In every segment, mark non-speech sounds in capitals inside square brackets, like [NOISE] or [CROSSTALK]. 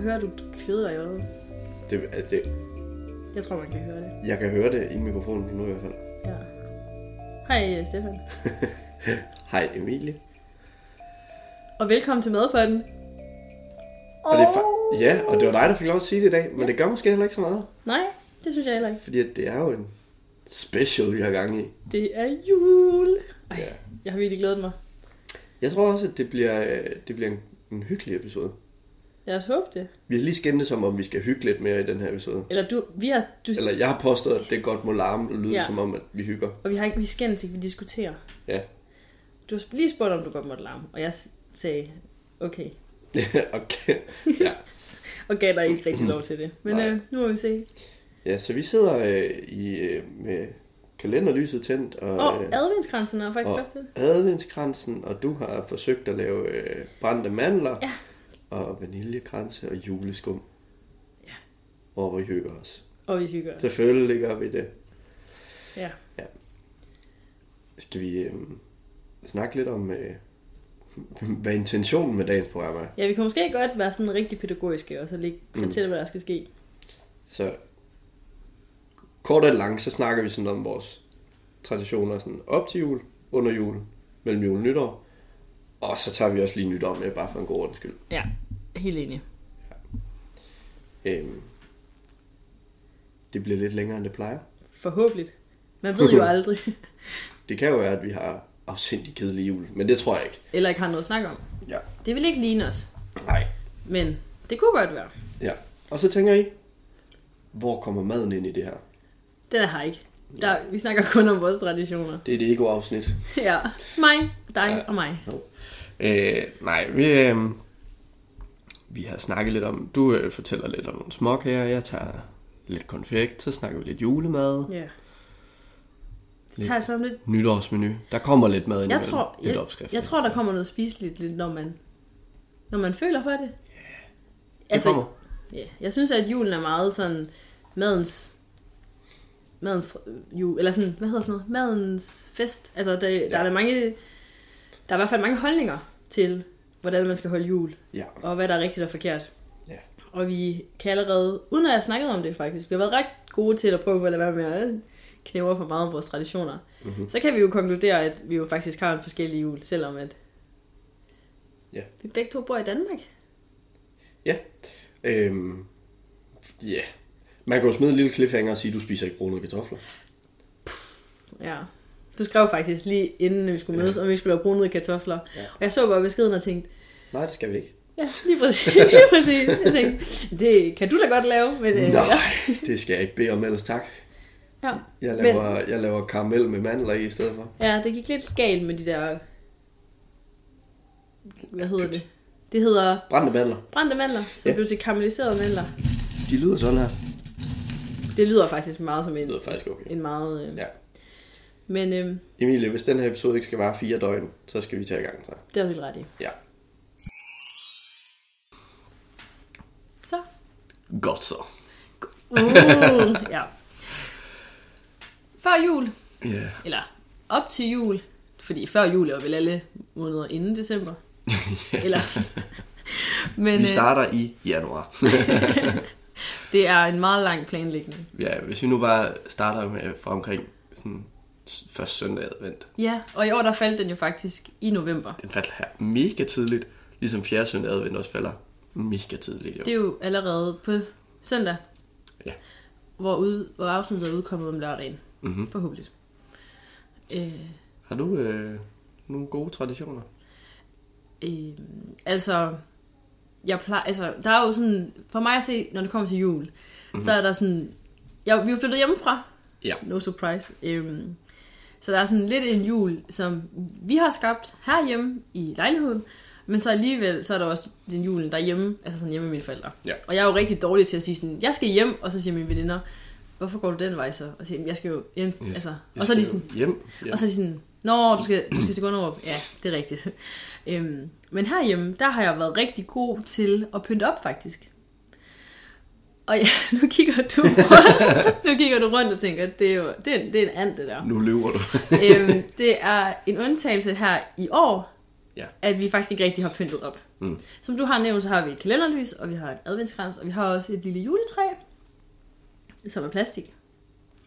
kunne høre, at du kløede dig i øjet. Det, altså, det, Jeg tror, man kan høre det. jeg kan høre det i mikrofonen nu i hvert fald. Ja. Hej, øh, Stefan. [LAUGHS] Hej Emilie. Og velkommen til Madpotten. Og det er fa- ja, og det var dig, der fik lov at sige det i dag, men det gør måske heller ikke så meget. Nej, det synes jeg heller ikke. Fordi at det er jo en special, vi har gang i. Det er jul. Ej, Ja. jeg har virkelig glædet mig. Jeg tror også, at det bliver, øh, det bliver en, en hyggelig episode. Lad os håbe det. Vi har lige skændtes om, om vi skal hygge lidt mere i den her episode. Eller du, vi har, du, Eller jeg har påstået, at det godt må larme og lyde Ja. som om, at vi hygger. og vi har ikke, vi skændes ikke, vi diskuterer. Ja. Du har lige spurgt, om du godt måtte larme, og jeg sagde, okay. [LAUGHS] okay. Ja. [LAUGHS] Og gav dig ikke rigtig lov til det. Men Nej. øh, nu må vi se. ja, så vi sidder øh, i, øh, med kalenderlyset tændt, og, Og øh, adventskransen er faktisk og også det. adventskransen, og du har forsøgt at lave øh, brændte mandler, Ja. Og vaniljekranse og juleskum. Ja. Og vi hygger os. Og vi hygger os. Selvfølgelig gør vi det. Ja. Skal vi øh, snakke lidt om, øh, [LAUGHS] hvad intentionen med dagens program er? Ja, vi kan måske godt være sådan rigtig pædagogiske, og så lige Mm. fortælle, hvad der skal ske. Så kort og langt, så snakker vi sådan om vores traditioner sådan op til jul, under jul, mellem jul og nytår. Og så tager vi også lige nytår med, bare for en god ordens skyld. Ja, helt enig. Øhm, det bliver lidt længere, end det plejer. Forhåbentlig. Man ved jo [LAUGHS] aldrig. Det kan jo være, at vi har afsindig kedelig jul, men det tror jeg ikke. Eller ikke har noget at snakke om. Ja. Det vil ikke ligne os. Nej. Men det kunne godt være. Ja. Og så tænker I, hvor kommer maden ind i det her? Den er her ikke. Der, vi snakker kun om vores traditioner. Det er det ego-afsnit. Ja. Mig, dig Ja. og mig. Øh, nej, vi, øh, vi har snakket lidt om, du øh, fortæller lidt om nogle småkager, jeg tager lidt konfekt, så snakker vi lidt julemad, Ja. Så tager jeg så om lidt. nytårsmenu. Der kommer lidt mad ind Jeg tror, lidt jeg, opskrift. jeg tror, der kommer noget spiseligt, lidt, når man, når man føler for det. det kommer. Ja, jeg synes, at julen er meget sådan madens madens jul, eller sådan, hvad hedder sådan noget, madens fest. Altså, der, der er der mange, der er i hvert fald mange holdninger til, hvordan man skal holde jul, Ja, og hvad der er rigtigt og forkert. Ja. Og vi kan allerede, uden at jeg har snakket om det faktisk, vi har været ret gode til at prøve at lade være med at knæve for meget om vores traditioner. Mhm. Mm-hmm. Så kan vi jo konkludere, at vi jo faktisk har en forskellig jul, selvom at Ja. vi begge to bor i Danmark. ja. Øhm, ja. Man kan jo smide en lille cliffhanger og sige, at du spiser ikke brune kartofler. Ja. Du skrev faktisk lige inden vi skulle mødes, om vi skulle lave brunede kartofler. Ja. Og jeg så bare beskeden og tænkte, Nej, det skal vi ikke. ja, lige præcis. [LAUGHS] lige præcis. Jeg tænkte, det kan du da godt lave. Men, øh, Nej, jeg- [LAUGHS] det skal jeg ikke bede om, ellers tak. ja. Jeg Men- laver, jeg laver karamel med mandler i i stedet for. ja, det gik lidt galt med de der... Hvad hedder det? Det hedder Brændte mandler. brændte mandler, som Ja. ja. blev til karamelliserede mandler. De lyder sådan her. Det lyder faktisk meget som Det en, lyder faktisk okay. en meget... Øh, Ja. Men øh, Emilie, hvis den her episode ikke skal vare fire døgn, så skal vi tage i gang. Så. det du helt ret i. Ja. Så. Godt så. Uh, [LAUGHS] ja. Før jul, Ja. eller op til jul, fordi før jul er vel alle måneder inden december. [LAUGHS] Eller, [LAUGHS] men Vi øh, starter i januar. det er en meget lang planlægning. ja, hvis vi nu bare starter med fra omkring sådan først søndag advent. Ja, og i år der faldt den jo faktisk i november. Den faldt her mega tidligt, ligesom fjerde søndag advent også falder mega tidligt. Jo. Det er jo allerede på søndag, Ja. hvor, ud, hvor afsnittet er udkommet om lørdagen. Mm-hmm. Forhåbentlig. Øh, Har du øh, nogle gode traditioner? øh, altså, jeg plejer, altså, der er jo sådan, for mig at se, når det kommer til jul, mm-hmm. så er der sådan, jeg, vi er jo flyttet hjemmefra, Ja. no surprise, øhm, så der er sådan lidt en jul, som vi har skabt herhjemme i lejligheden, men så alligevel, så er der også den julen derhjemme, altså sådan hjemme med mine forældre. Ja. Og jeg er jo rigtig dårlig til at sige sådan, jeg skal hjem, og så siger mine veninder, hvorfor går du den vej så? Og siger, jeg, skal jo hjem, Yes. altså, og så er de sådan, Hjem. hjem. og så er de sådan, Nå, du skal, du skal til Gunderup. Ja, det er rigtigt. [LAUGHS] Øhm, men herhjemme, der har jeg været rigtig god til at pynte op, faktisk. Og ja, [LAUGHS] nu kigger du rundt, nu kigger du rundt og tænker, det er jo det er, det er en and, det der. Nu løber du. [LAUGHS] øhm, det er en undtagelse her i år, Ja. at vi faktisk ikke rigtig har pyntet op. Mm. Som du har nævnt, så har vi et kalenderlys, og vi har et adventskrans, og vi har også et lille juletræ, som er plastik.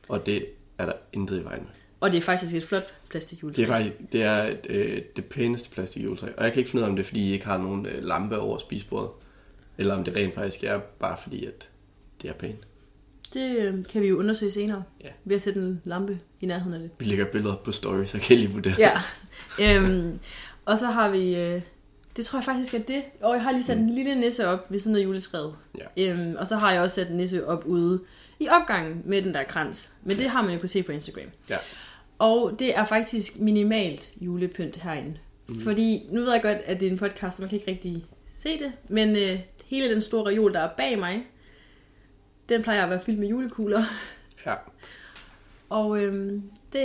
Og det er der intet i vejen med. Og det er faktisk et flot plastikjuletræ. Det er faktisk det, er, øh, det pæneste plastikjuletræ. Og jeg kan ikke finde ud af, om det er, fordi I ikke har nogen øh, lampe over spisebordet. Eller om det rent faktisk er bare fordi, at det er pænt. Det øh, kan vi jo undersøge senere, Ja. ved at sætte en lampe i nærheden af det. Vi lægger billeder på story, så kan I lige vurdere. Ja. øhm, og så har vi, øh, det tror jeg faktisk er det. Og jeg har lige sat en lille nisse op ved siden af juletræet. Ja. Øhm, og så har jeg også sat en nisse op ude i opgangen med den der krans. Men det har man jo kunne se på Instagram. ja. Og det er faktisk minimalt julepynt herinde. Mm. Fordi nu ved jeg godt, at det er en podcast, så man kan ikke rigtig se det. Men øh, hele den store reol, der er bag mig, den plejer at være fyldt med julekugler. ja. [LAUGHS] Og øhm, det,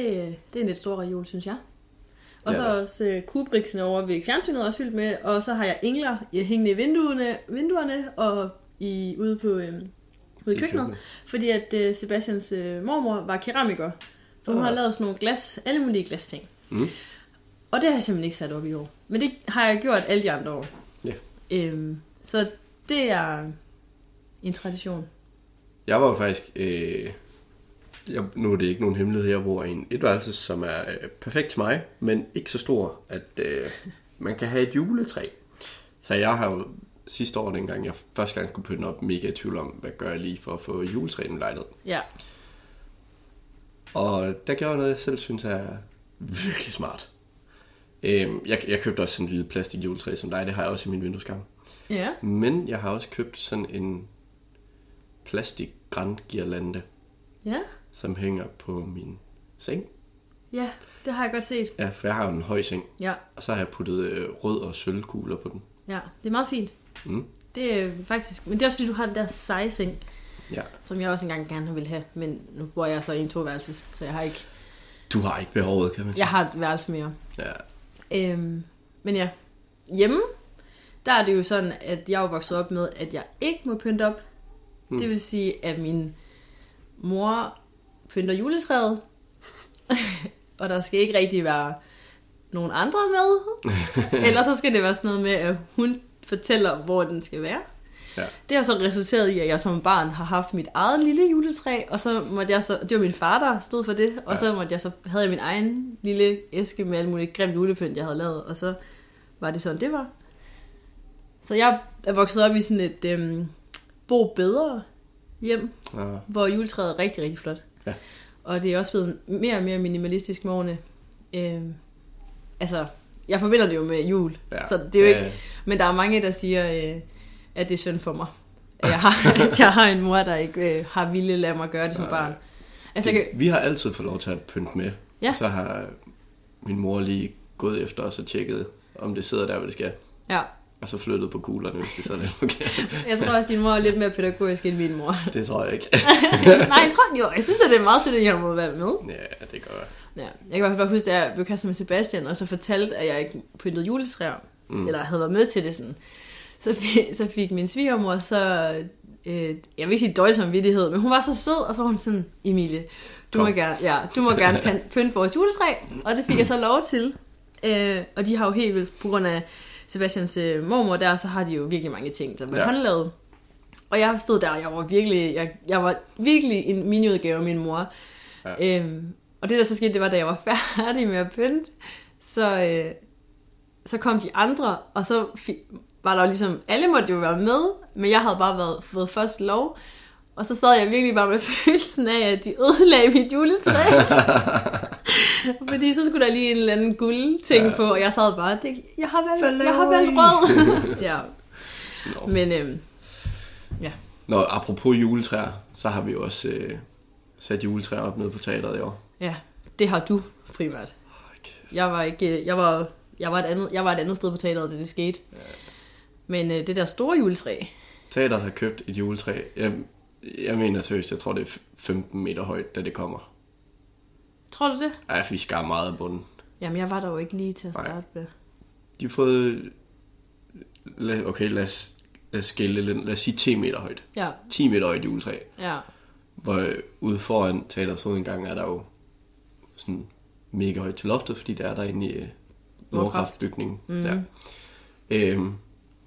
det er en lidt stor reol, synes jeg. Og så også øh, kubriksen over ved fjernsynet er også fyldt med. Og så har jeg engler hængende i vinduerne, vinduerne og i, ude på øhm, ude i køkkenet. Fordi at øh, Sebastians øh, mormor var keramiker. Så hun Ah. har lavet sådan nogle glas, alle mulige glasting. Mm. Og det har jeg simpelthen ikke sat op i år. Men det har jeg gjort alle de andre år. Ja. Øhm, så det er en tradition. Jeg var jo faktisk... Øh, jeg, nu er det ikke nogen hemmelighed, jeg bor i en etværelse, som er øh, perfekt til mig, men ikke så stor, at øh, man kan have et juletræ. Så jeg har jo sidste år, dengang jeg første gang skulle pynte op, mega i tvivl om, hvad gør jeg lige for at få juletræet lejlighed. Ja. Og der gjorde jeg noget, jeg selv synes er virkelig smart. Øhm, jeg, jeg købte også sådan en lille plastik juletræ som dig, det har jeg også i min vindueskarm. Ja. Men jeg har også købt sådan en plastik girlande, Ja. som hænger på min seng. Ja, det har jeg godt set. Ja, for jeg har jo en høj seng, Ja. og så har jeg puttet øh, rød og sølvkugler på den. Ja, det er meget fint. Mm. Det er faktisk... Men det er også fordi, du har den der seje seng, Ja. som jeg også engang gerne ville have. Men nu bor jeg så i en toværelses, så jeg har ikke... Du har ikke behovet, kan man sige. Jeg har et værelse mere. Ja. Øhm, men ja, hjemme, der er det jo sådan, at jeg er vokset op med, at jeg ikke må pynte op. Mm. Det vil sige, at min mor pynter juletræet, [LAUGHS] og der skal ikke rigtig være nogen andre med. [LAUGHS] Ellers så skal det være sådan noget med, at hun fortæller, hvor den skal være. ja. Det har så resulteret i, at jeg som barn har haft mit eget lille juletræ, og så måtte jeg så, det var min far, der stod for det, og Ja. så måtte jeg så, havde jeg min egen lille æske med alt muligt grimt julepynt, jeg havde lavet, og så var det sådan, det var. Så jeg er vokset op i sådan et øhm, bo bedre hjem, ja. hvor juletræet er rigtig, rigtig flot. Ja. Og det er også blevet mere og mere minimalistisk med årene. Øhm, altså, jeg forbinder det jo med jul, Ja. så det er jo Ja, ikke... ja. Men der er mange, der siger, øh, at det er synd for mig. At jeg har, [LAUGHS] at jeg har en mor, der ikke øh, har ville lade mig gøre det som Nej, barn. Altså, Det, kan, vi har altid fået lov til at pynte med. Ja. Så har min mor lige gået efter os og tjekket, om det sidder der, hvor det skal. ja, Og så flyttet på kuglerne, hvis det så er lidt forkert. [LAUGHS] jeg tror også, din mor er lidt mere pædagogisk end min mor. Det tror jeg ikke. [LAUGHS] Nej, jeg tror, jo, jeg synes, at det er meget sødt, at jeg må være med. ja, det gør jeg. Ja, jeg kan bare huske, at jeg blev kastet med Sebastian, og så fortalte, at jeg ikke pyntede juletræer, mm. eller havde været med til det sådan. Så fik, så fik min svigermor så, øh, jeg vil ikke sige dårlig samvittighed, men hun var så sød, og så var hun sådan, Emilie, du Kom. må gerne, ja, du må gerne [LAUGHS] pynte vores juletræ, og det fik jeg så lov til. Øh, og de har jo helt vildt, på grund af Sebastians øh, mormor der, så har de jo virkelig mange ting, der var Ja. håndlavet. Og jeg stod der, og jeg var virkelig, jeg, jeg var virkelig en miniudgave af min mor. Ja. Øhm, og det der så skete, det var, da jeg var [LAUGHS] færdig med at pynte, så, øh, så kom de andre, og så fi- var der jo ligesom, alle måtte jo være med, men jeg havde bare været, fået først lov. Og så sad jeg virkelig bare med [LAUGHS] følelsen af, at de ødelagde mit juletræ. [LAUGHS] Fordi så skulle der lige en eller anden guld ting Ja. ja. på, og jeg sad bare, det, jeg har valgt, jeg har valgt rød. [LAUGHS] ja, Nå. men øhm, ja. Nå, apropos juletræer, så har vi også øh, sat juletræer op nede på teateret i år. ja, det har du primært. Jeg var ikke, jeg var, jeg var et andet, jeg var et andet sted på teateret, da det skete. Men øh, det der store juletræ, Teateret har købt et juletræ. Jeg, jeg mener seriøst, jeg tror det er 15 meter højt, da det kommer. tror du det? For vi skar meget af bunden. Jamen, jeg var der jo ikke lige til at Nej. starte med. De har fået... Okay, lad os, lad os skille lidt. Lad os sige 10 meter højt. Ja, 10 meter højt juletræ. ja, Hvor ude foran teaterets hovedindgang er der jo sådan mega højt til loftet, fordi der er derinde i, øh, Nordkraftbygningen. Mm. Ja. Øhm,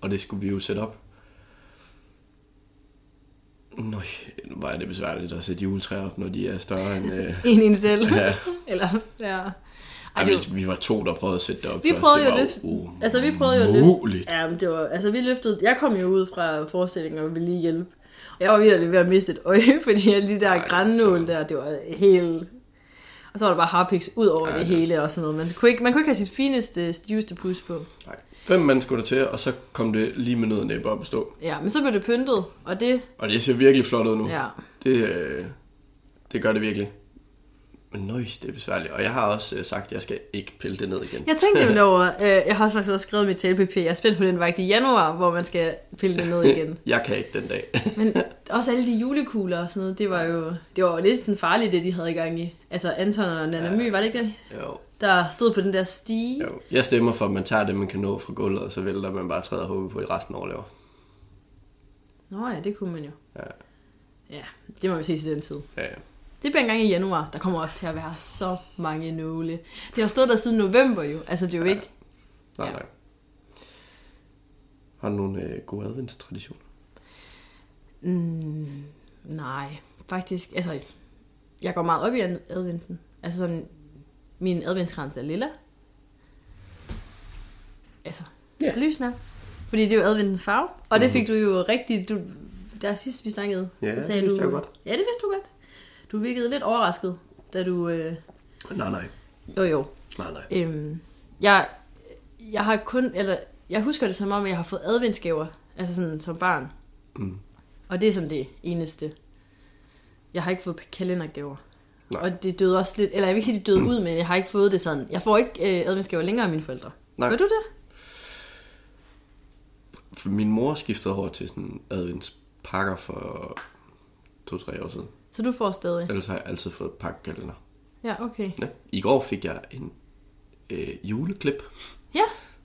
og det skulle vi jo sætte op. Nøj, hvor er det besværligt at sætte juletræer op, når de er større end... Øh, [LAUGHS] En en selv. ja. [LAUGHS] Eller, ja. Ej, Ej, vi, var, vi var to, der prøvede at sætte det op vi først. prøvede det jo var lidt. umuligt. Altså, vi prøvede jo lidt. Umuligt. Ja, men det var, altså vi løftede, jeg kom jo ud fra forestillingen og ville lige hjælpe. Og jeg var virkelig ved at miste et øje, [LAUGHS] fordi alle de der Ej, grænnål der, det var helt... Og så var der bare harpiks ud over Ej, det hele og sådan noget. Man kunne ikke, man kunne ikke have sit fineste, stiveste pus på. Nej. Fem mand skulle der til, og så kom det lige med noget næppe op at stå. Ja, men så blev det pyntet, og det... Og det ser virkelig flot ud nu. Ja, Det, øh, det gør det virkelig. Men nøj, det er besværligt. Og jeg har også øh, sagt, at jeg skal ikke pille det ned igen. jeg tænkte nemlig [LAUGHS] over, øh, jeg har også faktisk også skrevet mit talpapir, jeg er spændt på den vagt i januar, hvor man skal pille det ned igen. [LAUGHS] jeg kan ikke den dag. [LAUGHS] Men også alle de julekugler og sådan noget, det var jo, det var jo lidt sådan farligt, det de havde i gang i. Altså Anton og Nana My, var det ikke det? jo, Der stod på den der stige. jo. Jeg stemmer for, at man tager det, man kan nå fra gulvet, og så vælter man bare træder hovedet på, i resten overlever. Nå ja, det kunne man jo. Ja. Ja, det må vi se til den tid. Ja, ja. Det bliver en gang i januar. Der kommer også til at være så mange nåle. Det har stået der siden november jo. Altså det er jo Ja. ikke... Nej, Ja. nej. Har du nogle øh, gode adventstraditioner? Mm, nej, faktisk. Altså, jeg går meget op i ad- adventen. Altså sådan, min adventskrans er lilla. Altså, Ja. lysende. Fordi det er jo adventens farve. Og det fik du jo rigtig... Du, der sidst vi snakkede, Ja, så det sagde vidste du... jeg godt. Ja, det vidste du godt. Du virkede lidt overrasket, da du... Øh, Nej, nej. jo, jo. Nej, nej. Øhm, jeg, jeg har kun, eller jeg husker det som om, jeg har fået adventsgaver, altså sådan som barn. Mm. Og det er sådan det eneste. Jeg har ikke fået kalendergaver. Nej. Og det døde også lidt, eller jeg vil ikke sige, det døde ud, men jeg har ikke fået det sådan. Jeg får ikke øh, adventsgaver længere af mine forældre. Nej. Gør du det? For min mor skiftede over til sådan adventspakker for to-tre år siden. Så du får stadig? Ellers har jeg altid fået pakkekalender. Ja, okay. Ja. I går fik jeg en øh, juleklip, Ja.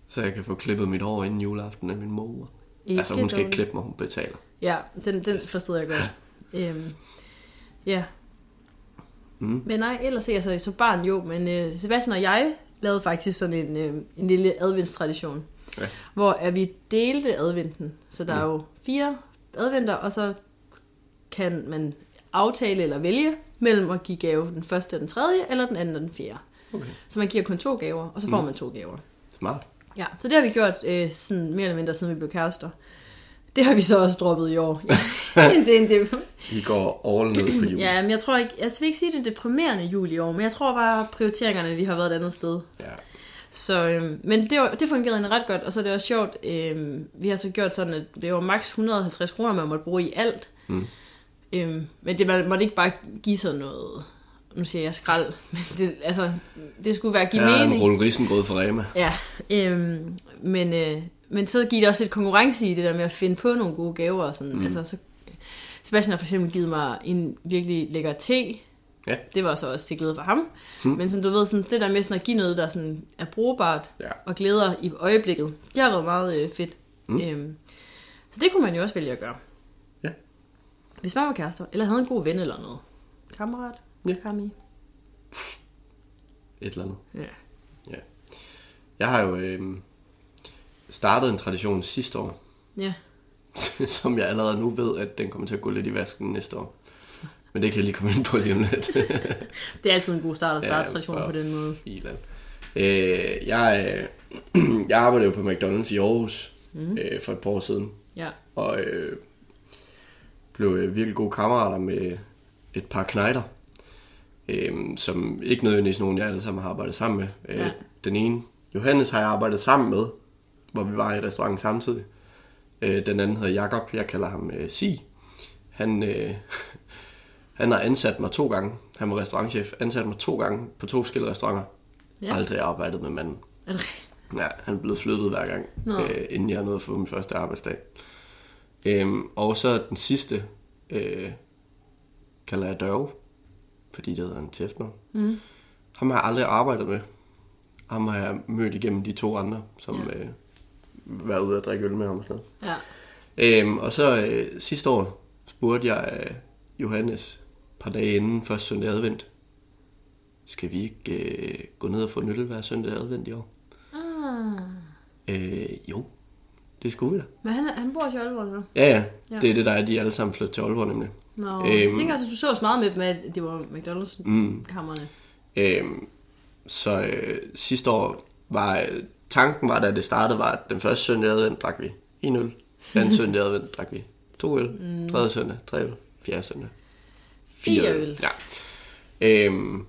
så jeg kan få klippet mit hår inden juleaften af min mor. Ikke altså hun skal ikke dårligt. klippe mig, hun betaler. Ja, den, den forstod jeg godt. Øhm, ja. Mm. Men nej, ellers. Altså, som barn jo, men øh, Sebastian og jeg lavede faktisk sådan en, øh, en lille adventstradition. Ja. Hvor at vi delte adventen. Så der er jo fire adventer, og så kan man aftale eller vælge mellem at give gave den første og den tredje, eller den anden og den fjerde. Okay. Så man giver kun to gaver, og så får man to gaver. Smart. Ja, så det har vi gjort øh, sådan mere eller mindre, siden vi blev kærester. Det har vi så også droppet i år. Ja, [LAUGHS] det, er- det, er- Vi går all ned på jul. ja, men jeg tror ikke, jeg vil ikke sige, det er deprimerende jul i år, men jeg tror bare, prioriteringerne de har været et andet sted. ja. Så, øhm, men det, var, det fungerede egentlig ret godt, og så er det også sjovt, øhm, vi har så gjort sådan, at det var maks 150 kroner, man måtte bruge i alt. Mm. Øhm, men det man måtte ikke bare give sådan noget, nu siger jeg skrald, [LAUGHS] men det, altså, det skulle være give Ja, en mening. rulle risengrød for Rema. Ja, øhm, men, øh, men så giver det også lidt konkurrence i det der med at finde på nogle gode gaver og sådan. Mm. Altså, så, Sebastian har for eksempel givet mig en virkelig lækker te. Ja. Det var så også til glæde for ham. Mm. Men som du ved, sådan, det der med sådan at give noget, der sådan er brugbart Ja. og glæder i øjeblikket, det har været meget øh, fedt. Mm. Øhm, så det kunne man jo også vælge at gøre. Ja. Hvis man var kærester, eller havde en god ven eller noget. Kammerat. Ja. Kami. Et eller andet. Ja. Ja. Jeg har jo øh, startet en tradition sidste år, Ja. [LAUGHS] som jeg allerede nu ved, at den kommer til at gå lidt i vasken næste år. Men det kan jeg lige komme ind på lige om lidt. [LAUGHS] Det er altid en god start at starte Ja, tradition på den måde. Filan. Øh, jeg, øh, [CLEARS THROAT] jeg arbejdede jo på McDonald's i Aarhus mm. øh, for et par år siden, Ja. og øh, blev øh, virkelig gode kammerater med et par knejder, øh, som ikke nødvendigvis nogen, jeg alle sammen har arbejdet sammen med. Øh, Ja. Den ene, Johannes, har jeg arbejdet sammen med, hvor vi var i restauranten samtidig. Øh, den anden hedder Jakob, jeg kalder ham øh, Si. Han, øh, [LAUGHS] han har ansat mig to gange. Han var restaurantchef. Ansat mig to gange på to forskellige restauranter. Ja. Aldrig arbejdet med manden. Er det? Ja, han er blevet flyttet hver gang, Nå. øh, inden jeg nåede at få min første arbejdsdag. Øhm, og så den sidste, øh, kalder jeg Dørve, fordi det hedder han til efternavn. Mm. Ham har jeg aldrig arbejdet med. Ham har jeg mødt igennem de to andre, som ja. øh, var ude at drikke øl med ham og sådan noget. Ja. Øhm, og så øh, sidste år spurgte jeg øh, Johannes et par dage inden første søndag advent. Skal vi ikke øh, gå ned og få nyttelvær søndag advent i år? Ah, Øh, jo. Det skulle vi da. Men han, han bor i Aalborg nu. Ja, ja. Ja. Det er det, der er, de alle sammen flyttet til Aalborg nemlig. Nå, Øhm. jeg tænker også, at du så så meget med dem, at det var McDonald's-kammerne. Øhm, så øh, sidste år var øh, tanken var, da det startede, var, at den første søndag advent drak vi en øl. Anden [LAUGHS] søndag advent drak vi to øl. Mm. Tredje søndag, tre øl. Fjerde søndag, Fire øl. Ja. Øhm,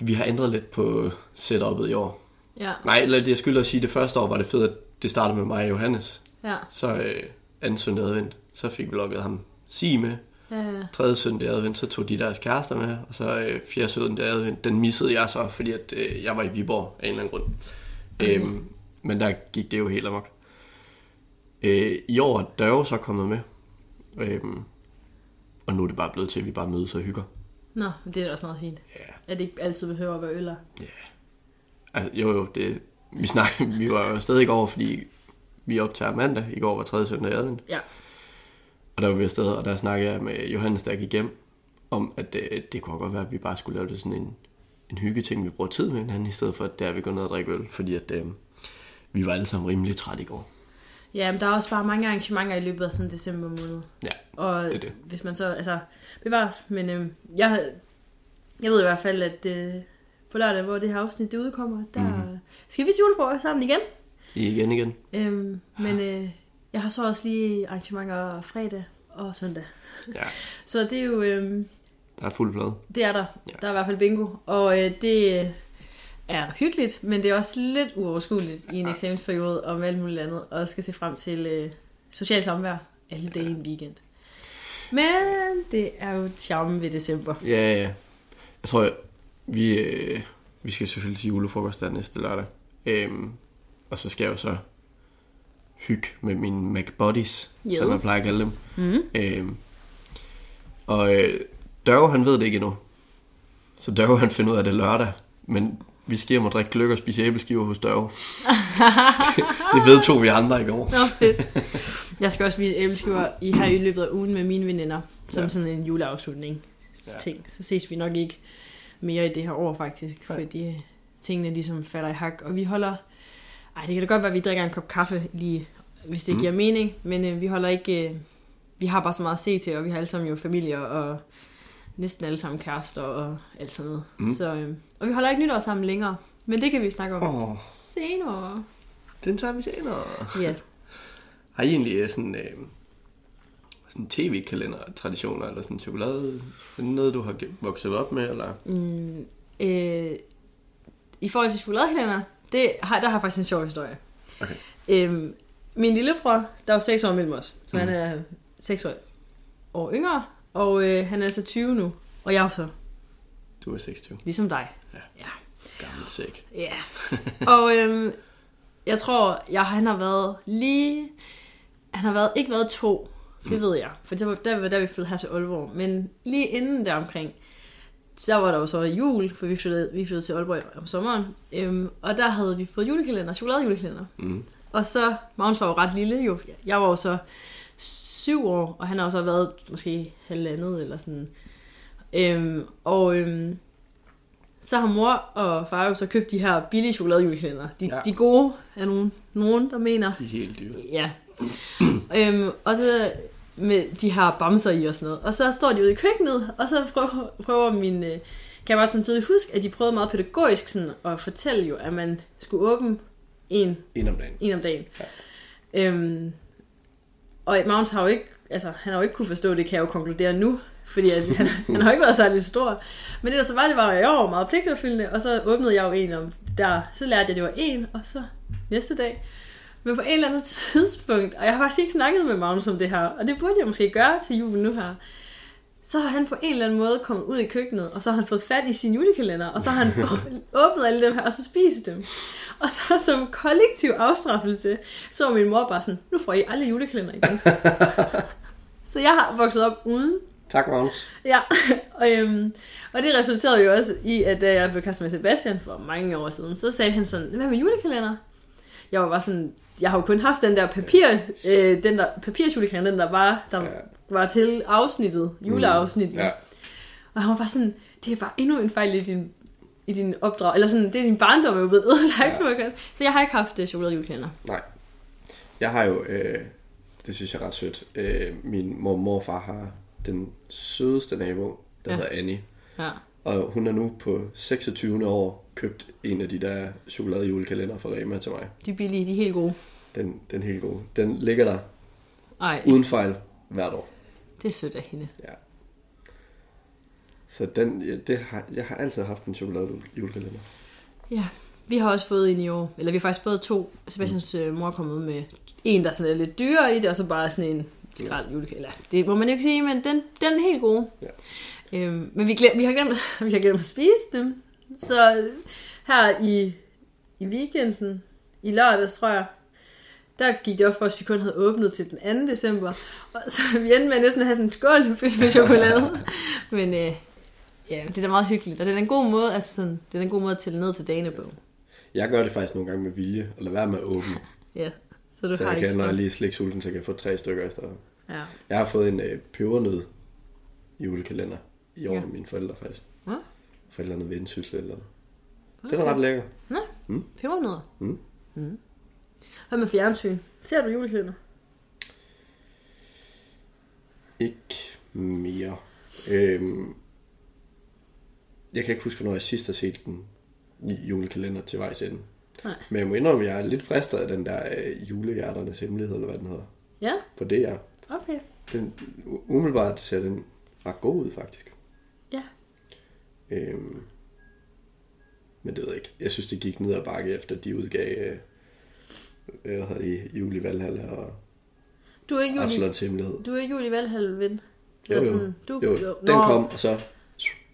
vi har ændret lidt på setup'et i år. Ja, Nej, eller jeg skylder at sige, det første år var det fedt, at det startede med mig og Johannes. ja, Så øh, anden søndag advent, så fik vi lukket ham sige med. Ja, ja. Tredje søndag i advent, så tog de deres kærester med, og så øh, fjerde søndag i advent, den missede jeg så, fordi at, øh, jeg var i Viborg af en eller anden grund. Okay. Øhm, men der gik det jo helt amok. Øh, I år er Dørge så kommet med, øhm, og nu er det bare blevet til, at vi bare mødes og hygger. Nå, men det er da også meget fint. Ja. At det ikke altid behøver at være øller. Altså, jo jo, det, vi, snak, vi var jo stadig over, fordi vi optager mandag. I går var tredje søndag i advent. Ja. Og der var vi afsted, og der snakkede jeg med Johannes, der gik hjem, om at øh, det kunne godt være, at vi bare skulle lave det sådan en, en hyggeting, vi bruger tid med hinanden, i stedet for, at der vi går ned og drikker øl, fordi at øh, vi var alle sammen rimelig trætte i går. Ja, men der er også bare mange arrangementer i løbet af sådan december måned. Ja, Og Det er det. hvis man så, altså, bevares, men øh, jeg, jeg ved i hvert fald, at øh, på lørdag, hvor det her afsnit det udkommer, der Mhm. mm-hmm. skal vi til julefrokost sammen igen. igen igen. Øhm, men øh, jeg har så også lige arrangementer fredag og søndag. Ja, [LAUGHS] Så det er jo, øh, der er fuld plade. det er der. Ja. Der er i hvert fald bingo. Og øh, det øh, er hyggeligt, men det er også lidt uoverskueligt i en eksamensperiode om alt muligt andet, og skal se frem til øh, social samvær alle dage i en weekend. Men det er jo charmen ved december. Ja, ja, ja. Jeg tror, vi, øh, vi skal selvfølgelig til julefrokost der næste lørdag. Øhm, og så skal jeg jo så hygge med mine McBuddies, yes. som jeg plejer at kalde dem. Mm. Øhm, og øh, Dørge, han ved det ikke endnu. Så Dørge, han finder ud af det lørdag. Men vi skal hjem og drikke gløk og spise æbleskiver hos Dørge. [LAUGHS] det, det vedtog vi andre i går. Nå, fedt. Jeg skal også spise æbleskiver i her i løbet af ugen med mine veninder, som Ja. ja. sådan en juleafslutning Ja. ting. Så ses vi nok ikke mere i det her år faktisk, Nej. fordi tingene ligesom falder i hak. Og vi holder... Ej, det kan da godt være, at vi drikker en kop kaffe lige, hvis det Mm. giver mening, men øh, vi holder ikke... Øh, vi har bare så meget at se til, og vi har alle sammen jo familier, og næsten alle sammen kærester og alt sådan noget. Mm. Så, øh, og vi holder ikke nytår sammen længere, men det kan vi snakke om oh, senere. den tager vi senere. Ja. [LAUGHS] Har I egentlig øh, sådan, øh, sådan tv-kalender-traditioner, eller sådan chokolade? Det noget, du har vokset op med, eller? Mm, øh, I forhold til chokoladekalender, det har, der har jeg faktisk en sjov historie. Okay. Øhm, min lillebror, der er jo 6 år mellem os, så mm. han er 6 år, år yngre, og øh, han er altså 20 nu, og jeg er så Du er 26. ligesom dig. Ja. ja. Gammel sæk. Ja. [LAUGHS] og øhm, jeg tror, jeg, han har været lige... Han har været, ikke været to, det ved jeg. For det var der, var der vi flyttede her til Aalborg. Men lige inden der omkring, så var der jo så jul, for vi flyttede, vi flyttede til Aalborg om sommeren. Øhm, og der havde vi fået julekalender, chokoladejulekalender. Mm. Og så, Magnus var jo ret lille jo. Jeg var jo så syv år, og han har jo så været måske halvandet eller sådan. Øhm, og øhm, så har mor og far jo så købt de her billige chokoladejulekalender. De, ja. de gode er nogen, nogen, der mener. De er helt dyre. Ja. øhm, og så med de her bamser i og sådan noget. Og så står de ude i køkkenet, og så prøver, prøver min... Øh, kan jeg bare sådan tydeligt huske, at de prøvede meget pædagogisk sådan at fortælle jo, at man skulle åbne en En om dagen. en om dagen. Ja. Øhm, og Magnus har jo ikke, altså han har jo ikke kunne forstå det, kan jeg jo konkludere nu, fordi at han, [LAUGHS] han har jo ikke været særlig stor. Men det der så var, det var, jeg var meget pligtopfyldende, og så åbnede jeg jo en om der, så lærte jeg, at det var en, og så næste dag. Men på en eller anden tidspunkt, og jeg har faktisk ikke snakket med Magnus om det her, og det burde jeg måske gøre til jul nu her, så har han på en eller anden måde kommet ud i køkkenet, og så har han fået fat i sin julekalender, og så har han [LAUGHS] åbnet alle dem her, og så spist dem. Og så som kollektiv afstraffelse, så var min mor bare sådan, nu får I alle julekalender igen. [LAUGHS] så jeg har vokset op uden. Tak, Magnus. Ja, [LAUGHS] og, øhm, og det resulterede jo også i, at da jeg blev kastet med Sebastian for mange år siden, så sagde han sådan, hvad med julekalender? Jeg var bare sådan, jeg har jo kun haft den der papir, øh, den der papirsjulekalender, den der var, der Ja. Var til afsnittet, juleafsnittet. Ja. Og han var bare sådan, det er bare endnu en fejl i din i din opdrag, eller sådan, det er din barndom [LAUGHS] er jo blevet ødelagt, ja. så jeg har ikke haft uh, chokolade julekalender. Nej. Jeg har jo, øh, det synes jeg er ret sødt, øh, min mor og morfar har den sødeste nabo, der Ja. hedder Annie. Ja. Og hun er nu på 26. år købt en af de der chokolade julekalender fra Rema til mig. De er billige, de er helt gode. Den, den er helt gode. Den ligger der Ej, uden fejl hvert år. Det er sødt af hende. Ja. Så den, ja, det har, jeg har altid haft en chokolade julekalender. Ja, vi har også fået en i år. Eller vi har faktisk fået to. Sebastians mm. mor er kommet med en, der sådan er lidt dyrere i det, og så bare sådan en skrald julekalender. Det må man jo ikke sige, men den, den er helt god. Ja. Øhm, men vi, glem, vi, har glemt, [LAUGHS] vi har glemt at spise dem. Så øh, her i, i weekenden, i lørdags tror jeg, der gik det op for os, at vi kun havde åbnet til den 2. december. Og så vi endte med næsten at have sådan en skål fyldt med chokolade. Men øh, ja, det er da meget hyggeligt. Og det er en god måde, altså sådan, det er en god måde at tælle ned til dagene på. Jeg gør det faktisk nogle gange med vilje, og lade være med at åbne. Ja, så du Så har jeg ikke kan, når jeg lige er sliksulten, så kan jeg få tre stykker efter. Ja. Jeg har fået en øh, pebernød julekalender i år Ja. med mine forældre faktisk. Ja. Forældrene ved syssel eller noget. Den er ret lækker. Pebernødder. Mm. Mm. Hvad med fjernsyn? Ser du julekalender? Ikke mere. Øhm, jeg kan ikke huske, hvornår jeg sidst har set den julekalender til vejs ende. Nej. Men jeg må indrømme, at jeg er lidt fristet af den der øh, julehjerternes hemmelighed, eller hvad den hedder. Ja, På det er. okay. Den, umiddelbart ser den ret god ud, faktisk. Ja. Øhm, men det ved jeg ikke. Jeg synes, det gik ned ad bakke, efter de udgav øh, hvad hedder det, Juli Valhalla og Du er ikke Absalons Hemmelighed. du er ikke juli Valhall ven. Jo, jo. sådan, Du, Jo, den kom, og så...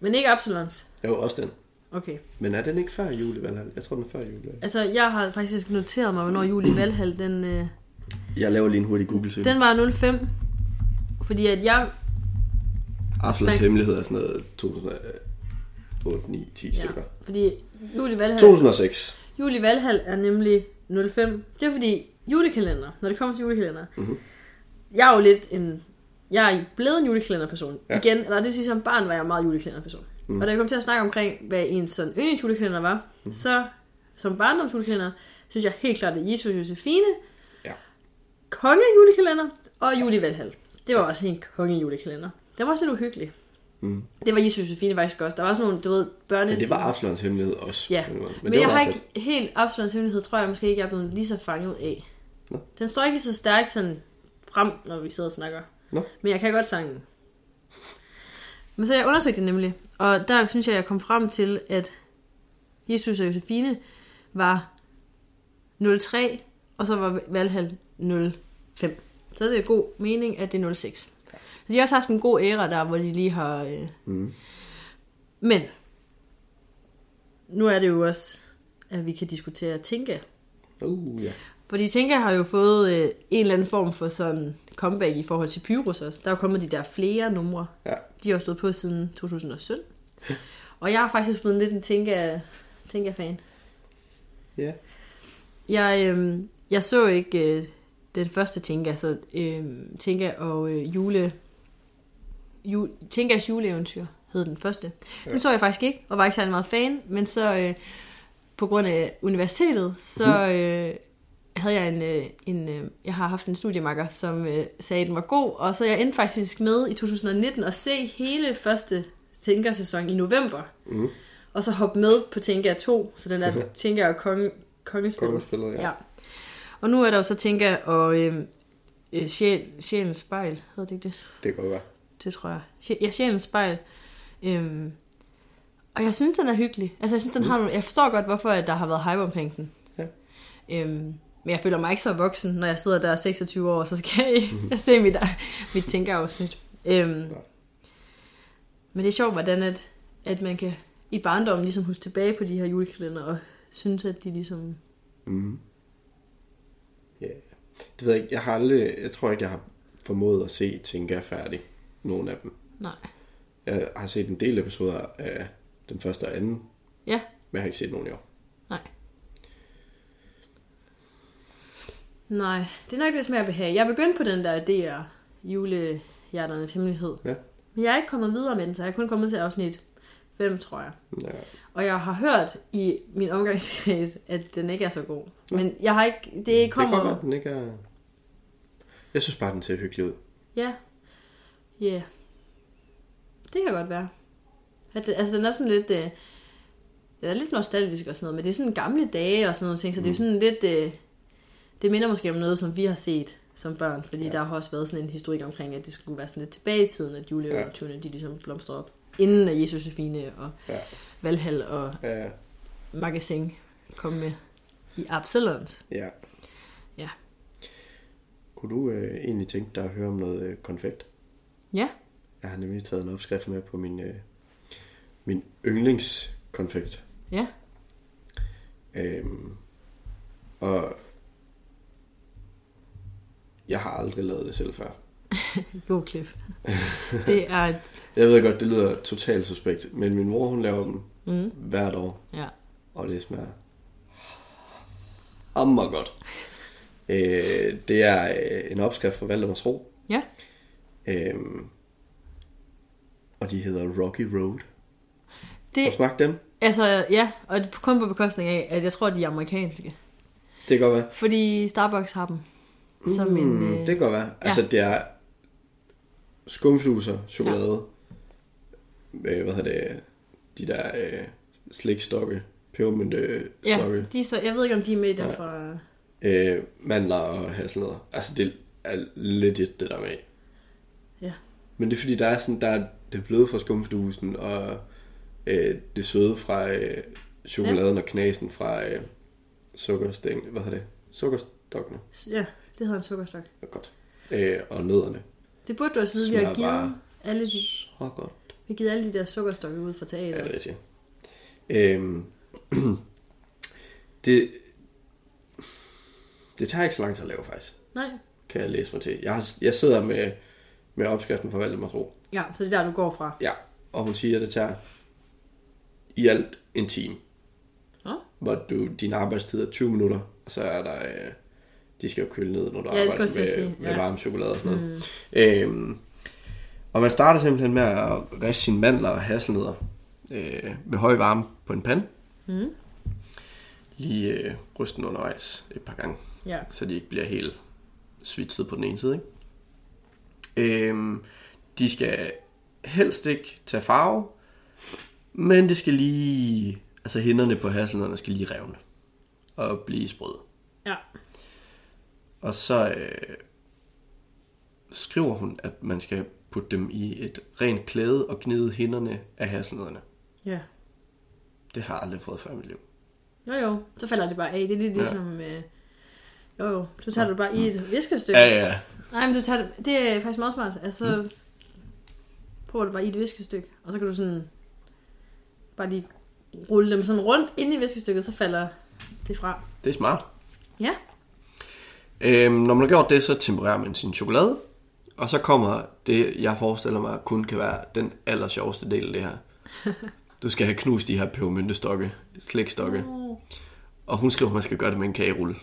Men ikke Absalons. Jo, også den. Okay. Men er den ikke før Juli Valhalla? Jeg tror, den er før Juli Valhalla. Altså, jeg har faktisk noteret mig, hvornår juli Valhall, den, øh, Jeg laver lige en hurtig Google-søgning. den var 05. Fordi at jeg, Absalons Nej. Hemmelighed er sådan noget 2008, 9, 10 ja, stykker. fordi juli Valhall, 2006. juli Valhall er nemlig 05. Det er fordi julekalender, når det kommer til julekalender, Mhm. jeg er jo lidt en, jeg er blevet en julekalenderperson. Ja. Igen, eller det vil sige, som barn var jeg meget julekalenderperson. Mm. Og da jeg kom til at snakke omkring, hvad en sådan yndlingsjulekalender var, mm. så som barndomsjulekalender, synes jeg helt klart, at Jesus Josefine, Ja. kongejulekalender og Juli Valhall. Det var også en kongejulekalender. Det var også lidt uhyggeligt. Mm. Det var Jesus Josefine faktisk også. Der var sådan nogle, du ved, børne... Men det var Absalons Hemmelighed også. Ja. Men, men jeg har ikke helt Absalons hemmelighed, tror jeg måske ikke, jeg er blevet lige så fanget af. Nå. Den står ikke så stærkt sådan frem, når vi sidder og snakker. Nå. Men jeg kan godt sangen. Men så jeg undersøgte det nemlig, og der synes jeg, jeg kom frem til, at Jesus og Josefine var 03, og så var Valhall 05. Så det er god mening, at det er 06. De har også haft en god æra der, hvor de lige har... Øh... Mm. Men, nu er det jo også, at vi kan diskutere Tinka. Uh, ja. Fordi Tinka har jo fået øh, en eller anden form for sådan comeback i forhold til Pyrus også. Der er jo kommet de der flere numre. Ja. De har jo stået på siden 2017. Og jeg har faktisk blevet lidt en Tinka, Tinka-fan. Ja. Jeg, øh, jeg så ikke øh, den første Tinka, så øh, Tinka og øh, jule, jule, Tinkas juleeventyr hed den første. Ja. Den så jeg faktisk ikke, og var ikke særlig meget fan, men så øh, på grund af universitetet, så øh, havde jeg en, øh, en øh, jeg har haft en studiemakker, som øh, sagde, at den var god, og så jeg endte faktisk med i 2019 at se hele første Tinka-sæson i november, Mm. og så hoppe med på Tinka 2, så den der [LAUGHS] Tinka og konge, kongespil. Kongespillet, ja. Ja. Og nu er der jo så Tinka og øh, øh, sjæl, Sjælens spejl, hedder det ikke det? Det kan godt være. Det tror jeg. Ja, Sjælens spejl. Øhm, og jeg synes, den er hyggelig. Altså, jeg synes, den har nogle... Jeg forstår godt, hvorfor at der har været hype omkring den. Ja. Øhm, men jeg føler mig ikke så voksen, når jeg sidder der 26 år, så skal jeg, [LAUGHS] jeg se mit, mit tænkeafsnit. Øhm, men det er sjovt, hvordan at, at man kan i barndommen ligesom huske tilbage på de her julekalender og synes, at de ligesom... Mm. Ja. Det ved jeg ikke. Jeg har aldrig... Jeg tror ikke, jeg har formået at se Tinka færdig. Nogle af dem. Nej. Jeg har set en del episoder af den første og anden. Ja. Men jeg har ikke set nogen i år. Nej. Nej, det er nok det behag. Jeg er begyndt på den der DR julehjerternes hemmelighed. Ja. Men jeg er ikke kommet videre med den, så jeg er kun kommet til afsnit 5, tror jeg. Ja. Og jeg har hørt i min omgangskreds, at den ikke er så god. Men jeg har ikke... Det kommer... Det kan godt den ikke er... Jeg synes bare, den ser hyggelig ud. Ja. Ja. Yeah. Det kan godt være. At det, altså, den er sådan lidt... Øh, den er lidt nostalgisk og sådan noget, men det er sådan gamle dage og sådan noget ting, så det er jo sådan lidt... Øh, det minder måske om noget, som vi har set som børn, fordi ja. der har også været sådan en historik omkring, at det skulle være sådan lidt tilbage i tiden, at juleeventyrene, ja. de ligesom blomstrede op. Inden at Jesus Josefine og Ja. Valhall og Ja, Magasin kom med i Absalons. ja. Ja. Kunne du øh, egentlig tænke dig at høre om noget øh, konfekt? Ja, Jeg har nemlig taget en opskrift med på min, øh, min yndlingskonfekt. ja. Øhm, og jeg har aldrig lavet det selv før. [LAUGHS] God klip. det er et... [LAUGHS] Jeg ved godt, det lyder totalt suspekt, men min mor hun laver dem Mm, hvert år, ja. og det smager hammer godt. Øh, det er øh, en opskrift fra Valdemars Ro, Ja, øhm, og de hedder Rocky Road. det, Har du smagt dem? altså, ja, og det kun på bekostning af, at jeg tror, de er amerikanske. Det kan godt være. Fordi Starbucks har dem. Som en, Mm, øh, det kan godt være. Altså, det er skumfluser, chokolade, øh, hvad hedder det, de der øh, slikstokke, pebermynte Ja, de så, jeg ved ikke, om de er med derfra. øh, mandler og hasselnødder. Altså, det er legit, det der med. Ja. Men det er fordi, der er sådan, der er det bløde fra skumfidusen, og øh, det søde fra øh, chokoladen ja. og knasen fra øh, sukkerstæng, hvad hedder det? Sukkerstokkene. Ja, det hedder en sukkerstok. Det er godt. Øh, og nødderne. Det burde du også vide, vi har givet alle de, Så godt. vi har givet alle de der sukkerstokke ud fra Ja, teater. det er rigtigt. Øhm, [CLEARS THROAT] det, det tager ikke så lang tid at lave, faktisk. Nej. Kan jeg læse mig til. Jeg, har, jeg sidder med, med opskriften fra Valdemars Ro. Ja, så det er der, du går fra. Ja, og hun siger, at det tager i alt en time. Nå. Hvor du, din arbejdstid er 20 minutter, og så er der... Øh, de skal jo køle ned, når du Ja, arbejder med, sige, med ja. varm chokolade og sådan noget. Øhm, og man starter simpelthen med at riste sine mandler og hasselnødder øh, ved høj varme på en pande. Mm. Lige øh, ryste den undervejs et par gange, Ja. så de ikke bliver helt svitset på den ene side. Ikke? Øhm, de skal helst ikke tage farve, men det skal lige... Altså hinderne på hasselnødderne skal lige revne og blive sprøde. Ja. Og så øh, skriver hun, at man skal putte dem i et rent klæde og gnide hinderne af hasselnødderne. Ja. Det har jeg aldrig prøvet før i mit liv. Jo jo, så falder det bare af. Det er lidt Ja. ligesom... Øh, jo jo, så tager du bare i et viskestykke. Ja, ja. Nej, men du tager det, det er faktisk meget smart. Altså, mm. prøver du bare i et viskestykke, og så kan du sådan bare lige rulle dem sådan rundt ind i viskestykket, så falder det fra. Det er smart. Ja. Øhm, når man har gjort det, så tempererer man sin chokolade. Og så kommer det, jeg forestiller mig, kun kan være den aller sjoveste del af det her. [LAUGHS] Du skal have knust de her pebermyntestokke, slikstokke. Oh. Og hun skriver, at man skal gøre det med en kagerulle.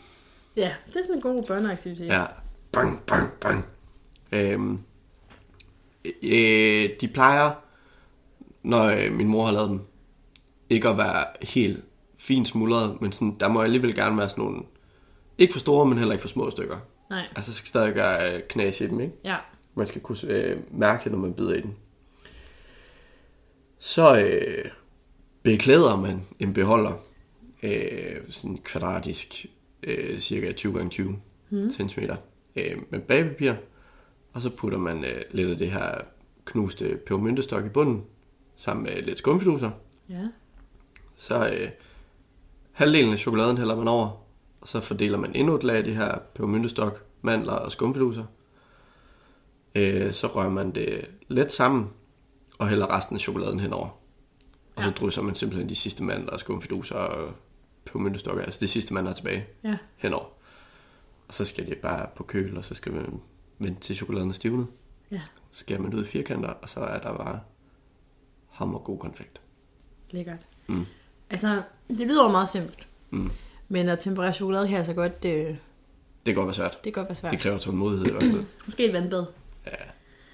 Ja, det er sådan en god børneaktivitet. Ja. Bang, bang, bang. Øhm, øh, de plejer, når øh, min mor har lavet dem, ikke at være helt fint smuldret, men sådan, der må alligevel gerne være sådan nogle, ikke for store, men heller ikke for små stykker. Nej, Altså, så skal stadig være øh, knas i dem, ikke? ja. Man skal kunne øh, mærke det, når man bider i den. Så øh, beklæder man en beholder, øh, sådan kvadratisk, øh, cirka 20 x 20 mm. cm, øh, med bagpapir, og så putter man øh, lidt af det her knuste pebermyntestok i bunden, sammen med lidt skumfiduser. Ja. Så øh, halvdelen af chokoladen hælder man over, og så fordeler man endnu et lag af det her pebermyntestok, mandler og skumfiduser. Øh, så rører man det let sammen, og hælder resten af chokoladen henover. Og så Ja. drysser man simpelthen de sidste mandler og skumfiduser og pebermyntestokker, altså det sidste mandler er tilbage, Ja. henover. Og så skal det bare på køl, og så skal man vente til chokoladen er stivnet. Ja, Så skærer man ud i firkanter, og så er der bare hammer god konfekt. lækkert. Mm. Altså, det lyder jo meget simpelt. Mm. Men at temperere chokolade kan altså godt, det, Det kan godt være svært. det kan godt være svært. Det kræver tålmodighed i hvert fald. [CLEARS THROAT] Måske et vandbad. Ja,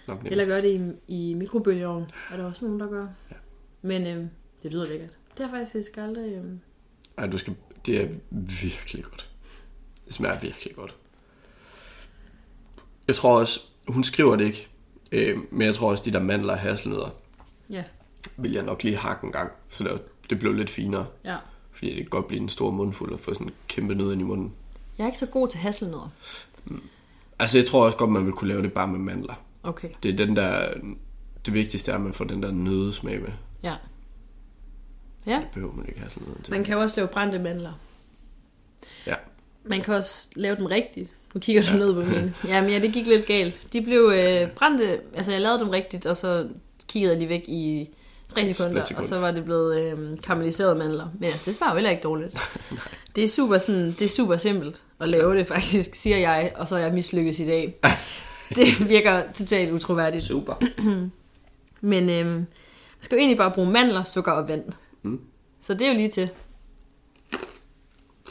nok Eller nemmest. gøre det i, i mikrobølgeovnen. Er der også nogen, der gør? Men øh, det lyder lækkert. Det har faktisk jeg skal aldrig... Øh... Ej, du skal... Det er virkelig godt. Det smager virkelig godt. Jeg tror også, hun skriver det ikke, øh, men jeg tror også, de der mandler og hasselnødder, Ja, vil jeg nok lige hakke en gang, så det, det blev lidt finere. ja. Fordi det kan godt blive en stor mundfuld at få sådan en kæmpe nød ind i munden. Jeg er ikke så god til hasselnødder. Altså, jeg tror også godt, man vil kunne lave det bare med mandler. Okay, Det er den der... Det vigtigste er, at man får den der nødesmag med. ja. Ja, Det behøver man ikke have sådan noget til. man kan jo også lave brændte mandler. Ja. Man kan også lave dem rigtigt. Nu kigger du ja. ned på mine. [LAUGHS] Ja, men ja, det gik lidt galt. De blev øh, brændte, altså jeg lavede dem rigtigt, og så kiggede jeg lige væk i 3 sekunder, sekund. og så var det blevet øh, karamelliserede mandler. Men altså, det smager jo heller ikke dårligt. [LAUGHS] det er super sådan, det er super simpelt at lave det faktisk, siger jeg, og så er jeg mislykket i dag. [LAUGHS] det virker totalt utroværdigt. Super. [CLEARS THROAT] Men øh, man skal jo egentlig bare bruge mandler, sukker og vand. Mm. Så det er jo lige til.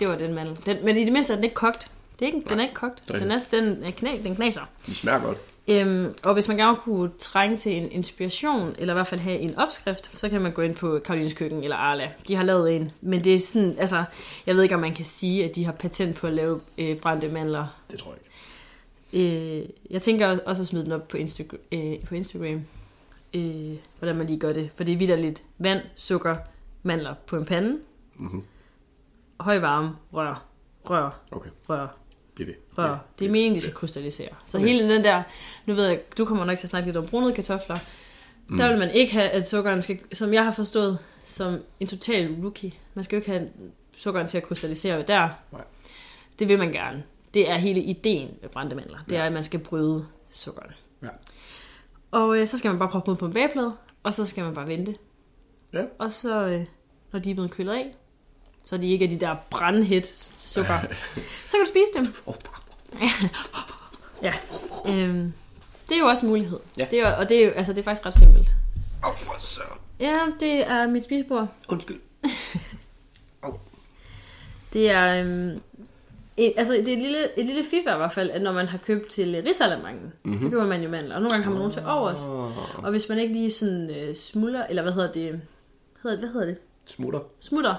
Det var den mandel. Den, men i det mindste er den ikke kogt. Det er ikke, den er ikke kogt. Er Den, er, den, er kna, den knaser. De smager godt. Øhm, og hvis man gerne kunne trænge til en inspiration, eller i hvert fald have en opskrift, så kan man gå ind på Karolines Køkken eller Arla. De har lavet en, men det er sådan, altså, jeg ved ikke, om man kan sige, at de har patent på at lave øh, brændte mandler. Det tror jeg ikke. Øh, jeg tænker også at smide den op på, Instagram, øh, på Instagram, øh, hvordan man lige gør det. For det er vidderligt vand, sukker, mandler på en pande, Mhm. Høj varme, rør, rør, Okay, rør, bliv ved. rør. Ja, Det er meningen, de skal krystallisere. Så Okay. hele den der, nu ved jeg, du kommer nok til at snakke lidt om brunede kartofler, mm. der vil man ikke have, at sukkeren skal, som jeg har forstået, som en total rookie. Man skal jo ikke have sukkeren til at krystallisere der. Nej. Det vil man gerne. Det er hele ideen med brændte mandler. Det er, at man skal bryde sukkeren. Ja. Og øh, så skal man bare proppe ud på en bageplade, og så skal man bare vente. Ja. Og så, øh, når de er blevet kølet af, så de ikke er de der brandhæt sukker, så kan du spise dem. Ja. Øhm, det er jo også en mulighed. Ja. Det er, og det er jo altså, det er faktisk ret simpelt. oh, for søren. Ja, det er mit spisebord. Undskyld. [LAUGHS] Det er, øhm, et, altså, det er et lille, et lille fif i hvert fald, at når man har købt til risalamangen, Mhm. mm-hmm. så køber man jo mandler. Og nogle gange har man nogen til overs. Oh. Og hvis man ikke lige sådan øh, smuldrer, eller hvad hedder det, hedder, hvad hedder det? Smutter. Smutter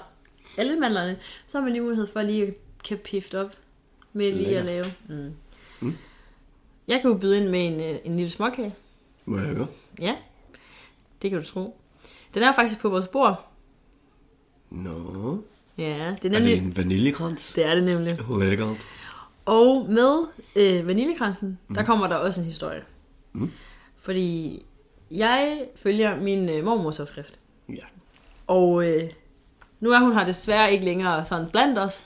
alle mandlerne, så har man lige mulighed for lige at kan pifte op med lige Lækker. at lave. Mm. Mm. Jeg kan jo byde ind med en, øh, en lille småkage. Må jeg høre? Ja, det kan du tro. Den er faktisk på vores bord. Nå. Ja, det er Er det nemlig... en vaniljekrans? Det er det nemlig. Lækkert. Og med øh, vaniljekransen, mm. der kommer der også en historie. Mm. Fordi jeg følger min øh, mormors opskrift. Ja. Og øh, nu er hun her desværre ikke længere sådan blandt os.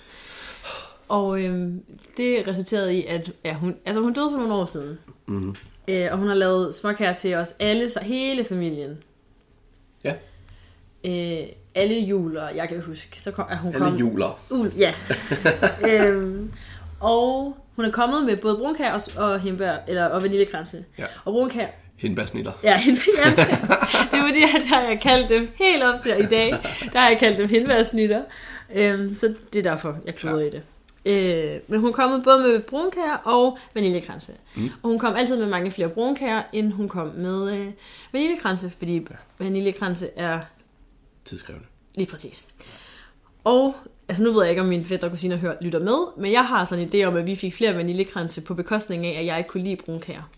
Og øh, det resulterede i, at ja, hun, altså hun døde for nogle år siden. Mm. Øh, og hun har lavet småkager til os alle, så hele familien. Ja. Øh, alle juler, jeg kan huske, så kom, er hun Alle kom, juler. Ul, ja. [LAUGHS] øhm, og hun er kommet med både brunkær og, og hindbær, eller og vaniljekranse. Ja. Og brunkær, Hindbærsnitter. ja, [LAUGHS] hindbær, det var det, der har jeg kaldt dem helt op til i dag. Der har jeg kaldt dem hindbærsnitter. Øhm, så det er derfor, jeg kluder i det. Øh, men hun kommet både med brunkær og vaniljekranse. Mm. Og hun kom altid med mange flere brunkager, end hun kom med øh, vaniljekranse, fordi ja. vaniljekranse er Tidskrævende. Lige præcis. Og, altså nu ved jeg ikke, om mine fætter og kusiner hører, lytter med, men jeg har sådan en idé om, at vi fik flere vaniljekranse på bekostning af, at jeg ikke kunne lide brunkager.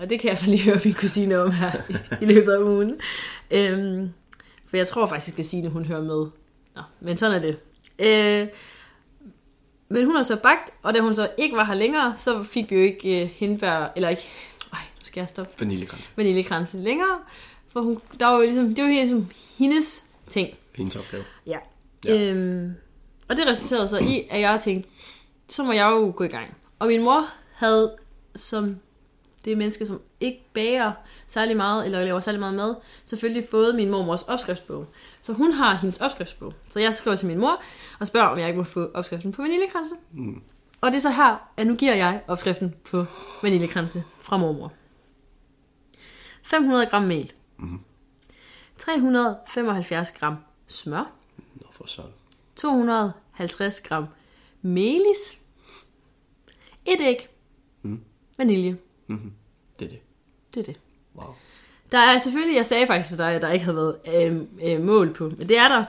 Og det kan jeg så lige [LAUGHS] høre min kusine om her i, løbet af ugen. Øhm, for jeg tror faktisk, at Signe, hun hører med. Nå, men sådan er det. Øh, men hun har så bagt, og da hun så ikke var her længere, så fik vi jo ikke øh, hindbær, eller ikke, ej, nu skal jeg stoppe Vaniljekrans. vaniljekranse længere. For hun, der var jo ligesom, det var jo ligesom hendes ting. Hendes opgave. Ja. Ja. ja. Øhm, og det resulterede så i, at jeg tænkte, så må jeg jo gå i gang. Og min mor havde, som det menneske, som ikke bager særlig meget, eller laver særlig meget mad, selvfølgelig fået min mormors opskriftsbog. Så hun har hendes opskriftsbog. Så jeg skriver til min mor og spørger, om jeg ikke må få opskriften på vaniljekranse. Mm. Og det er så her, at nu giver jeg opskriften på vaniljekranse fra mormor. 500 gram mel. Mm. 375 gram smør. Nå for sådan. 250 gram melis, et æg, Mm. vanilje. Mm-hmm. Det er det. Det er det. Wow. Der er selvfølgelig, jeg sagde faktisk til dig, at der ikke havde været øh, øh, mål på, men det er der.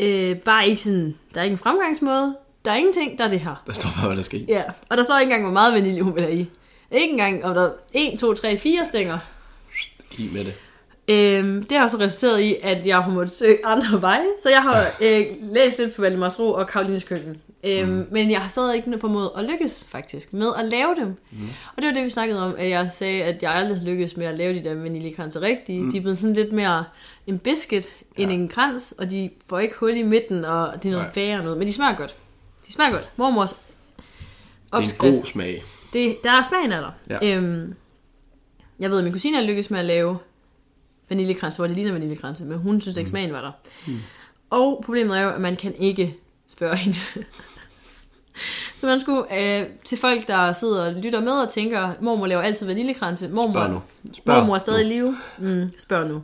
Øh, bare ikke sådan, der er ikke en fremgangsmåde, der er ingenting, der er det her. Der står bare, hvad der i. Ja, og der står ikke engang, hvor meget vanilje hun vil have i. Ikke engang, om der er 1, 2, 3, 4 stænger. I med det. Øhm, det har så resulteret i, at jeg har måttet søge andre [LAUGHS] veje. Så jeg har øh, læst lidt på Valdemars Ro og Karolines Køkken. Øhm, mm. Men jeg har stadig ikke formået at lykkes faktisk med at lave dem. Mm. Og det var det, vi snakkede om, at jeg sagde, at jeg aldrig har lykkes med at lave de der vaniljekranser rigtigt. Mm. De er blevet sådan lidt mere en biscuit ja. end en krans, og de får ikke hul i midten, og det er noget Nej. værre noget. Men de smager godt. De smager godt. Mormors Det er en opskrift. god smag. Det, der er smagen af der. Ja. Øhm, jeg ved, at min kusine har lykkes med at lave vaniljekrans, hvor det ligner vaniljekranse, men hun synes ikke, smagen var der. Mm. Og problemet er jo, at man kan ikke spørge hende. [LAUGHS] Så man skulle øh, til folk, der sidder og lytter med og tænker, mormor laver altid vaniljekranse. Mormor, Spørg nu. Spørg mormor er stadig i live. Mm, spørg nu.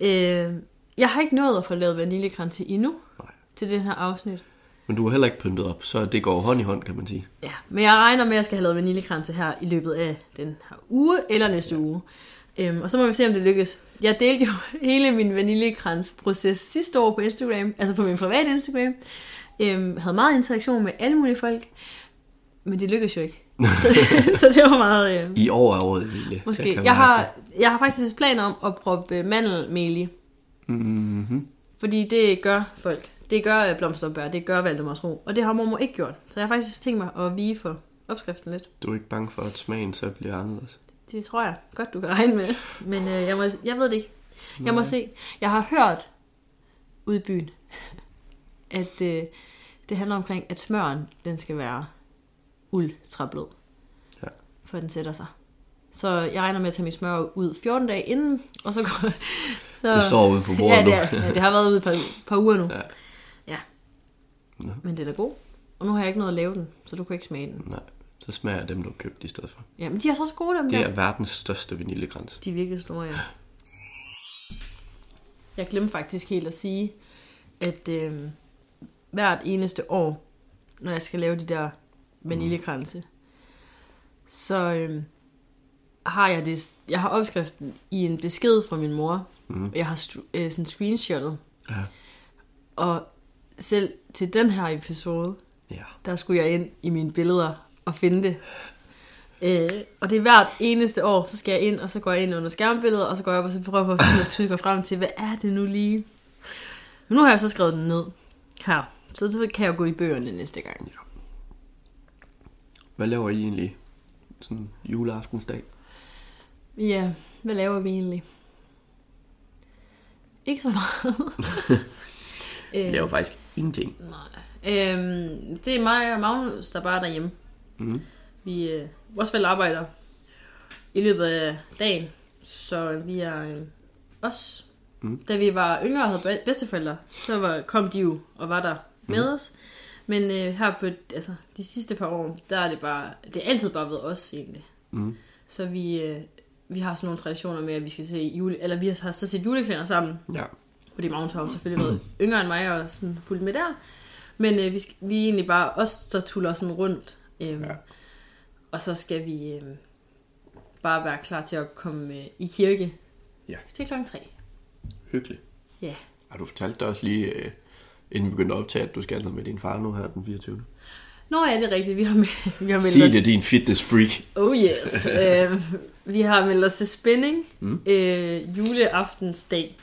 Øh, jeg har ikke nået at få lavet vaniljekranse endnu Nej. til den her afsnit. Men du har heller ikke pyntet op, så det går hånd i hånd, kan man sige. Ja, men jeg regner med, at jeg skal have lavet vaniljekranse her i løbet af den her uge eller næste uge. Øhm, og så må vi se, om det lykkes. Jeg delte jo [LAUGHS] hele min vaniljekrans-proces sidste år på Instagram, altså på min private Instagram. Øhm, havde meget interaktion med alle mulige folk, men det lykkedes jo ikke. så, [LAUGHS] så det var meget... Øh, I år er året, Emilie. måske. Jeg, har, jeg har faktisk planer om at proppe øh, mandelmel i, det. Mhm. fordi det gør folk. Det gør øh, blomsterbær, det gør Valdemars Ro, og det har mormor ikke gjort. Så jeg har faktisk tænkt mig at vige for opskriften lidt. Du er ikke bange for, at smagen så bliver anderledes? Det tror jeg godt, du kan regne med. Men øh, jeg, må, jeg ved det ikke. Jeg må se. Jeg har hørt ude i byen, at øh, det handler omkring, at smøren, den skal være ultrablød. Ja. For den sætter sig. Så jeg regner med at tage min smør ud 14 dage inden, og så går... Så, Det står ude på bordet ja, nu. det, er, ja, det har været ude et par, par uger nu. Ja. ja. Men det er da god. Og nu har jeg ikke noget at lave den, så du kan ikke smage den. Nej, så smager dem, du har købt i stedet for. Ja, men de er så også gode, dem Det der. er verdens største vaniljekrans. De er virkelig store, ja. Jeg glemte faktisk helt at sige, at øh, hvert eneste år, når jeg skal lave de der vaniljekranse, så øh, har jeg det, jeg har opskriften i en besked fra min mor, mm. og jeg har øh, sådan screenshottet, Ja. og selv til den her episode, Ja. der skulle jeg ind i mine billeder og finde det. Øh, og det er hvert eneste år, så skal jeg ind, og så går jeg ind under skærmbilledet, og så går jeg op og så prøver på at finde- at tyde mig frem til, hvad er det nu lige? Men nu har jeg så skrevet den ned her, så så kan jeg gå i bøgerne næste gang. Hvad laver I egentlig sådan juleaftensdag? Ja, hvad laver vi egentlig? Ikke så meget. [LAUGHS] Vi laver faktisk ingenting. Nej. Øhm, det er mig og Magnus, der bare er derhjemme. Mhm. Vi, øh, vores forældre arbejder i løbet af dagen, så vi er øh, os. Mhm. Da vi var yngre og havde be- bedsteforældre, så var, kom de jo og var der med os. Men øh, her på altså, de sidste par år, der er det bare, det er altid bare ved os egentlig. Mhm. Så vi, øh, vi har sådan nogle traditioner med, at vi skal se jule, eller vi har så set juleklæder sammen. Ja. Fordi Magnus har selvfølgelig været yngre end mig og sådan fulgt med der. Men øh, vi, vi er egentlig bare os, der tuller sådan rundt. Øhm, Ja. Og så skal vi øhm, bare være klar til at komme øh, i kirke Ja. til klokken 3. Hyggeligt. Ja. Har du fortalt dig også lige, øh, inden vi begyndte at optage, at du skal noget med din far nu her den 24. Nå ja, det er rigtigt. Vi har, med, vi har meldt Sig det, din fitness freak. Oh yes. øhm, vi har meldt os til spænding mm. øh, juleaftensdag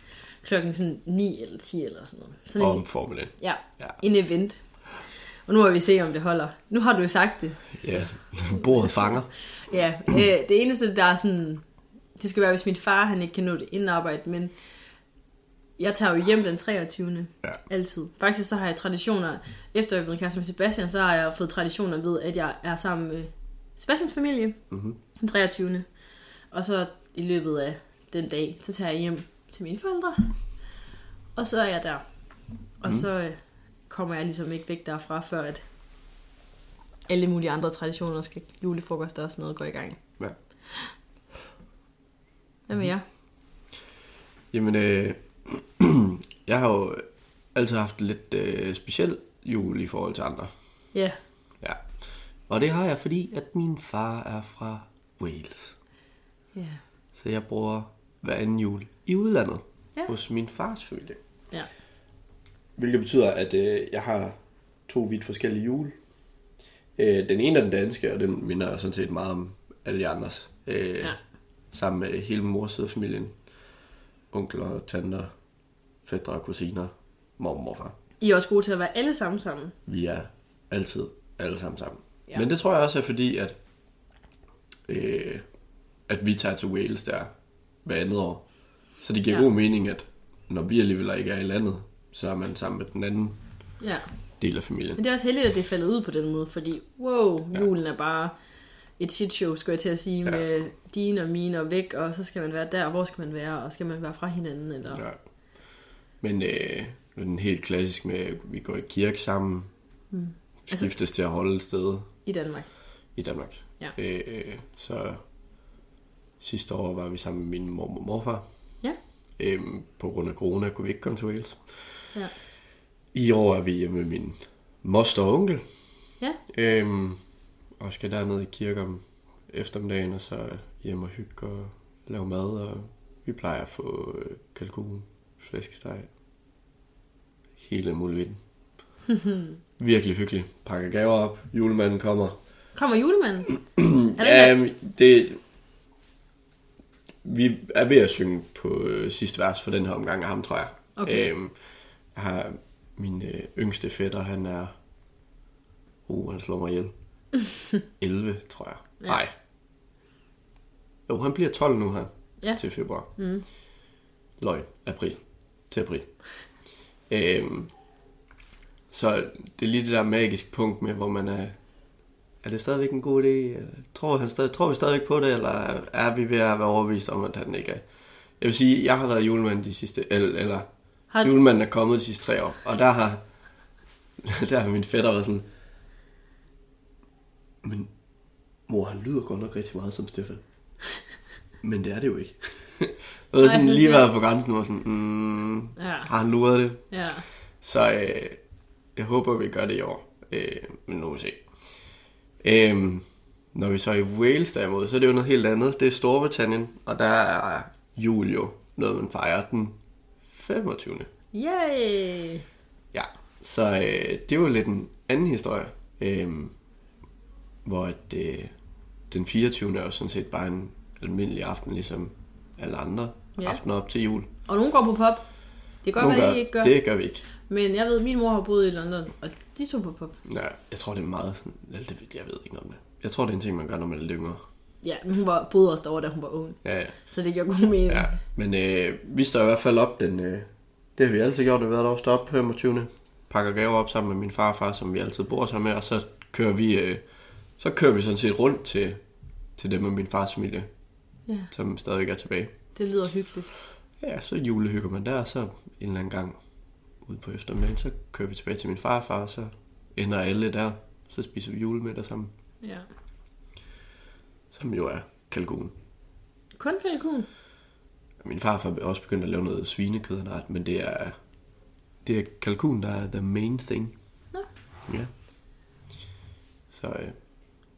klokken sådan 9 eller 10 eller sådan noget. Sådan Om 1. ja, Ja. en event. Og nu må vi se, om det holder. Nu har du jo sagt det. Ja, bordet fanger. Ja, øh, det eneste, der er sådan... Det skal være, hvis min far han ikke kan nå det inden arbejde, men jeg tager jo hjem den 23. Ja. Altid. Faktisk så har jeg traditioner, efter jeg blevet kæreste med Sebastian, så har jeg fået traditioner ved, at jeg er sammen med Sebastians familie Mhm. den 23. Og så i løbet af den dag, så tager jeg hjem til mine forældre, og så er jeg der. Og så øh, kommer jeg ligesom ikke væk derfra, før at alle mulige andre traditioner skal julefrokoster og sådan noget gå i gang. Ja. Hvad med jer? Jamen, øh, [CLEARS THROAT] jeg har jo altid haft lidt øh, speciel jul i forhold til andre. Ja, Ja. Og det har jeg, fordi at min far er fra Wales. ja. Så jeg bruger hver anden jul i udlandet. Ja. Hos min fars familie. Ja. Hvilket betyder, at øh, jeg har to vidt forskellige jule. Øh, den ene er den danske, og den minder sådan set meget om alle de andres. Øh, Ja. Sammen med hele min mors side familien. Onkler, tanter, fædre kusiner, mor og morfar. I er også gode til at være alle sammen sammen. Vi er altid alle sammen sammen. Ja. Men det tror jeg også er fordi, at, øh, at vi tager til Wales der hver andet år. Så det giver ja. god mening, at når vi alligevel ikke er i landet, så er man sammen med den anden Ja. del af familien. Men det er også heldigt, at det er faldet ud på den måde, fordi wow, julen er bare et shit show, skulle jeg til at sige, Ja. med dine og mine og væk, og så skal man være der, og hvor skal man være, og skal man være fra hinanden, eller... Ja. Men øh, den helt klassisk med, at vi går i kirke sammen, mm. skiftes altså, til at holde et sted I Danmark. i Danmark. Ja. Øh, så sidste år var vi sammen med min mor og morfar. Ja. Øhm, på grund af corona kunne vi ikke komme til Wales. Ja. I år er vi hjemme med min moster og onkel. Ja. Øhm, og skal derned i kirke om eftermiddagen, og så hjem og hygge og lave mad. Og vi plejer at få øh, kalkun, flæskesteg, hele muligheden. [LAUGHS] Virkelig hyggeligt. Pakker gaver op, julemanden kommer. Kommer julemanden? [CLEARS THROAT] er det Ja, det... Vi er ved at synge på øh, sidste vers for den her omgang af ham, tror jeg. Okay. Øhm, har min øh, yngste fætter, han er... Uh, han slår mig ihjel. [LAUGHS] 11, tror jeg. Ja. Nej. Jo, han bliver 12 nu her. Ja. Til februar. Mm. Løgn. April. Til april. øhm, så det er lige det der magiske punkt med, hvor man er... Er det stadigvæk en god idé? Tror, han stadig, tror vi stadigvæk på det, eller er vi ved at være overbevist om, at han ikke er? Jeg vil sige, jeg har været julemand de sidste... Eller, eller Har, julemanden er kommet de sidste tre år, og der har, [LAUGHS] der har min fætter været sådan... Men mor, han lyder godt nok rigtig meget som Stefan. Men det er det jo ikke. [LAUGHS] Jeg har Nej, sådan lige været på grænsen og sådan, mm, Ja. har han luret det? ja. Så øh, jeg håber, vi gør det i år. Øh, men nu må vi se. Øh, når vi så er i Wales derimod, så er det jo noget helt andet. Det er Storbritannien, og der er jul jo noget, man fejrer den 25. Yay! Ja, så øh, det var lidt en anden historie. Øh, hvor at, øh, den 24. er jo sådan set bare en almindelig aften, ligesom alle andre Ja. aftener op til jul. Og nogen går på pop. Det kan godt I ikke gør. Det gør vi ikke. Men jeg ved, at min mor har boet i London, og de tog på pop. Ja, jeg tror, det er meget sådan... Jeg ved ikke noget om det. Jeg tror, det er en ting, man gør, når man er lidt yngre. Ja, men hun var, boede også derovre, da hun var ung. Ja, ja. Så det giver god mening. ja. Men øh, vi står i hvert fald op den... Øh, det har vi altid gjort, det har været op på 25. Pakker gaver op sammen med min farfar, som vi altid bor sammen med, og så kører vi... Øh, så kører vi sådan set rundt til, til dem og min fars familie, ja. som stadig er tilbage. Det lyder hyggeligt. Ja, så julehygger man der, og så en eller anden gang ude på eftermiddagen, så kører vi tilbage til min farfar, og så ender alle der. Så spiser vi julemiddag sammen, Ja. Som jo er kalkun. Kun kalkun. Min farfar er også begyndt at lave noget svinekød og noget, men det er, det er kalkun, der er the main thing. Nå. Ja. Så øh,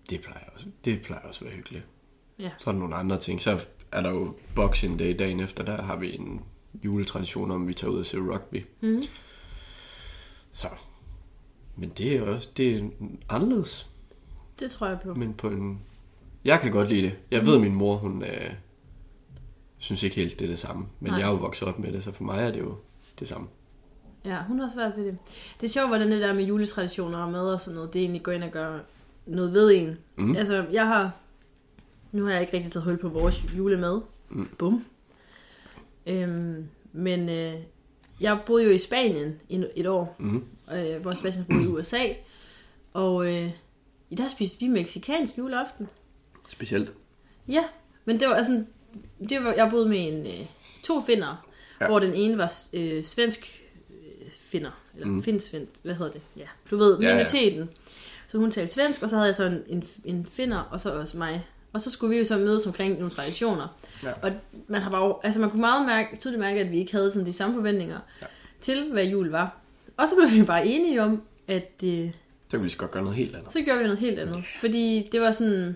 det, plejer også, det plejer også at være hyggeligt. Ja. Så er der nogle andre ting. Så er der jo Boxing Day dagen efter, der har vi en juletradition om, vi tager ud og ser rugby. Mm. Så. Men det er også det er anderledes, Det tror jeg på. men på en... Jeg kan godt lide det. Jeg ved, at min mor, hun øh, synes ikke helt, det er det samme. Men Nej. jeg er jo vokset op med det, så for mig er det jo det samme. Ja, hun har svært ved det. Det er sjovt, hvordan det der med juletraditioner og mad og sådan noget, det egentlig går ind og gør noget ved en. Mm. Altså, jeg har... Nu har jeg ikke rigtig taget hul på vores julemad. Mm. Bum. Øhm, men øh, jeg boede jo i Spanien i et år, Mm. øh, hvor Sebastian boede i USA. Og øh, i der spiste vi meksikansk juleaften. Specielt. Ja, men det var altså... Det var, jeg boede med en, øh, to finder, ja. Hvor den ene var øh, svensk øh, finder, eller mm. Finsvensk, hvad hedder det? Ja, du ved, Ja, ja. minoriteten. Så hun talte svensk, og så havde jeg så en, en, en finder, og så også mig. Og så skulle vi jo så mødes omkring nogle traditioner. Ja. Og man har bare, altså man kunne meget mærke, tydeligt mærke, at vi ikke havde sådan de samme forventninger ja. til, hvad jul var. Og så blev vi bare enige om, at øh, Så kan vi så godt gøre noget helt andet. så gjorde vi noget helt andet. Fordi det var sådan...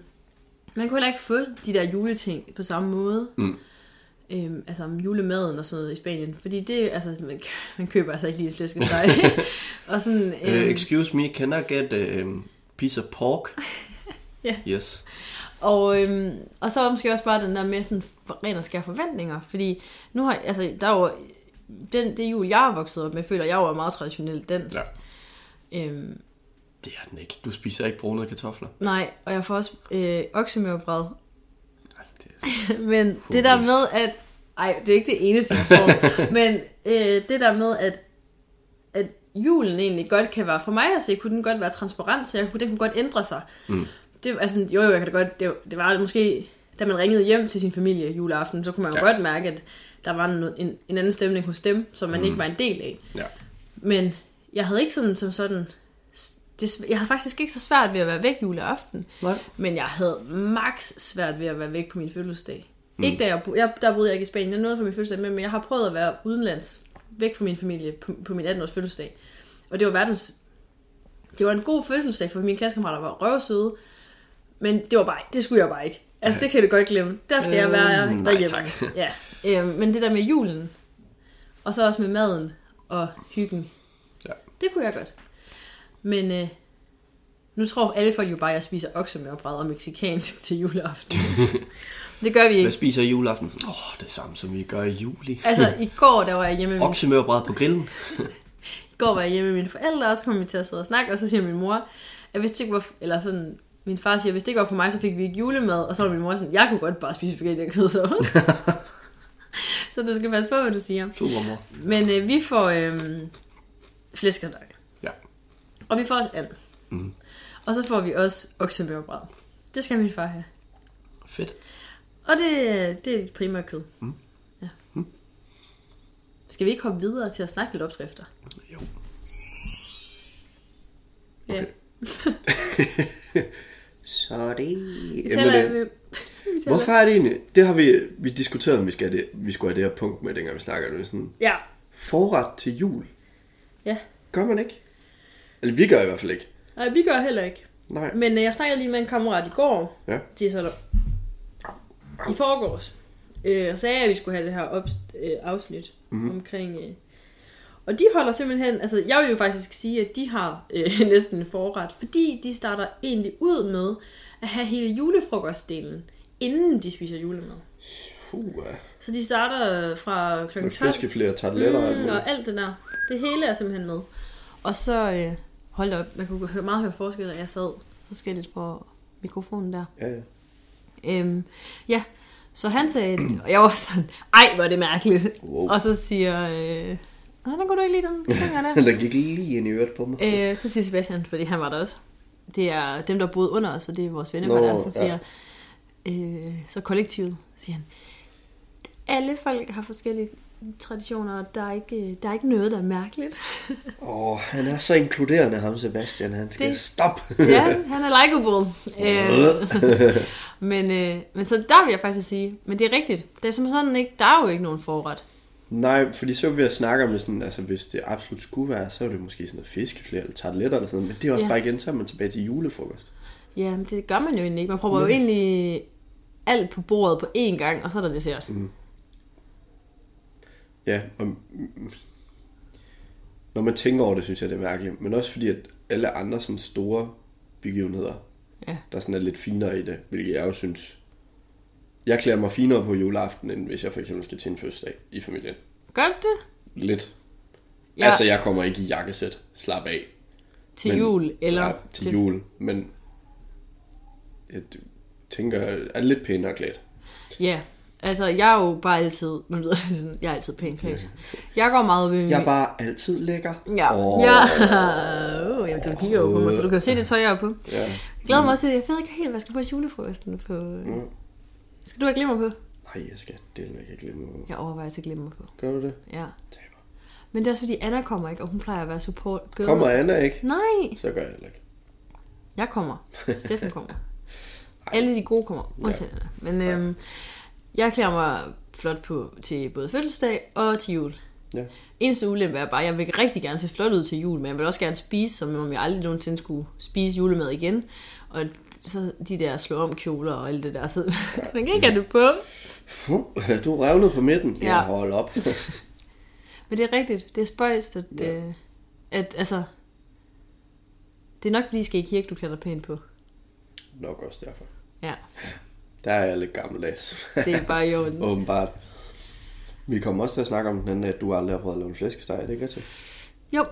Man kunne heller ikke få de der juleting på samme måde. Mm. Øhm, altså om julemaden og sådan noget i Spanien. Fordi det, altså, man, man køber altså ikke lige et flæskesteg. [LAUGHS] og sådan, Uh, øhm, excuse me, can I get a um, piece of pork? [LAUGHS] Ja. Yes. Og, øhm, og så måske også bare den der med sådan ren og skær forventninger, fordi nu har, altså, der var den, det jul, jeg er vokset op med, føler jeg var meget traditionelt dansk. Ja. Øhm, Det er den ikke. Du spiser ikke brunede kartofler. nej, og jeg får også øh, det er... [LAUGHS] Men det der med, at... Ej, det er ikke det eneste, jeg får. [LAUGHS] men øh, det der med, at, at julen egentlig godt kan være... For mig at se, kunne den godt være transparent, så jeg kunne, den kunne godt ændre sig. Mm. Det, altså, jo, jo, jeg kan da godt... Det, det var måske... Da man ringede hjem til sin familie juleaften, så kunne man ja. godt mærke, at der var en, en, en anden stemning hos dem, som man mm. ikke var en del af. Ja. Men jeg havde ikke sådan som sådan... Det, jeg havde faktisk ikke så svært ved at være væk juleaften. Nej. Men jeg havde max svært ved at være væk på min fødselsdag. Mm. Ikke da jeg, jeg, der boede jeg ikke i Spanien, jeg nåede for min fødselsdag med, men jeg har prøvet at være udenlands, væk fra min familie på, på min 18-års fødselsdag. Og det var verdens... Det var en god fødselsdag, for mine klassekammerater var røvsøde, men det var bare, det skulle jeg bare ikke. Altså, det kan du godt glemme. Der skal jeg være Øh, nej, derhjemme. tak. [LAUGHS] Ja. Øhm, men det der med julen, og så også med maden og hyggen, Ja. det kunne jeg godt. Men øh, nu tror alle folk jo bare, at jeg spiser oksemørbrad og mexikansk til juleaften. [LAUGHS] det gør vi Hvad ikke. spiser I juleaften? Åh, oh, det samme som vi gør i juli. Altså, i går, der var jeg hjemme med, min, Oksemørbrad på grillen. [LAUGHS] i går var jeg hjemme med mine forældre, og så kom vi til at sidde og snakke, og så siger min mor, at hvis det ikke var, eller sådan, min far siger, hvis det ikke var for mig, så fik vi ikke julemad, og så var min mor sådan, jeg kunne godt bare spise spaghetti og kødsovs. [LAUGHS] så du skal passe på, hvad du siger. Super, mor. Men øh, vi får øh, flæskesteg. Ja. Og vi får også and. Mhm. Og så får vi også oksemørbrad. Det skal min far have. Fedt. Og det, det er et primært kød. Mm. Ja. Skal vi ikke hoppe videre til at snakke lidt opskrifter? Jo. Ja. [LAUGHS] Så er det... Vi taler, Jamen, vi, vi taler. hvorfor er det egentlig... Det har vi, vi diskuteret, om vi, skal det, vi skulle have det her punkt med, dengang vi snakker det. Sådan, Ja. forret til jul. Ja. Gør man ikke? Eller vi gør i hvert fald ikke. Nej, vi gør heller ikke. Nej. Men øh, jeg snakkede lige med en kammerat i går. Ja. De er så der. I forgårs. Øh, og sagde, at vi skulle have det her op, øh, afsnit Mhm. mm-hmm. omkring... Øh, og de holder simpelthen... Altså, jeg vil jo faktisk sige, at de har øh, [LAUGHS] næsten en forret. Fordi de starter egentlig ud med at have hele julefrokostdelen, inden de spiser julemad. Ja. Så de starter fra kl. Med 12. fiskeflære og tarteletter Mm, og alt det der. Det hele er simpelthen med. Og så, øh, hold da op, man kunne høre, meget høre forskel, at jeg sad forskelligt på mikrofonen der. Ja, ja. Øhm, ja, så han sagde, og [CLEARS THROAT] jeg var sådan, ej, hvor er det mærkeligt. Wow. Og så siger, øh, Nå, den kunne du ikke lide, den [LAUGHS] finger der. Der gik lige ind i øret på mig. øh, så siger Sebastian, fordi han var der også. Det er dem, der boede under os, og det er vores venner, Nå, der, så ja. siger, øh, så kollektivet, siger han, alle folk har forskellige traditioner, der er ikke, der er ikke noget, der er mærkeligt. [LAUGHS] Åh, oh, han er så inkluderende, ham Sebastian. Han skal Det- stoppe. [LAUGHS] ja, han er likeable. Øh, [LAUGHS] men, øh, men så der vil jeg faktisk sige, men det er rigtigt. Det er som sådan ikke, der er jo ikke nogen forret. Nej, fordi så vil jeg snakke om sådan, altså hvis det absolut skulle være, så er det måske sådan noget fiskeflære eller tarteletter eller sådan noget, men det er også Ja. bare igen, så er man tilbage til julefrokost. Ja, men det gør man jo egentlig ikke. Man prøver jo egentlig alt på bordet på én gang, og så er der dessert. Ja, og når man tænker over det, synes jeg, det er mærkeligt. Men også fordi, at alle andre sådan store begivenheder, Ja. der sådan er lidt finere i det, hvilket jeg jo synes. Jeg klæder mig finere på juleaften, end hvis jeg for eksempel skal til en fødselsdag i familien. Gør du det? Lidt. Ja. Altså, jeg kommer ikke i jakkesæt. Slap af. til men- jul, eller ja, til, til jul, men jeg tænker, er lidt pænere klædt. Ja, altså jeg er jo bare altid, man ved, [LAUGHS] sådan, jeg er altid pænt klædt. Jeg går meget ved Jeg er bare altid lækker. Ja, Åh. ja. Oh, jamen, du kigger jo på mig, så du kan jo se det tøj, jeg er på. ja. Jeg glæder mig også til, jeg ved ikke helt, hvad jeg skal på til julefrokosten på. Mm. Skal du have glimmer på? Nej, jeg skal dele mig ikke glemme. Jeg overvejer til glimmer på. Gør du det? Ja. Taber. Men det er også fordi, Anna kommer ikke, og hun plejer at være support girl. Kommer Anna ikke? Nej, Så gør jeg heller ikke. jeg kommer. Steffen kommer. [LAUGHS] Alle de gode kommer, undtagen Anna. Men øhm, jeg klæder mig flot på til både fødselsdag og til jul. Ja. Eneste ulempe er bare, at jeg vil rigtig gerne se flot ud til jul, men jeg vil også gerne spise, som om jeg aldrig nogensinde skulle spise julemad igen. Og så de der slå om kjoler og alt det der, så [LAUGHS] man kan ikke have det på. Fuh, du er revnet på midten. Ja, Ja. hold op. [LAUGHS] Men det er rigtigt. Det er spøjst, at, Ja. ja. at altså... Det er nok fordi, I skal i kirke, du klæder pænt på. Nok også derfor. Ja, Der er jeg lidt gammeldags. det er bare i orden. [LAUGHS] Åbenbart. Vi kommer også til at snakke om den anden, at du aldrig har prøvet at lave en flæskesteg, er det ikke rigtigt? Jo,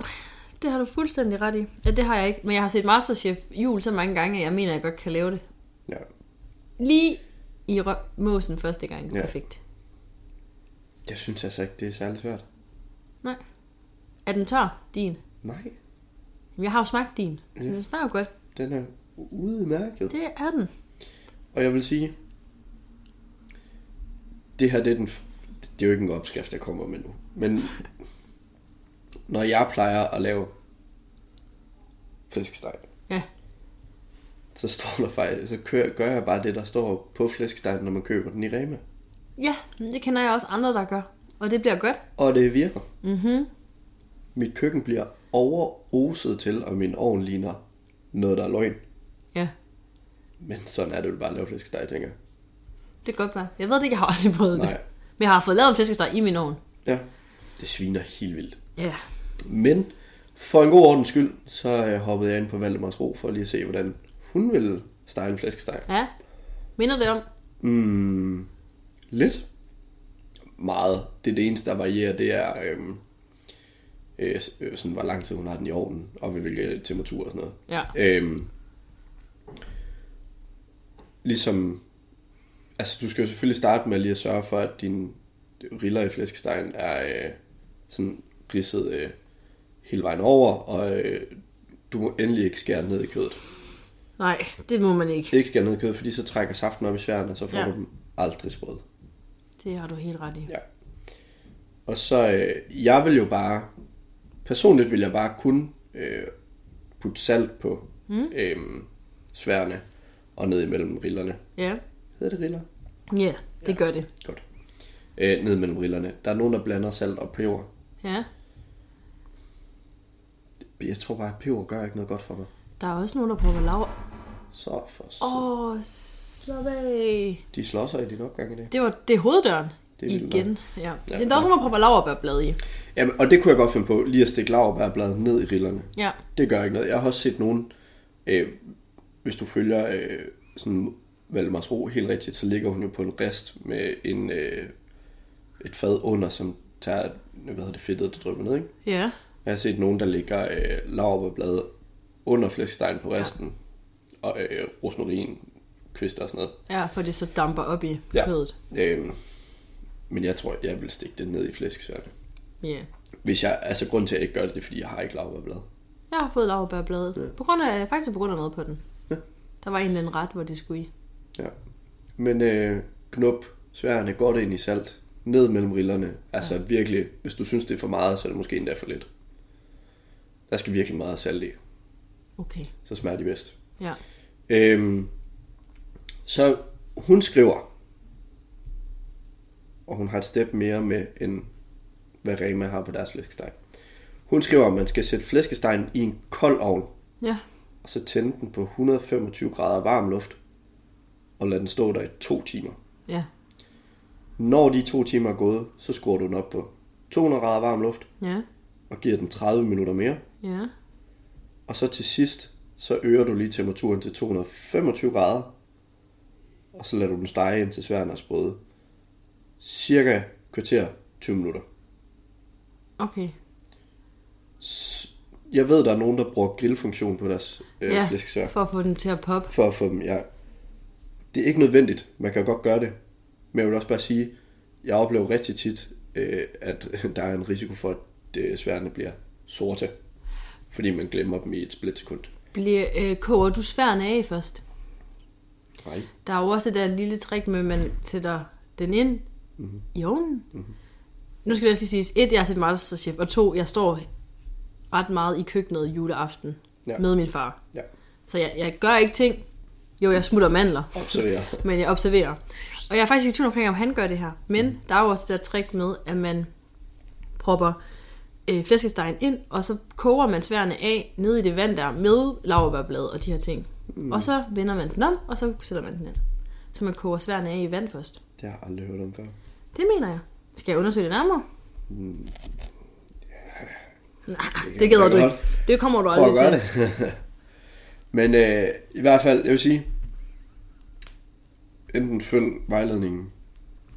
det har du fuldstændig ret i. Ja, det har jeg ikke. Men jeg har set Masterchef jul så mange gange, at jeg mener, at jeg godt kan lave det. Ja. Lige i rø- måsen første gang. Ja. Perfekt. Jeg synes altså ikke, det er særlig svært. Nej. Er den tør, din? Nej, Jeg har jo smagt din. Ja. Det smager jo godt. den er udmærket. Det er den. Og jeg vil sige, det her, det er, den, det er jo ikke en opskrift, jeg kommer med nu. Men når jeg plejer at lave flæskesteg, Ja. så står der faktisk, så kører, gør jeg bare det, der står på flæskestegen, når man køber den i Rema. Ja, det kender jeg også andre, der gør. Og det bliver godt. Og det virker. Mhm. Mit køkken bliver overoset til, og min ovn ligner noget, der er løgn. Ja, Men sådan er det jo bare at lave flæskesteg, tænker jeg. Det kan godt være. Jeg ved det ikke, jeg har aldrig prøvet det. Nej. Men jeg har fået lavet en flæskesteg i min ovn. Ja, det sviner helt vildt. Ja. Men for en god ordens skyld, så hoppede jeg ind på Valdemars Ro for lige at se, hvordan hun ville stege en flæskesteg. Ja. Minder det om? Mm, lidt. Meget. Det er det eneste, der varierer, det er øhm, øh, øh, sådan, hvor lang tid hun har den i ovnen, og ved hvilke temperatur og sådan noget. Ja. Øhm, ligesom, altså du skal jo selvfølgelig starte med lige at sørge for, at din riller i flæskestegen er øh, sådan ridset øh, hele vejen over, og øh, du må endelig ikke skære ned i kødet. Nej, det må man ikke. Ikke skære ned i kødet, fordi så trækker saften op i sværen, og så får Ja. du dem aldrig sprøde. Det har du helt ret i. Ja. Og så, øh, jeg vil jo bare, personligt vil jeg bare kun øh, putte salt på mm. øh, sværene og ned imellem rillerne. Ja. Hedder det riller? Ja, det gør det. Godt. Øh, ned mellem rillerne. Der er nogen, der blander salt og peber. Ja. Jeg tror bare, at peber gør ikke noget godt for mig. Der er også nogen, der prøver laver. Så for så. Åh, oh, slap af. De slår sig i din opgang i det. Det var det er hoveddøren. Det er Igen. Ja. Ja. ja. Der er også nogen, der prøver laverbærblad i. Jamen, og det kunne jeg godt finde på, lige at stikke laverbærbladet ned i rillerne. Ja. Det gør ikke noget. Jeg har også set nogen, øh, hvis du følger øh, sådan Valdemars Ro helt rigtigt, så ligger hun jo på en rest med en, øh, et fad under, som tager, hvad hedder det, fedtet, der drypper ned, ikke? Ja. Jeg har set nogen, der ligger øh, laurbærblade under flæskestegen på resten, ja. og øh, rosmarin, kvister og sådan noget. Ja, for det så damper op i Ja. kødet. Øh, men jeg tror, jeg vil stikke det ned i flæskesværne. Ja. Hvis jeg, altså grunden til, at jeg ikke gør det, det er, fordi jeg har ikke laurbærblade. Jeg har fået laverbærbladet. Ja. På grund af, faktisk på grund af noget på den. Ja. Der var en eller anden ret, hvor det skulle i. Ja. Men øh, knup sværene godt ind i salt. Ned mellem rillerne. Altså ja. virkelig, hvis du synes, det er for meget, så er det måske endda for lidt. Der skal virkelig meget salt i. Okay. Så smager de bedst. Ja. Øhm, så hun skriver, og hun har et step mere med, end hvad Rema har på deres flæskesteg. Hun skriver, at man skal sætte flæskestegen i en kold ovn, Ja. og så tænde den på 125 grader varm luft, og lade den stå der i to timer. Ja. Når de to timer er gået, så skruer du den op på 200 grader varm luft, Ja. og giver den 30 minutter mere. Ja. Og så til sidst, så øger du lige temperaturen til 225 grader, og så lader du den stege ind til sværene er sprøde. Cirka kvarter 20 minutter. Okay. Jeg ved, der er nogen, der bruger grillfunktion på deres øh, Ja, flæskesvær, for at få den til at poppe. for at få dem, ja. Det er ikke nødvendigt, man kan godt gøre det. Men jeg vil også bare sige, jeg oplever rigtig tit, øh, at [LAUGHS] der er en risiko for, at øh, sværene bliver sorte. Fordi man glemmer dem i et splitsekund. Bliver, øh, koger du sværene af først? Nej. Der er jo også det der lille trick med, at man sætter den ind Mhm. mm-hmm. i ovnen. Mm-hmm. Nu skal det også lige siges, et, jeg har set Masterchef, og to, jeg står ret meget i køkkenet juleaften ja. med min far. Ja. Så jeg, jeg gør ikke ting. Jo, jeg smutter mandler, Observer. men jeg observerer. Og jeg er faktisk ikke i tvivl omkring, om han gør det her. Men mm. der er jo også det der trick med, at man propper øh, flæskestegen ind, og så koger man sværene af nede i det vand der med laurbærblad og de her ting. Mm. Og så vender man den om, og så sætter man den ind. Så man koger sværene af i vand først. Det har jeg aldrig hørt om før. Det mener jeg. Skal jeg undersøge det nærmere? Mm, Nej, det gider jeg du godt. ikke. Det kommer du aldrig til. det. [LAUGHS] Men øh, i hvert fald, jeg vil sige, enten følg vejledningen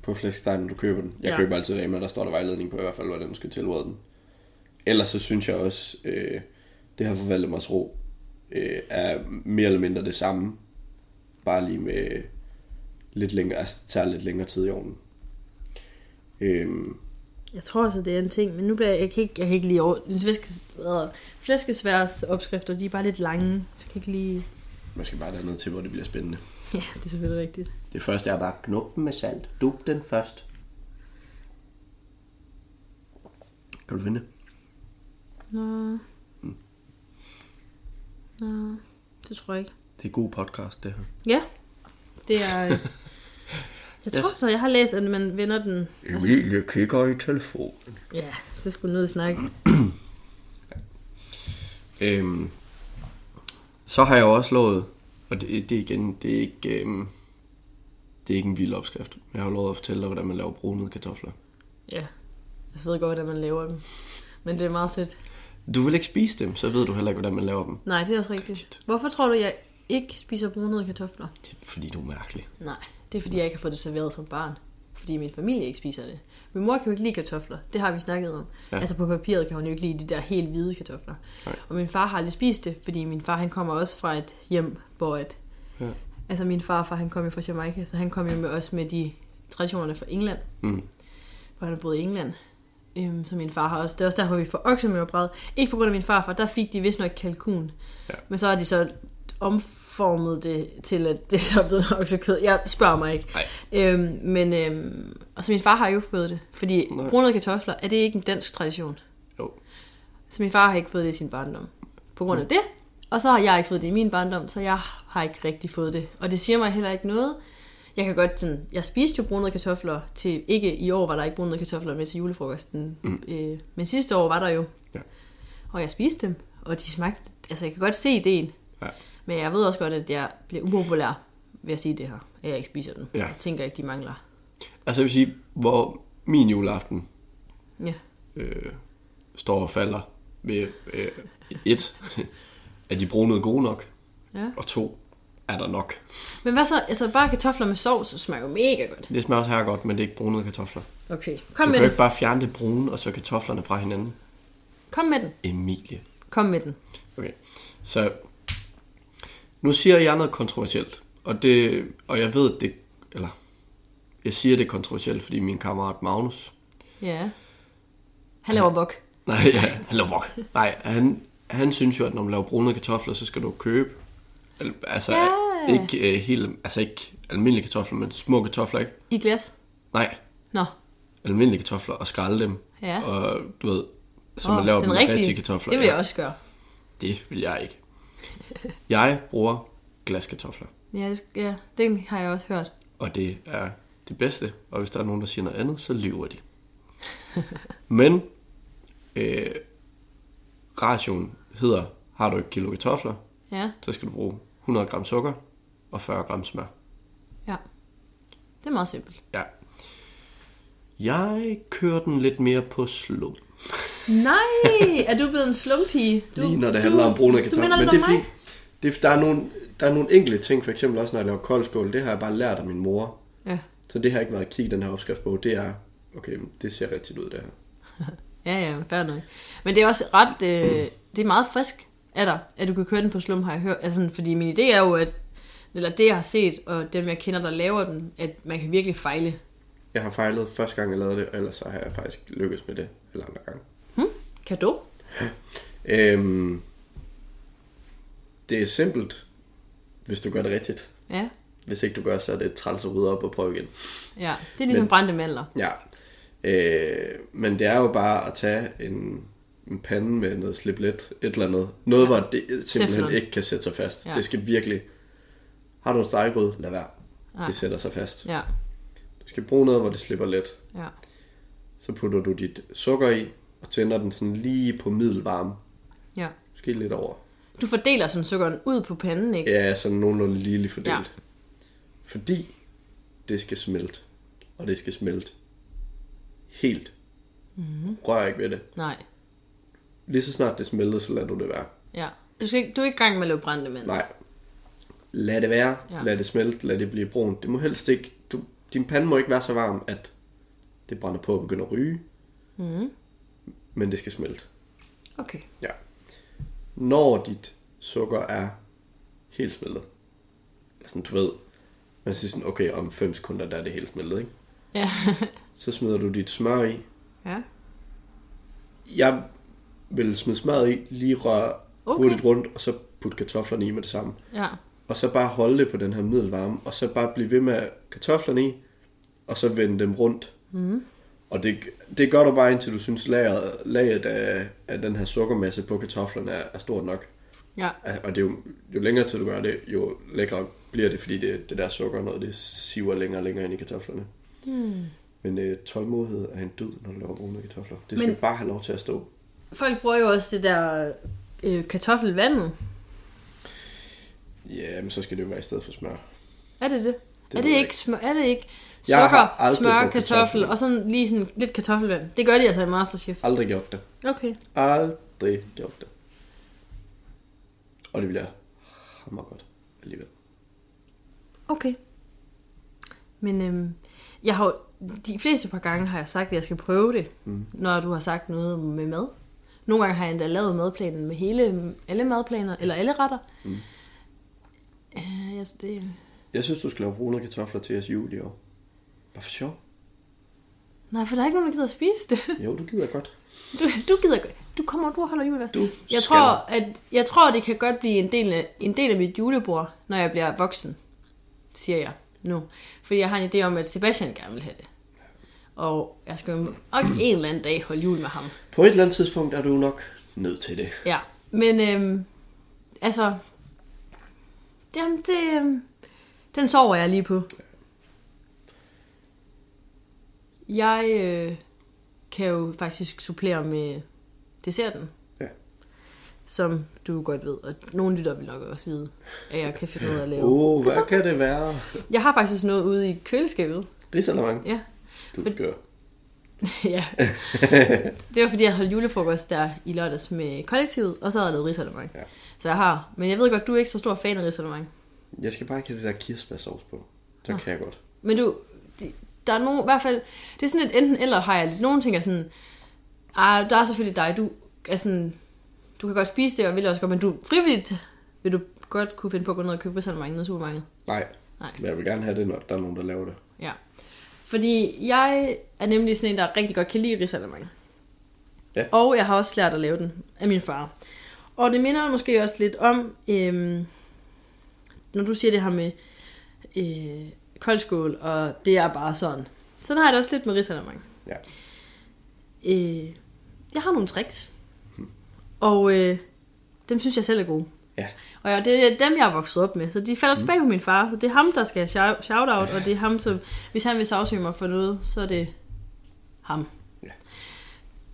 på Flexstein, når du køber den. Jeg Ja. køber altid med, der står der vejledning på i hvert fald, hvordan du skal tilrede den. Ellers så synes jeg også, øh, det her for Valdemars Ro øh, er mere eller mindre det samme. Bare lige med lidt længere, altså tager lidt længere tid i ovnen. Øhm, Jeg tror også, det er en ting, men nu bliver jeg, jeg kan ikke, jeg kan ikke lige over... Flæskes, flæskesværs opskrifter, de er bare lidt lange. Jeg kan ikke lige... man skal bare derned til, hvor det bliver spændende. Ja, det er selvfølgelig rigtigt. Det første er bare knup den med salt. Dub den først. Kan du finde det? Nå. Nå, det tror jeg ikke. Det er god podcast, det her. Ja, det er... [LAUGHS] Jeg tror Yes. så, jeg har læst, at man vender den... Emilie kigger i telefonen. Ja, så skulle og snakke. [CLEARS THROAT] Øhm, så har jeg også lovet, og det, det igen, det er ikke, øhm, det er ikke en vild opskrift. Jeg har lovet at fortælle dig, hvordan man laver brunede kartofler. Ja, jeg ved godt, hvordan man laver dem. Men det er meget sødt. Du vil ikke spise dem, så ved du heller ikke, hvordan man laver dem. Nej, det er også rigtigt. Hvorfor tror du, jeg ikke spiser brunede kartofler? Det er, fordi du er mærkelig. Nej, det er fordi, jeg ikke har fået det serveret som barn. Fordi min familie ikke spiser det. Min mor kan jo ikke lide kartofler. Det har vi snakket om. Ja. Altså på papiret kan hun jo ikke lide de der helt hvide kartofler. Nej. Og min far har aldrig spist det, fordi min far han kommer også fra et hjem, hvor at... Ja. Altså min farfar han kom jo fra Jamaica, så han kom jo med, også med de traditionerne fra England. Mm. Hvor han har boet i England. Øhm, så min far har også... Det er også derfor, vi får oksemørbræd. Ikke på grund af min farfar, der fik de vist nok kalkun. Ja. Men så har de så omformet det til, at det så er blevet [LAUGHS] oksekød. Jeg spørger mig ikke. Nej. Øhm, men øhm, og så min far har jo fået det. Fordi Nej. brunede kartofler, er det ikke en dansk tradition? Jo. Så min far har ikke fået det i sin barndom. På grund af det. Og så har jeg ikke fået det i min barndom, så jeg har ikke rigtig fået det. Og det siger mig heller ikke noget. Jeg kan godt sådan, jeg spiste jo brunede kartofler til, ikke i år var der ikke brunede kartofler med til julefrokosten, mm. øh, men sidste år var der jo. Ja. Og jeg spiste dem, og de smagte, altså jeg kan godt se ideen. Ja. Men jeg ved også godt, at jeg bliver upopulær ved at sige det her, at jeg ikke spiser dem. Ja. Jeg tænker ikke, de mangler. Altså jeg vil sige, hvor min juleaften Ja. øh, står og falder ved øh, et, [LAUGHS] er de brunede gode nok, ja. og to, er der nok. Men hvad så, altså bare kartofler med sovs, smager jo mega godt. Det smager også her godt, men det er ikke brunede kartofler. Okay, Du kom kan med det. ikke bare fjerne det brune, og så kartoflerne fra hinanden. Kom med den. Emilie. Kom med den. Okay, så nu siger jeg noget kontroversielt, og, det, og jeg ved, at det, eller jeg siger det er kontroversielt, fordi min kammerat Magnus, Ja. Han laver vok. nej, ja, han laver vok. Nej, han, han synes jo, at når man laver brune kartofler, så skal du købe, al- altså Ja. ikke uh, helt, altså ikke almindelige kartofler, men små kartofler, ikke? I glas. Nej, Nå. almindelige kartofler og skrælle dem. Ja. Og du ved, så Åh, man laver dem rigtige. rigtige kartofler. Det vil ja. jeg også gøre. Det vil jeg ikke. Jeg bruger glaskartofler, Ja, det, ja, det har jeg også hørt. og det er det bedste. Og hvis der er nogen, der siger noget andet, så lyver de. Men øh, ration hedder, har du et kilo kartofler, Ja, så skal du bruge 100 gram sukker og 40 gram smør. ja. Det er meget simpelt. Ja. Jeg kører den lidt mere på slum. Nej, er du blevet en slumpige? Du, Lige når det handler om brune Du kartofler. minder Men det er fordi, det, er, der, er nogle, der er nogle enkelte ting, for eksempel også når jeg laver koldskål, det har jeg bare lært af min mor. Ja. Så det har ikke været at kigge den her opskrift på. Det er, okay, det ser rigtigt ud det her. [LAUGHS] Ja, ja, fair nok. Men det er også ret, øh, det er meget frisk af dig, at du kan køre den på slum, har jeg hørt. Altså, fordi min idé er jo, at, eller det jeg har set, og dem jeg kender, der laver den, at man kan virkelig fejle. Jeg har fejlet første gang, jeg lavede det, og ellers så har jeg faktisk lykkes med det eller andre gange. Kan du? Øhm, det er simpelt, hvis du gør det rigtigt. Ja. Hvis ikke du gør, så er det træls at rydde op og prøve igen. Ja, det er ligesom Men- brændte mandler. Ja. Øh, men det er jo bare at tage en, en pande med noget slip lidt, et eller andet. Noget, ja. hvor det simpelthen Teflon. ikke kan sætte sig fast. Ja. Det skal virkelig... Har du en stegegrød, lad være. Ja. Det sætter sig fast. Ja, Du skal bruge noget, hvor det slipper let. ja. Så putter du dit sukker i, og tænder den sådan lige på middelvarme. ja. Måske lidt over. Du fordeler sådan sukkeren ud på panden, ikke? Ja, sådan nogenlunde ligeligt fordelt. Ja. Fordi det skal smelte. og det skal smelte. Helt. Mm-hmm. Rør ikke ved det. Nej. Lige så snart det smelter, så lader du det være. Ja. Du, skal ikke, du er ikke i gang med at lave brændte mænd. Nej. Lad det være. Ja. Lad det smelte. Lad det blive brunt. Det må helst ikke... Du, din pande må ikke være så varm, at det brænder på og begynder at ryge. Mhm. Men det skal smelte. Okay. Ja. Når dit sukker er helt smeltet. Sådan, du ved, man siger sådan, okay, om 5 sekunder, der er det helt smeltet, ikke? Ja. [LAUGHS] Så smider du dit smør i. ja. Jeg vil smide smøret i, lige røre Okay. okay. hurtigt rundt, og så putte kartoflerne i med det samme. Ja. Og så bare holde det på den her middelvarme, og så bare blive ved med kartoflerne i, og så vende dem rundt. Mm. Og det, det gør du bare indtil du synes, laget, laget af, af den her sukkermasse på kartoflerne er, er stort nok. Ja. Og det er jo, jo længere tid du gør det, jo lækre bliver det, fordi det, det der sukker, noget det siver længere og længere ind i kartoflerne. Mm. Men øh, tålmodighed er en død, når du laver brune kartofler. Det skal Men- bare have lov til at stå. Folk bruger jo også det der øh, kartoffelvandet. Ja, men så skal det jo være i stedet for smør. Er det det? Det er det ikke smør? Er det ikke sukker, smør, kartoffel og sådan lige sådan lidt kartoffelvand? Det gør de altså i Masterchef. Aldrig gjort det. Okay. Aldrig gjort det. Og det bliver hammer godt alligevel. Okay. Men øhm, jeg har de fleste par gange har jeg sagt, at jeg skal prøve det, mm. når du har sagt noget med mad. Nogle gange har jeg endda lavet madplanen med hele, alle madplaner, eller alle retter. Mm. Øh, jeg, det, Jeg synes, du skal lave brune kartofler til jeres jul i år. Bare for sjov. nej, for der er ikke nogen, der gider at spise det. [LAUGHS] Jo, du gider godt. Du, du gider godt. Du kommer, du holder jul. Du Jeg skal. tror, at, jeg tror, det kan godt blive en del, af, en del af mit julebord, når jeg bliver voksen, siger jeg nu. Fordi jeg har en idé om, at Sebastian gerne vil have det. Og jeg skal jo nok en eller anden dag holde jul med ham. På et eller andet tidspunkt er du nok nødt til det. Ja, men øhm, altså, jamen, det, øhm, den sover jeg lige på. Jeg øh, kan jo faktisk supplere med desserten. Ja. Som du godt ved, og nogle lytter vil nok også vide, at jeg kan finde ud af at lave. Åh, oh, hvad kan det være? Jeg har faktisk noget ude i køleskabet. Risalamang. Ja, Du gør. [LAUGHS] ja. Det var fordi, jeg holdt julefrokost der i lørdags med kollektivet, og så havde jeg lavet risalemang. Ja. Så jeg har, men jeg ved godt, du er ikke så stor fan af risalemang. Jeg skal bare ikke have det der kirsebærsovs på. Så kan jeg godt. Men du, der er nogen, i hvert fald, det er sådan et enten eller har jeg lidt. Nogle ting er sådan, ah, der er selvfølgelig dig, du er sådan, du kan godt spise det, og vil også godt, men du frivilligt vil du godt kunne finde på at gå ned og købe risalemang nede i supermarkedet. Nej. Nej. Men jeg vil gerne have det, når der er nogen, der laver det. Ja. Fordi jeg er nemlig sådan en, der rigtig godt kan lide risalemang. Ja. Og jeg har også lært at lave den af min far. Og det minder måske også lidt om, øhm, når du siger det her med øh, koldskål, og det er bare sådan. Sådan har jeg det også lidt med risalemang. Ja. Øh, jeg har nogle tricks. Og øh, dem synes jeg selv er gode. Ja. Og ja, det er dem, jeg er vokset op med. Så de falder tilbage på min far. Så det er ham, der skal have shout-out. Og det er ham, som... Hvis han vil sagsøge mig for noget, så er det ham. Ja.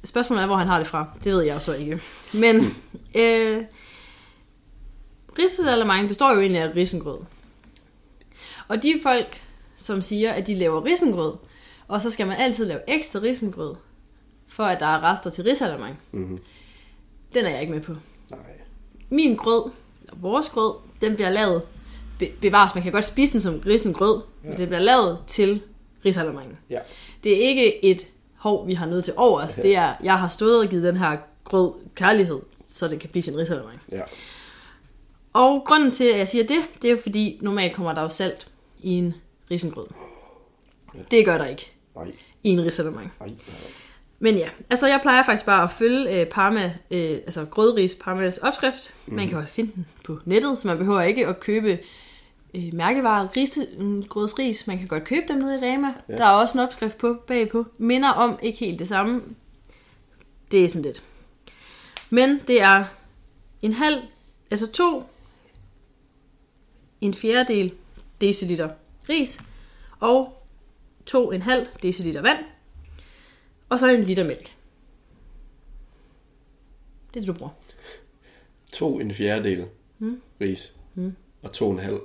Spørgsmålet er, hvor han har det fra. Det ved jeg så ikke. Men øh, risalemang består jo egentlig af risengrød. Og de folk, som siger, at de laver risengrød, og så skal man altid lave ekstra risengrød, for at der er rester til risalemang. Mm-hmm. Den er jeg ikke med på Nej. min grød, eller vores grød, den bliver lavet, be, bevares, man kan godt spise den som risengrød, ja. men den bliver lavet til risalamangen. Ja. Det er ikke et hov, vi har noget til overs. Ja. Det er, jeg har stået og givet den her grød kærlighed, så det kan blive sin risalamang. Ja. Og grunden til, at jeg siger det, det er jo fordi, normalt kommer der jo salt i en risengrød. Det gør der ikke Nej. i en risalamang. Nej. Men ja, altså jeg plejer faktisk bare at følge øh, Parma, øh, altså grødris Parmas opskrift. Mm. Man kan jo finde den på nettet, så man behøver ikke at købe øh, mærkevarer, rise, mm, grødsris. Man kan godt købe dem nede i Rema. Ja. Der er også en opskrift på bagpå. Minder om ikke helt det samme. Det er sådan lidt. Men det er en halv, altså to, en fjerdedel deciliter ris og to en halv deciliter vand. Og så en liter mælk. Det er det, du bruger. To en fjerdedel mm. ris. Mm. Og to og en halv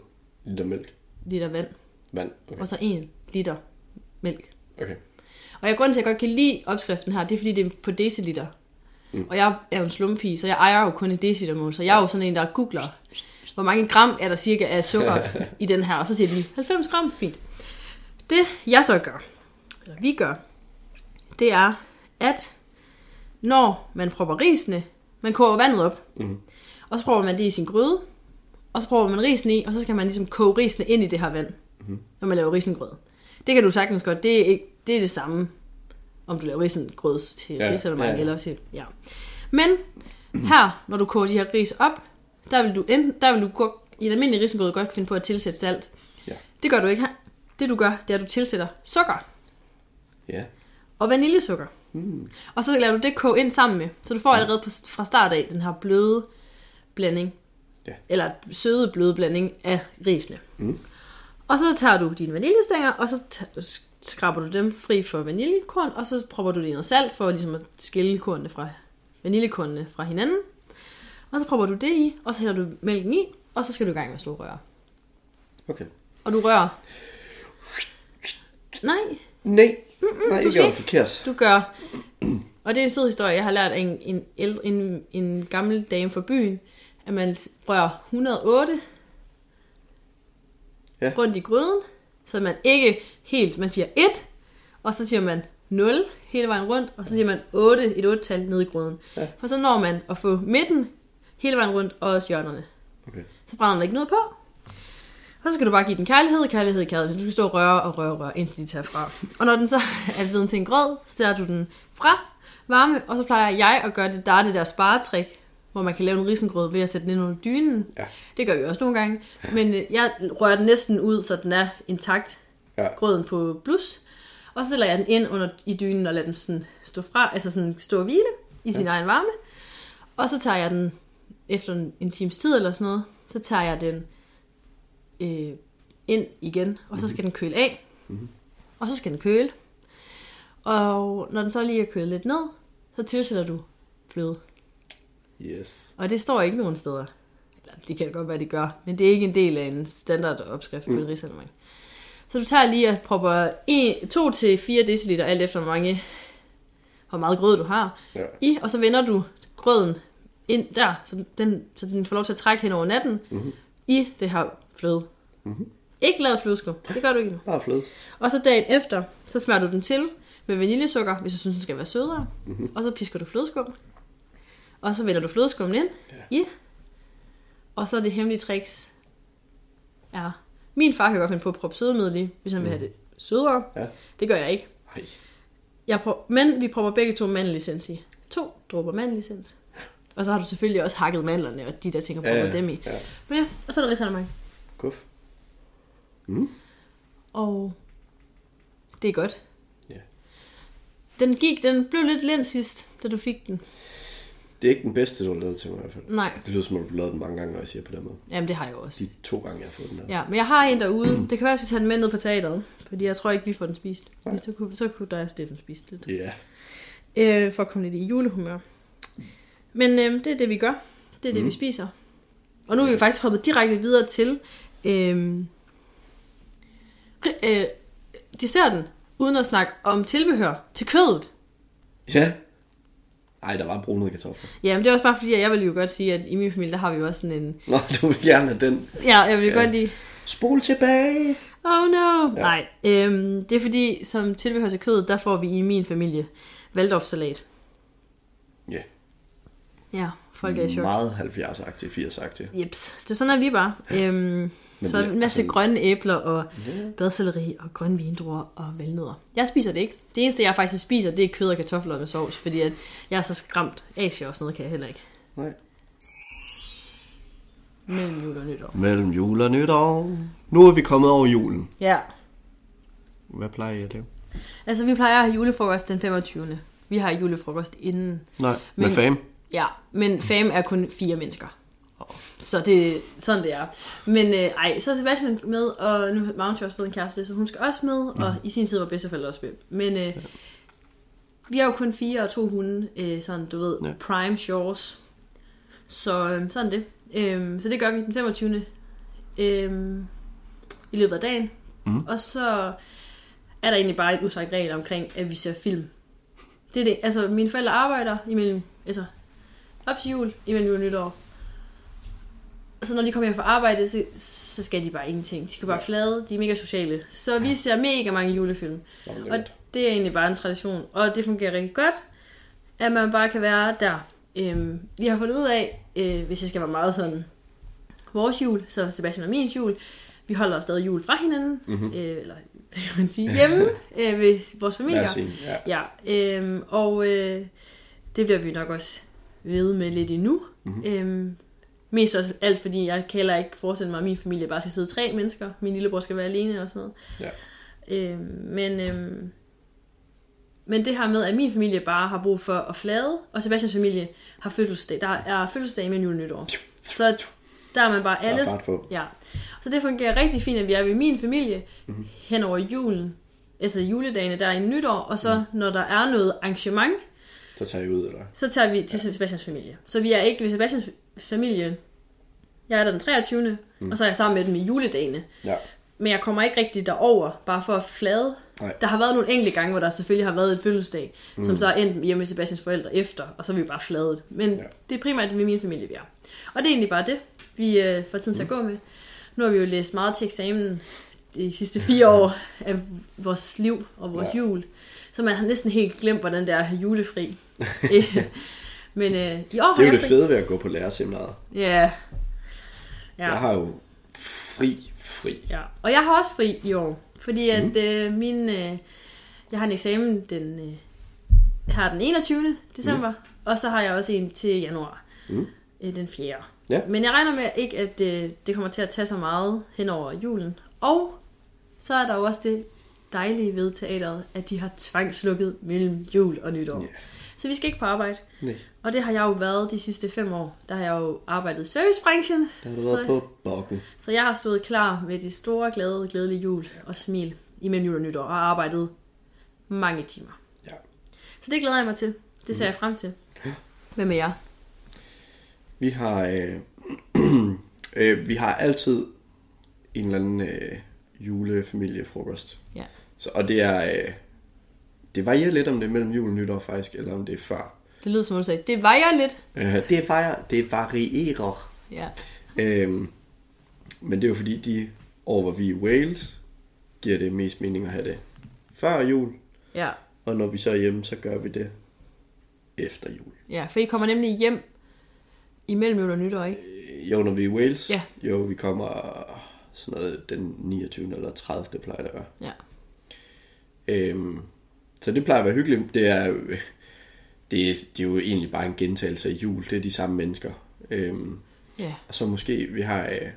liter mælk. Liter vand. Vand. Okay. Og så en liter mælk. Okay. Og jeg grund til, at jeg godt kan lide opskriften her, det er fordi, det er på deciliter. Mm. Og jeg er jo en slumpige, så jeg ejer jo kun et decilitermål. Så jeg er jo sådan en, der googler, hvor mange gram er der cirka af sukker [LAUGHS] i den her. Og så siger de 90 gram, fint. Det jeg så gør, eller vi gør, det er, at når man propper risene, man koger vandet op, Mhm. og så propper man det i sin gryde, og så propper man risene i, og så skal man ligesom koge risene ind i det her vand, Mhm. når man laver risengrød. Det kan du sagtens godt, det er, ikke, det er det samme, om du laver risengrød til ja, risalemang ja, ja. eller til, ja. Men her, når du koger de her ris op, der vil du, enten, der vil du godt, i en almindelig risengrød godt finde på at tilsætte salt. Ja. Det gør du ikke her. Det du gør, det er, at du tilsætter sukker Ja. og vaniljesukker. Mm. Og så lader du det koge ind sammen med. Så du får allerede på, fra start af den her bløde blanding. Ja. Eller søde bløde blanding af risene. Mm. Og så tager du dine vaniljestænger, og så skraber du dem fri for vaniljekorn, og så propper du det i noget salt, for ligesom at skille kornene fra vaniljekornene fra hinanden. Og så propper du det i, og så hælder du mælken i, og så skal du i gang med at slå røre. Okay. Og du rører... Nej, Nej. Nej, du gør ikke. forkert. Du gør. Og det er en sød historie. Jeg har lært af en, en, ældre- en, en gammel dame fra byen, at man rører 108 Ja. rundt i gryden, så man ikke helt, man siger 1, og så siger man 0 hele vejen rundt, og så siger man 8, et 8-tal ned i gryden. Ja. For så når man at få midten hele vejen rundt, og også hjørnerne. Okay. Så brænder der ikke noget på. Og så skal du bare give den kærlighed, kærlighed, kærlighed. Du skal stå og røre og røre og røre, indtil de tager fra. Og når den så [LAUGHS] er blevet til en grød, så tager du den fra varme, og så plejer jeg at gøre det, der er det der sparetrik, hvor man kan lave en risengrød ved at sætte den ind under dynen. Ja. Det gør vi også nogle gange. Men øh, jeg rører den næsten ud, så den er intakt, Ja. grøden på blus. Og så sætter jeg den ind under i dynen og lader den sådan stå fra, altså sådan stå og hvile i sin egen varme. Og så tager jeg den efter en, en times tid eller sådan noget, så tager jeg den øh, ind igen, og så skal den køle af. Og så skal den køle. Og når den så lige er kølet lidt ned, så tilsætter du fløde. Yes. Og det står ikke nogen steder. Eller det kan godt være, det gør, men det er ikke en del af en standard opskrift på mm. risalemang. Så du tager lige og propper 2-4 dl, alt efter hvor mange hvor meget grød du har, Ja. i, og så vender du grøden ind der, så den, så den får lov til at trække hen over natten, Mhm. i det her fløde. Mhm. Ikke lavet flødeskum, det gør du ikke. Bare fløde. Og så dagen efter, så smager du den til med vaniljesukker, hvis du synes, den skal være sødere. Mhm. Mm-hmm. Og så pisker du flødeskum. Og så vender du flødeskummen ind ja. i. Og så er det hemmelige tricks. Ja. Min far kan godt finde på at proppe sødemiddel i, hvis han vil have det sødere. Ja. Det gør jeg ikke. Ej. Jeg prøver, men vi propper begge to mandellicens i. To dråber mandellicens. Og så har du selvfølgelig også hakket mandlerne og de der ting, og Ja, dem i. Ja. Men ja, og så er der risalemang. Guf. Og det er godt. Ja. Den gik, den blev lidt lind sidst, da du fik den. Det er ikke den bedste, du har lavet til mig i hvert fald. Nej, Det lyder som om, du har lavet den mange gange, når jeg siger på den måde. jamen det har jeg også. De to gange, jeg har fået den her. Ja, men jeg har en derude. Det kan være, at jeg skal tage den med ned på teateret. Fordi jeg tror ikke, vi får den spist. Nej. Hvis så kunne, så kunne dig og Steffen spise lidt. Ja. Øh, for at komme lidt i julehumør. Men øh, det er det, vi gør. Det er det, Mm. vi spiser. Og nu er vi faktisk hoppet direkte videre til øh, øh, desserten, uden at snakke om tilbehør til kødet. Ja. Ej, der var brunede kartofler. Jamen, det er også bare fordi, at jeg vil jo godt sige, at i min familie, der har vi jo også sådan en... Nå, du vil gerne have den. Ja, jeg vil Ja. godt lige... Spol tilbage. Oh no! Ja. Ja. Nej, øhm, det er fordi, som tilbehør til kødet, der får vi i min familie Waldorf-salat. Ja. Folk er i chok. Meget 70-agtig, 80-agtig. Jeps, det er sådan, er vi bare. Øhm, så er en masse altså- grønne æbler og bladselleri og grønne vindruer og valnødder. Jeg spiser det ikke. Det eneste, jeg faktisk spiser, det er kød og kartofler med sovs, fordi at jeg er så skræmt. Asia og sådan noget kan jeg heller ikke. Nej. Mellem jul og nytår. Mellem jul og nytår. Nu er vi kommet over julen. Ja, Hvad plejer I at lave? altså vi plejer at have julefrokost den 25. Vi har julefrokost inden. Nej, med Men- fam. Ja, men fam er kun fire mennesker. Så det sådan det er. Men øh, ej, så er Sebastian med, og nu har Magnus også fået en kæreste, så hun skal også med, mm. og i sin tid var bedsteforældre også med. Men øh, vi er jo kun fire og to hunde, øh, sådan du ved, Ja. ja. prime shores. Så øh, sådan det. Øh, så det gør vi den 25. Øh, i løbet af dagen. Mm. Og så er der egentlig bare et usagt regel omkring, at vi ser film. Det er det. Altså, mine forældre arbejder imellem, altså, op til jul, imellem jul og nytår. Så når de kommer hjem fra arbejde, så, så skal de bare ingenting. De skal bare Ja. flade, de er mega sociale. Så vi ser mega mange julefilm. Nå, men det er Og det er egentlig bare en tradition, og det fungerer rigtig godt, at man bare kan være der. Øhm, vi har fundet ud af, øh, hvis jeg skal være meget sådan, vores jul, så Sebastian og min jul, vi holder stadig jul fra hinanden, Mhm. mm-hmm. øh, eller [LAUGHS] hvad kan man sige, hjemme øh, ved vores familier. os sige, ja. Ja, øhm, og øh, det bliver vi nok også ved med lidt endnu. Mhm. Mm-hmm. Øhm, mest også alt, fordi jeg kan heller ikke forestille mig, at min familie bare skal sidde tre mennesker. Min lillebror skal være alene og sådan noget. Ja. Øhm, men, øhm, men det her med, at min familie bare har brug for at flade, og Sebastians familie har fødselsdag. Der er fødselsdag mellem jul nytår. Så der er man bare Der alle... er på. Ja. Så det fungerer rigtig fint, at vi er ved min familie Mhm. mm-hmm. hen over julen. Altså juledagene, der er i nytår, og så Mhm. når der er noget arrangement, Så tager I ud, eller? så tager vi til Sebastians familie. Så vi er ikke ved Sebastians familie. Jeg er der den 23. Mm. og så er jeg sammen med dem i juledagene. Ja. Men jeg kommer ikke rigtig derover, bare for at flade. Nej. Der har været nogle enkelte gange, hvor der selvfølgelig har været et fødselsdag, mm. som så er endt hjemme med Sebastians forældre efter, og så er vi bare fladet. Men Ja. det er primært med min familie, vi er. Og det er egentlig bare det, vi øh, får tiden til at gå med. Nu har vi jo læst meget til eksamen de sidste fire år [LAUGHS] af vores liv og vores ja. jul. Så man har næsten helt glemt, hvordan det er at have julefri. [LAUGHS] Øh, Men øh, i år har Det er jo jeg det fri. fede ved at gå på lærerseminaret. Ja. Jeg Ja. har jo fri, fri. ja. Og jeg har også fri i år. Fordi at mm. øh, min... Øh, jeg har en eksamen den, øh, her den 21. december. Mm. Og så har jeg også en til januar. Mm. Øh, den 4. Ja. Men jeg regner med ikke, at øh, det kommer til at tage så meget hen over julen. Og så er der jo også det dejlige ved teateret, at de har tvangslukket mellem jul og nytår. Ja. Så vi skal ikke på arbejde. Nej, Og det har jeg jo været de sidste fem år. Der har jeg jo arbejdet i servicebranchen. der har du været så, på bokken. så jeg har stået klar med de store, glade, glædelige jul og smil imellem jul og nytår. Og arbejdet mange timer. Ja. Så det glæder jeg mig til. Det ser jeg frem til. Hvad med jer? Vi har, øh, [CLEARS THROAT] øh, vi har altid en eller anden øh, julefamiliefrokost. Så, og det er, øh, det varierer lidt om det er mellem jul og nytår faktisk, eller om det er før. Det lyder som du sagde. Det vejer lidt. Øh, det, var, det varierer. Ja. Øhm, men det er jo fordi, de år, hvor vi er i Wales, giver det mest mening at have det før jul. Ja. Og når vi så er hjemme, så gør vi det efter jul. Ja, for I kommer nemlig hjem imellem jul og nytår, ikke? Øh, Jo, når vi er i Wales, Ja. jo, vi kommer sådan noget den 29. eller 30. plejer det at være. Ja. Øhm, så det plejer at være hyggeligt. Det er, det, er, det er jo egentlig bare en gentagelse af jul. Det er de samme mennesker. Øhm, Ja. og så måske, vi har, øh,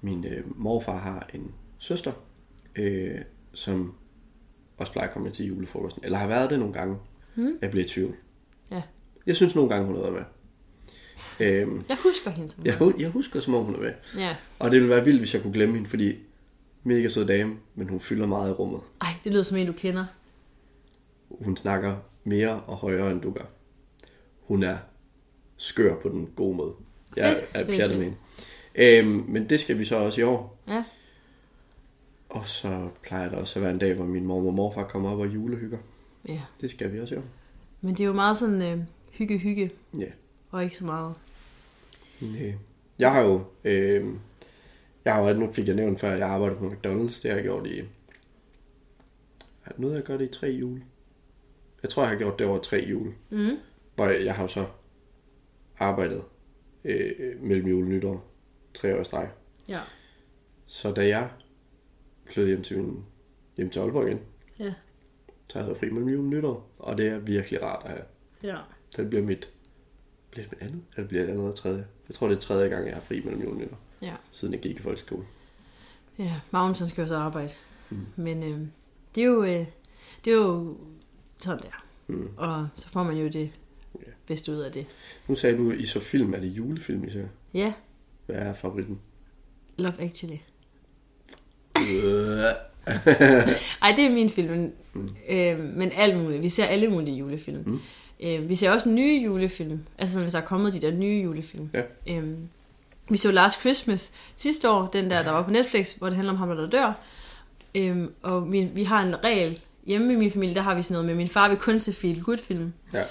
min øh, morfar har en søster, øh, som også plejer at komme til julefrokosten. Eller har været det nogle gange. Hmm. Jeg bliver i tvivl. Ja. Jeg synes nogle gange, hun har været med. Øhm, Jeg husker hende som jeg, jeg husker, som om hun er med. Ja. Og det ville være vildt, hvis jeg kunne glemme hende, fordi mega sød dame, men hun fylder meget i rummet. Ej, det lyder som en, du kender. Hun snakker mere og højere, end du gør. Hun er skør på den gode måde. Jeg Fedt. er pjattet med hende. Øhm, men det skal vi så også i år. Ja. Og så plejer der også at være en dag, hvor min mor og morfar kommer op og julehygger. Ja. Det skal vi også i år. Men det er jo meget sådan øh, hygge-hygge, Ja. og ikke så meget. Yeah. Jeg har jo... Øh, jeg har jo, nu fik jeg nævnt før, jeg arbejder på McDonald's. Det har jeg gjort i... Det noget, jeg gør det i tre jule? Jeg tror, jeg har gjort det over tre jule. Mm. Hvor jeg, jeg har jo så arbejdet øh, mellem jul og nytår. Tre år i streg. Ja. Så da jeg flyttede hjem til, min, hjem til Aalborg igen, Ja. så havde jeg fri mellem jul og nytår. Og det er virkelig rart at have. Ja. Det bliver mit... Bliver det mit andet? Eller bliver det andet og tredje? Jeg tror, det er tredje gang, jeg har fri mellem jul og nytår. Ja. Siden jeg gik i folkeskole. Ja, Magnus skal jo så arbejde. Mm. Men øh, det er jo... Øh, det er jo sådan der. Mm. Og så får man jo det Ja. bedste ud af det. Nu sagde du, I så film. Er det julefilm, I ser? Ja, Hvad er favoritten? Love Actually. [LAUGHS] Ej, det er min film. Mm. Øh, men alt muligt. Vi ser alle mulige julefilm. Mm. Øh, vi ser også nye julefilm. Altså hvis der er kommet de der nye julefilm. Ja. Øh, vi så Last Christmas sidste år, den der, der var på Netflix, hvor det handler om ham, der dør. Øhm, og min, vi har en regel hjemme i min familie, der har vi sådan noget med, min far vil kun se feel good film. Ja.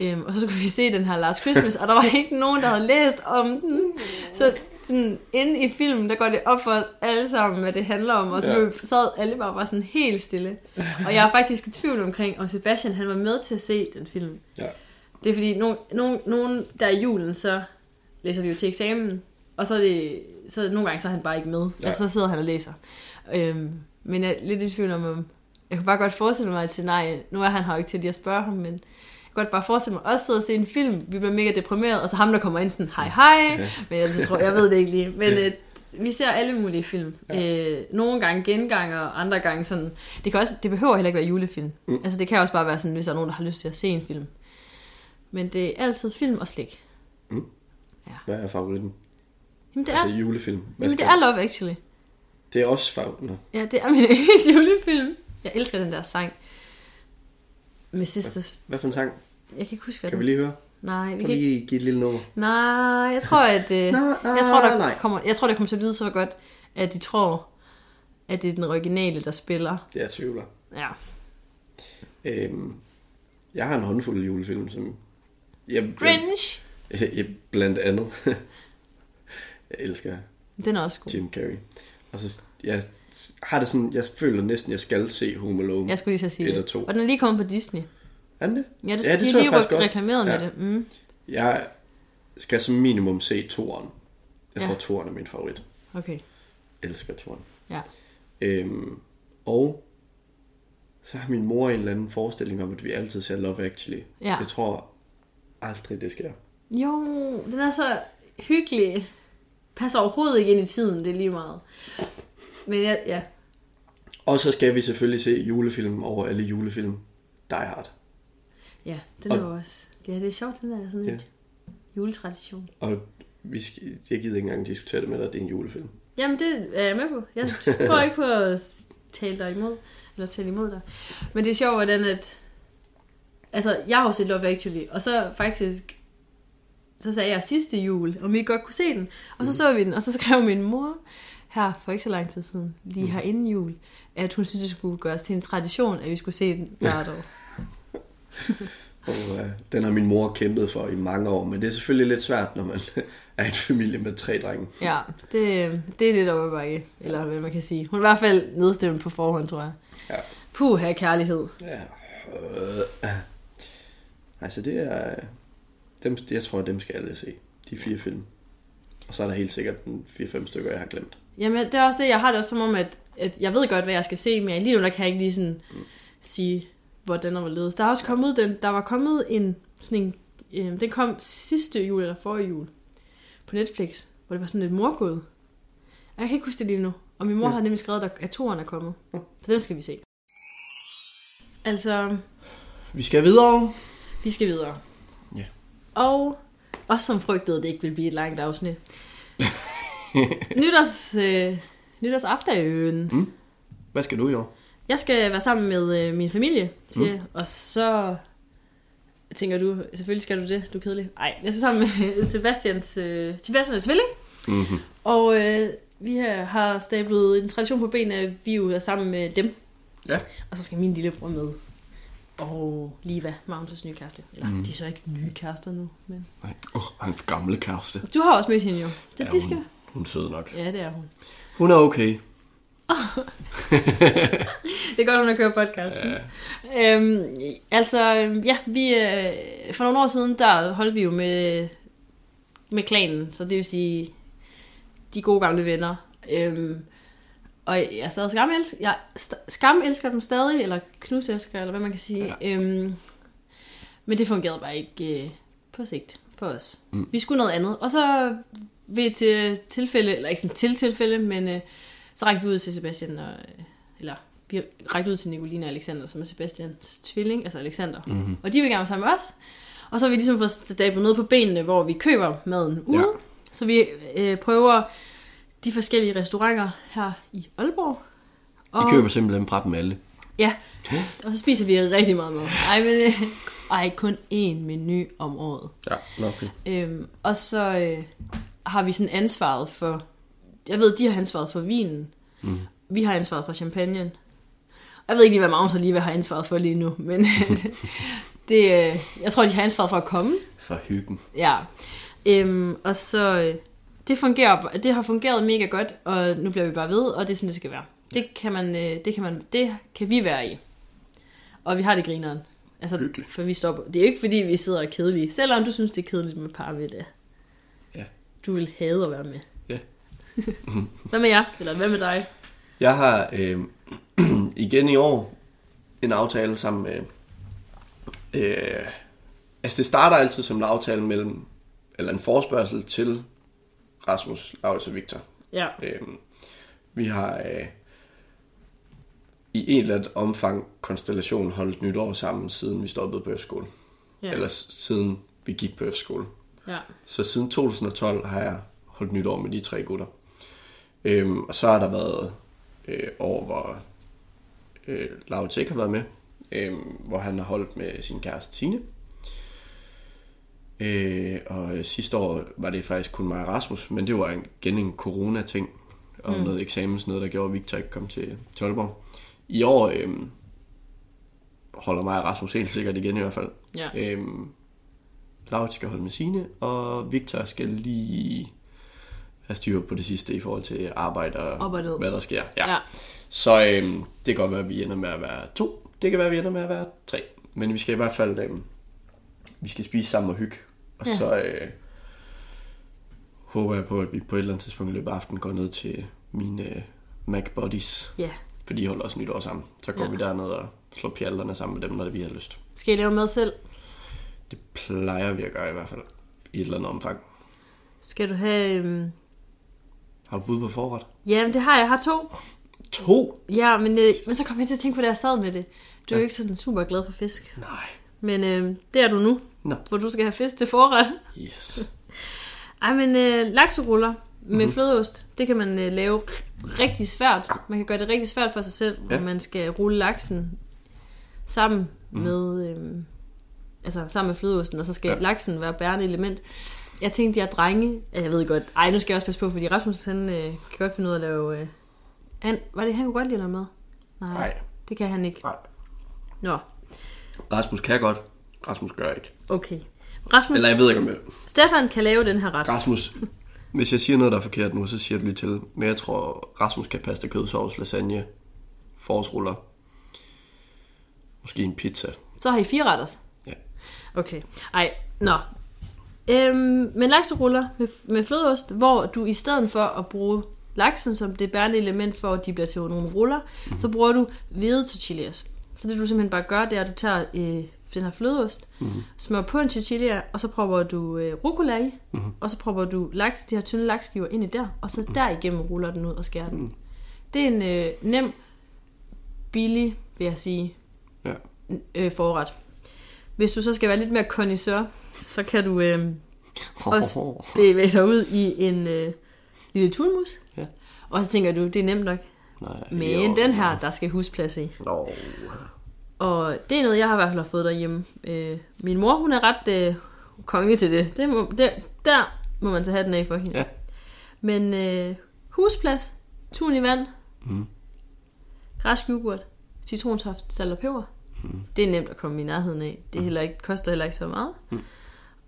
Øhm, og så skulle vi se den her Last Christmas, og der var ikke nogen, der havde læst om den. Så sådan, inde i filmen, der går det op for os alle sammen, hvad det handler om. Og så Ja. ja. sad alle bare, bare sådan helt stille. Og jeg er faktisk i tvivl omkring, om Sebastian han var med til at se den film. Ja. Det er fordi, nogen, nogen, nogen der i julen, så læser vi jo til eksamen. Og så er det, så nogle gange, så er han bare ikke med. Ja. Ja. Altså, så sidder han og læser. Øhm, men jeg er lidt i tvivl om, jeg kunne bare godt forestille mig et scenarie. Nu er han her ikke til lige at spørge ham, men jeg kunne godt bare forestille mig også sidde og se en film. Vi bliver mega deprimeret, og så ham, der kommer ind sådan, hej hej. Ja. Men jeg, tror, jeg ved det ikke lige. Men øh, vi ser alle mulige film. Ja. Øh, nogle gange genganger, andre gange sådan... Det, kan også, det behøver heller ikke være julefilm. Mm. Altså det kan også bare være sådan, hvis der er nogen, der har lyst til at se en film. Men det er altid film og slik. Hvad er favoritten? Jamen det er, Altså julefilm. Hvad jamen, det er Love Actually. det er også favoritten. Ja, det er min [LAUGHS] julefilm. Jeg elsker den der sang. Med Sisters. Hvad for en sang? Jeg kan ikke huske, hvad Kan den vi lige høre? Nej, vi Kan lige give et lille nummer? Nej, jeg tror, at... Øh, [LAUGHS] Nej, nej, jeg tror, der nej. kommer, jeg tror, det kommer til at lyde så godt, at de tror, at det er den originale, der spiller. Jeg tvivler. Ja. Øhm, jeg har en håndfuld julefilm, som... Jeg, Grinch! jeg, jeg, blandt andet. [LAUGHS] jeg elsker Den er også god. Jim Carrey. Og så, jeg har det sådan, jeg føler næsten, jeg skal se Home Alone. Jeg skulle lige så sige Et det. og to. Og den er lige kommet på Disney. Er den det? Ja, det, Ja, det de så er jeg lige faktisk godt. reklameret Ja. med det. Mm. Jeg skal som minimum se toeren. Jeg Ja. tror, toeren er min favorit. Okay, Jeg elsker toeren. ja. Øhm, og så har min mor en eller anden forestilling om, at vi altid ser Love Actually. Ja. Jeg tror aldrig, det sker. Jo, den er så hyggelig. Passer overhovedet ikke ind i tiden, det er lige meget. Men ja, ja. Og så skal vi selvfølgelig se julefilm over alle julefilm. Die Hard. Ja, den er Og- jo også... Ja, det er sjovt, den der sådan Ja. en juletradition. Og vi skal, jeg gider ikke engang diskutere det med dig, det er en julefilm. Jamen, det er jeg med på. Jeg tror ikke på at tale dig imod, eller tale imod dig. Men det er sjovt, hvordan at... Altså, jeg har jo set Love Actually, og så faktisk... Så sagde jeg sidste jul, om vi godt kunne se den. Og så så vi den, og så skrev min mor her for ikke så lang tid siden, lige her inden jul, at hun synes, det skulle gøres til en tradition, at vi skulle se den hvert år. [LAUGHS] Og øh, den har min mor kæmpet for i mange år, men det er selvfølgelig lidt svært, når man [LAUGHS] er en familie med tre drenge. Ja, det, det er lidt op ad bakke, eller hvad man kan sige. Hun er i hvert fald nedstemt på forhånd, tror jeg. Ja. Puh, her kærlighed. Ja. Øh. Altså det er... Dem, jeg tror, dem skal alle se. De fire film. Og så er der helt sikkert en 4-5 stykker, jeg har glemt. Jamen, det er også det, jeg har det også som om, at, at jeg ved godt, hvad jeg skal se, men lige nu der kan jeg ikke lige sådan mm. sige, hvordan og hvorledes. Der er også kommet den, der var kommet en, sådan en, øh, den kom sidste jul eller forrige jul på Netflix, hvor det var sådan et morgåde. Jeg kan ikke huske det lige nu. Og min mor Ja. har nemlig skrevet, at toren er kommet. Ja. Så den skal vi se. Altså, Vi skal videre. vi skal videre. Og også som frygtede, at det ikke vil blive et langt afsnit. [LAUGHS] Nytårs, øh, nytårsaften. Mm. Hvad skal du i år? Jeg skal være sammen med øh, min familie, siger Mm. jeg. Og så tænker du, selvfølgelig skal du det, du er kedelig. Nej, jeg skal sammen med [LAUGHS] Sebastians, øh, Sebastians tvilling. Mm-hmm. Og øh, vi har- har stablet en tradition på benene, at vi jo er sammen med dem. Ja. Og så skal min lillebror med. Og Liva, Magnus' nye kæreste. Eller, Mm. de er så ikke nye kærester nu, men... Nej. Oh, hans gamle kæreste. Du har også mødt hende jo. Det, Ja, de skal... hun, hun er sød nok. Ja, det er hun. Hun er okay. [LAUGHS] Det er godt, hun har kørt podcasten. Ja. Øhm, altså, ja, vi, øh, for nogle år siden, der holdt vi jo med, med klanen, så det vil sige de gode gamle venner. Øhm, og jeg stadig skam elsker, jeg skam elsker dem stadig, eller knus elsker, eller hvad man kan sige. Ja. Øhm, men det fungerede bare ikke øh, på sigt for os. Mm. Vi skulle noget andet. Og så ved til tilfælde, eller ikke sådan til tilfælde, men øh, så rækte vi ud til Sebastian, og, øh, eller vi rækte ud til Nicoline og Alexander, som er Sebastians tvilling, altså Alexander. Mm-hmm. Og de vil gerne være sammen med os. Og så har vi ligesom fået stablet noget på benene, hvor vi køber maden ude. Ja. Så vi øh, prøver de forskellige restauranter her i Aalborg. Vi køber simpelthen fra dem alle. Ja, og så spiser vi rigtig meget mad. Ej, men, ej kun én menu om året. Ja, okay. Øhm, og så øh, har vi sådan ansvaret for, jeg ved, de har ansvaret for vinen. Mm. vi har ansvaret for champagne. Jeg ved ikke lige, hvad Magnus og Liva har ansvaret for lige nu, men [LAUGHS] det, øh, jeg tror, de har ansvaret for at komme. For hyggen. Ja. Øhm, og så, øh, det, fungerer, det har fungeret mega godt, og nu bliver vi bare ved, og det er sådan, det skal være. Det kan, man, øh, det kan, man, det kan vi være i. Og vi har det grineren. Altså, Hyggeligt. for vi stopper. Det er ikke, fordi vi sidder og er kedelige. Selvom du synes, det er kedeligt med par ved det. Ja. Du vil hade at være med. Ja. [LAUGHS] hvad med jer? Eller hvad med dig? Jeg har øh, [CLEARS THROAT] igen i år en aftale sammen med... Øh, altså det starter altid som en aftale mellem... Eller en forspørgsel til Rasmus, Laurits og Victor. Ja. Øh, vi har øh, i en eller anden omfang konstellation holdt nytår sammen, siden vi stoppede på efterskole. Ja. Eller siden vi gik på efterskole. Ja. Så siden 2012 har jeg holdt nytår med de tre gutter. Øhm, og så har der været øh, år, hvor øh, Laurits ikke har været med. Øhm, hvor han har holdt med sin kæreste Tine. Øh, og øh, sidste år var det faktisk kun mig og Rasmus, men det var en, igen en corona-ting. Og mm. noget eksamens noget, der gjorde, at Victor ikke kom til Tolborg. I år øh, holder mig og Rasmus helt sikkert igen i hvert fald. Ja. Øhm, Laurits skal holde med sine, og Victor skal lige have styr på det sidste i forhold til arbejde og, ned. hvad der sker. Ja. Ja. Så øhm, det kan godt være, at vi ender med at være to. Det kan være, at vi ender med at være tre. Men vi skal i hvert fald øhm, vi skal spise sammen og hygge. Og Ja. så øh, håber jeg på, at vi på et eller andet tidspunkt i løbet af aftenen går ned til mine øh, Mac Buddies. Ja. For de holder også nytår sammen. Så går Ja. vi derned og slår pjalterne sammen med dem, når det vi har lyst. Skal I lave mad selv? Det plejer vi at gøre i hvert fald. I et eller andet omfang. Skal du have... Øhm... Har du bud på forret? Ja, det har jeg. Jeg har to. To? Ja, men, øh, men så kom jeg til at tænke på, da jeg sad med det. Du er jo ikke sådan super glad for fisk. Nej. Men øh, det er du nu, Nå. hvor du skal have fisk til forret. Yes. [LAUGHS] Ej, men øh, lakseruller med mm-hmm. flødeost, det kan man øh, lave rigtig svært. Man kan gøre det rigtig svært for sig selv, ja. Hvor man skal rulle laksen sammen mm. med... Øh, altså sammen med flødeosten, og så skal ja. Laksen være bærende element. Jeg tænkte, jeg drenge... Jeg ved godt... Ej, nu skal jeg også passe på, fordi Rasmus, han øh, kan godt finde ud af at lave... Øh, han, var det, han kunne godt lide at lave mad? Nej, Nej. det kan han ikke. Nej. Nå, Rasmus kan godt. Rasmus gør ikke. okay. Rasmus, Eller jeg ved ikke om jeg... Stefan kan lave den her ret. Rasmus, hvis jeg siger noget, der er forkert nu, så siger du lige til. Men jeg tror, Rasmus kan pasta, kødsovs, lasagne, forårsruller. Måske en pizza. Så har I fire retters. Ja. Okay. Ej, nå. Øhm, men lakseruller med, med flødeost, hvor du i stedet for at bruge laksen som det bærende element for, at de bliver til nogle ruller, mm-hmm. så bruger du hvide tortillas. Så det du simpelthen bare gør, det er, at du tager øh, den her flødeost, mm-hmm. smører på en tortilla, og så propper du øh, rucola i, mm-hmm. og så propper du laks, de her tynde lakskiver ind i der, og så mm-hmm. derigennem ruller den ud og skærer den. Mm-hmm. Det er en øh, nem, billig, vil jeg sige, Ja. øh, forret. Hvis du så skal være lidt mere connoisseur, så kan du øh, også bevæge dig ud i en øh, lille tunmus. Ja. Og så tænker du, det er nemt nok. Nej, Men jo. den her, der skal husplads i. Nå. Og det er noget, jeg har i hvert fald har fået derhjemme. Øh, min mor, hun er ret øh, kongelig til det. det, må, det der må man tage den af for hende. Ja. Men øh, husplads, tun i vand, Mm. græsk yoghurt, citronsaft, salt og peber. Mm. Det er nemt at komme i nærheden af. Det er heller ikke, koster heller ikke så meget. Mm.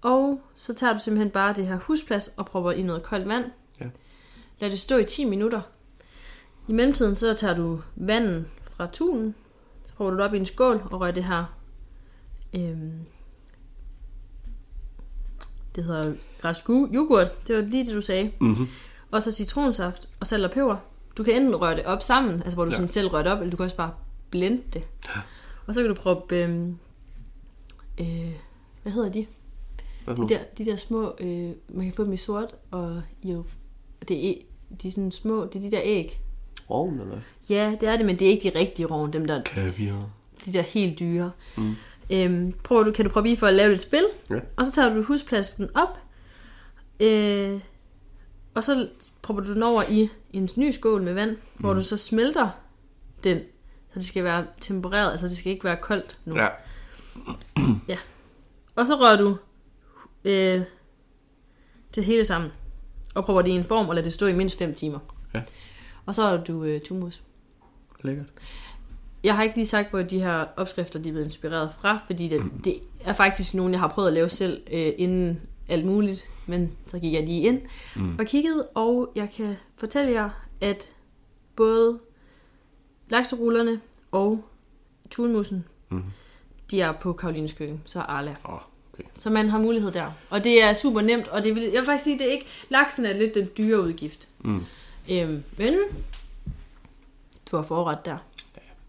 Og så tager du simpelthen bare det her husplads og propper i noget koldt vand. Ja. Lad det stå i 10 minutter. I mellemtiden så tager du vandet fra tunen, propper du det op i en skål og rører det her øhm, det hedder græsk yoghurt. Det var lige det, du sagde. Mm-hmm. Og så citronsaft og salt og peber. Du kan enten røre det op sammen, altså hvor du ja. Ja. sådan selv rører det op, eller du kan også bare blende det. Og så kan du proppe, øhm, øh, hvad hedder de? Hvad De der, de der små, øh, man kan få dem i sort, og jo, det er, de er sådan små, det er de der æg. Rovn, eller? Ja, det er det, men det er ikke de rigtige rovn, dem der, Kaviar. de der helt dyre. Mm. Øhm, prøver du, kan du prøve i for at lave et spil, Ja. og så tager du husplasken op, øh, og så propper du den over i en ny skål med vand, mm. hvor du så smelter den, så det skal være tempereret, altså det skal ikke være koldt nu. [CLEARS THROAT] Ja. Og så rører du øh, det hele sammen, og propper det i en form, og lader det stå i mindst 5 timer. Ja. Og så har du øh, tumus. Lækkert. Jeg har ikke lige sagt, hvor de her opskrifter de er blevet inspireret fra, fordi det, det er faktisk nogle, jeg har prøvet at lave selv øh, inden alt muligt. Men så gik jeg lige ind mm. og kiggede, og jeg kan fortælle jer, at både lakserullerne og tunmussen, mm. de er på Karolines køkken, så Arla. Oh, okay. Så man har mulighed der. Og det er super nemt, og det vil, jeg vil faktisk sige, det er ikke, laksen er lidt den dyre udgift. Mm. Øhm, men du har forret der.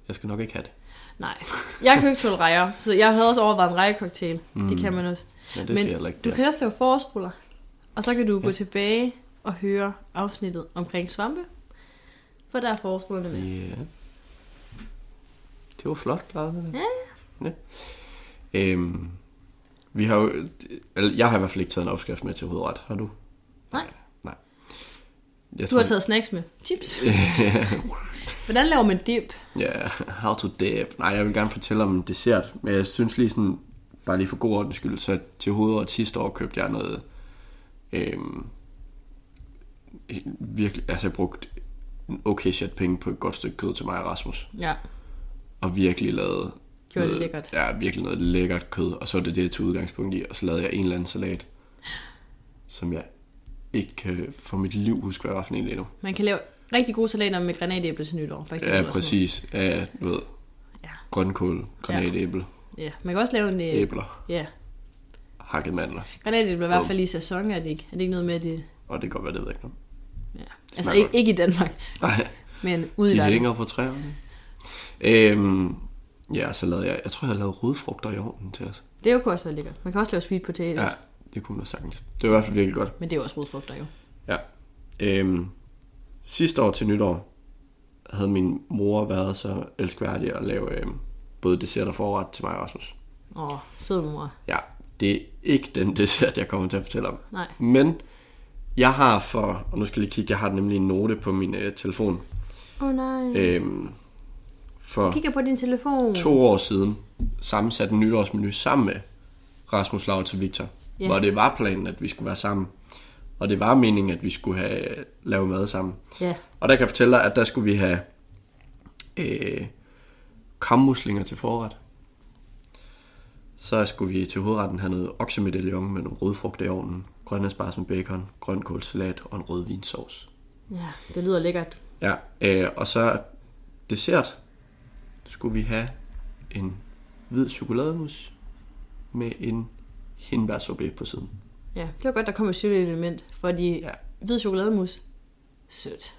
Jeg skal nok ikke have det. Nej, jeg kan jo ikke tåle rejer, så jeg havde også overvejet en rejecocktail. Mm. Det kan man også. Men det heller ikke. du kan også lave forårsruller, og så kan du gå tilbage og høre afsnittet omkring svampe, for der er forårsrullerne med. Ja. Det var flot der. Ja. ja. Øhm, vi har jo, jeg har i hvert fald ikke taget en opskrift med til hovedret. Har du? Nej. Jeg du har taget snacks med. Chips. [LAUGHS] Hvordan laver man dip? Ja, how to dip. Nej, jeg vil gerne fortælle om en dessert, men jeg synes lige sådan, bare lige for god ordens skyld, så til hovedret sidste år købte jeg noget, øhm, virkelig, altså jeg brugte en okay chat penge på et godt stykke kød til mig og Rasmus, Ja, og virkelig lavede Gjorde det lækkert. Ja, virkelig noget lækkert kød, og så er det det, jeg tog udgangspunkt i, og så lavede jeg en eller anden salat, som jeg ikke kan for mit liv huske, hvad jeg var for en lige nu. man kan lave rigtig gode salater med granatæble til nytår, for eksempel. Ja, præcis. Ja, du ved, noget. Ja. grønkål, granatæble, ja, man kan også lave en... Øh, æbler, ja, hakket mandler. granatæble er i hvert fald i sæson, er det ikke? Er det ikke noget med, at det... Og det kan godt være, det ved jeg ikke. Ja. Altså ikke, ikke i Danmark, Nej, men ude i de verden. hænger på træerne. Øhm, ja, så lavede jeg, jeg tror, jeg lavede rodfrugter i ovnen til os. Det jo kunne også være lækkert. Man kan også lave sweet potatoes, Ja, ja. Det kunne man sagtens. Det var i hvert fald virkelig godt. men det er jo også rodfrugter jo. Ja. Øhm, sidste år til nytår havde min mor været så elskværdig at lave øhm, både dessert og forret til mig og Rasmus. Åh, sød mor. Ja, det er ikke den [LAUGHS] dessert, jeg kommer til at fortælle om. Nej. Men jeg har for, og nu skal jeg lige kigge, jeg har nemlig en note på min øh, telefon. Åh oh, nej. Øhm, for Kigger på din telefon. to år siden sammensat en nytårsmenu sammen med Rasmus Laurits og Victor. Ja. Hvor det var planen, at vi skulle være sammen. Og det var meningen, at vi skulle have lave mad sammen. Ja. Og der kan jeg fortælle dig, at der skulle vi have øh, kammuslinger til forret. Så skulle vi til hovedretten have noget oksemedaljon med nogle rødfrugter i ovnen, grønlandsbars med bacon, grønkålsalat og en rødvinsauce. ja, det lyder lækkert. Ja, øh, og så dessert skulle vi have en hvid chokolademus med en hindbærsorbet på siden. Ja, det var godt, der kom et sødt element, fordi Ja. hvid chokolademus, sødt.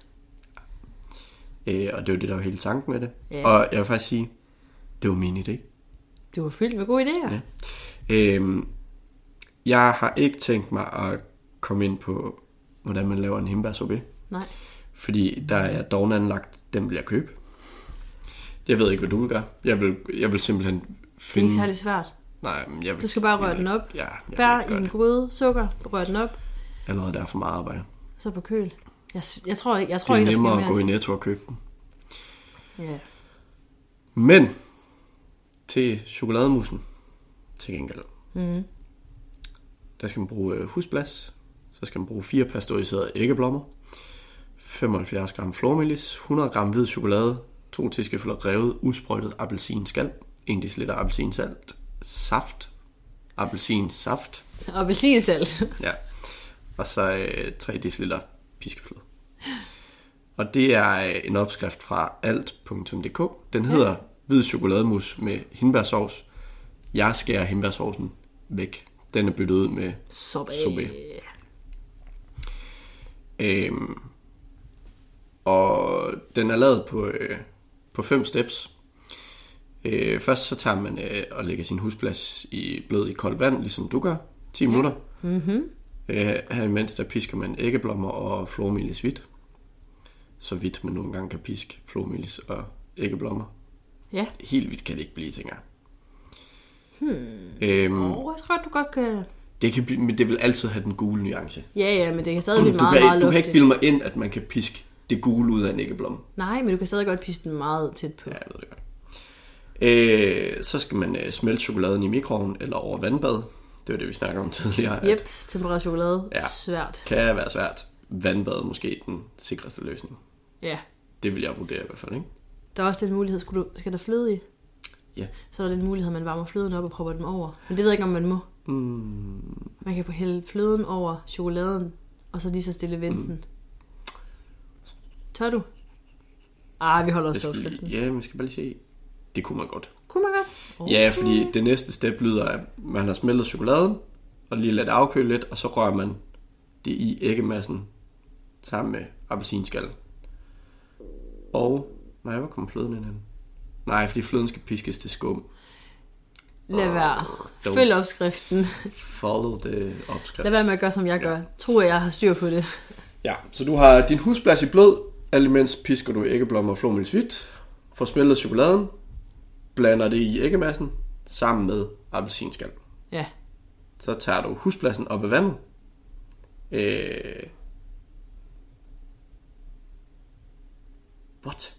Øh, og det var det, der var hele tanken med det. Ja. Og jeg vil faktisk sige, det var min idé. Du var fyldt med gode idéer. Ja. Øhm, jeg har ikke tænkt mig at komme ind på, hvordan man laver en hindbærsorbet. Nej. Fordi der er dog anlagt, den vil jeg købe. Jeg ved ikke, hvad du vil gøre. Jeg vil, jeg vil simpelthen Det er finde... ikke særlig svært. Nej, men jeg vil, Du skal bare røre den op. Ja, jeg Bær i en det. gryde, sukker, rør den op, Allerede der er for meget arbejde. så på køl. Jeg, jeg tror ikke, jeg tror Det er ikke, nemmere mere at gå i til. Netto og købe den. Ja. Men til chokolademusen til gengæld, Mm. der skal man bruge øh, husblas, så skal man bruge fire pasteuriserede æggeblommer, 75 gram flormelis, 100 gram hvid chokolade, 2 teskefulde revet usprøjtet appelsinskal, 1 dl appelsinsalt, saft, appelsinsaft, appelsinsalt. [LAUGHS] ja, og så øh, 3 dl piskefløde. Og det er øh, en opskrift fra alt.dk. Den hedder hvid chokolademus med hindbærsovs. Jeg skærer hindbærsovsen væk. Den er byttet ud med Sorbet. Sorbet. Øhm, og den er lavet på, øh, på fem steps. Øh, først så tager man øh, og lægger sin husplads i blød i koldt vand, ligesom du gør, 10 ja. minutter. Mm-hmm. Øh, her imens der pisker man æggeblommer og flormelis hvidt. Så hvidt man nogle gange kan piske flormelis og æggeblommer. Ja. Helt hvidt kan det ikke blive, tænker jeg. Hmm. Øhm, Åh, jeg tror, du godt kan... det kan men det vil altid have den gule nuance. Ja, ja, men det kan stadig blive meget, kan, meget ikke, du kan ikke bilde mig ind, at man kan piske det gule ud af en æggeblomme. Nej, men du kan stadig godt pisse den meget tæt på. Ja, jeg ved det godt. Øh, så skal man øh, smelte chokoladen i mikroovnen eller over vandbad. Det var det, vi snakkede om [LAUGHS] tidligere. at Jeps, tempereret chokolade. Ja. Svært. Kan være svært. Vandbad måske den sikreste løsning. Ja. Det vil jeg vurdere i hvert fald, ikke? Der er også den mulighed, skulle du, skal der fløde i? Ja. Så er der den mulighed, at man varmer fløden op og propper dem over. Men det ved jeg ikke, om man må. Mm, Man kan hælde fløden over chokoladen, og så lige så stille vente den. Tør du? Ah, vi holder os til opskriften. ja, men skal bare lige se. Det kunne man godt. Kunne man godt? Ja, fordi det næste step lyder, at man har smeltet chokoladen, og lige ladet det afkøle lidt, og så rører man det i æggemassen sammen med appelsinskallen. Og, nej, hvor kommer fløden ind hen? Nej, fordi fløden skal piskes til skum. Lad være. don't. Følg opskriften. Follow the opskrift. Lad være med at gøre, som jeg gør. Tro, at jeg har styr på det. Ja, så du har din husplads i blød, alt imens pisker du æggeblommer og flormelisvit, får smeltet chokoladen, blander det i æggemassen sammen med appelsinskal. Ja. Så tager du huspladsen op af vandet. Øh... What?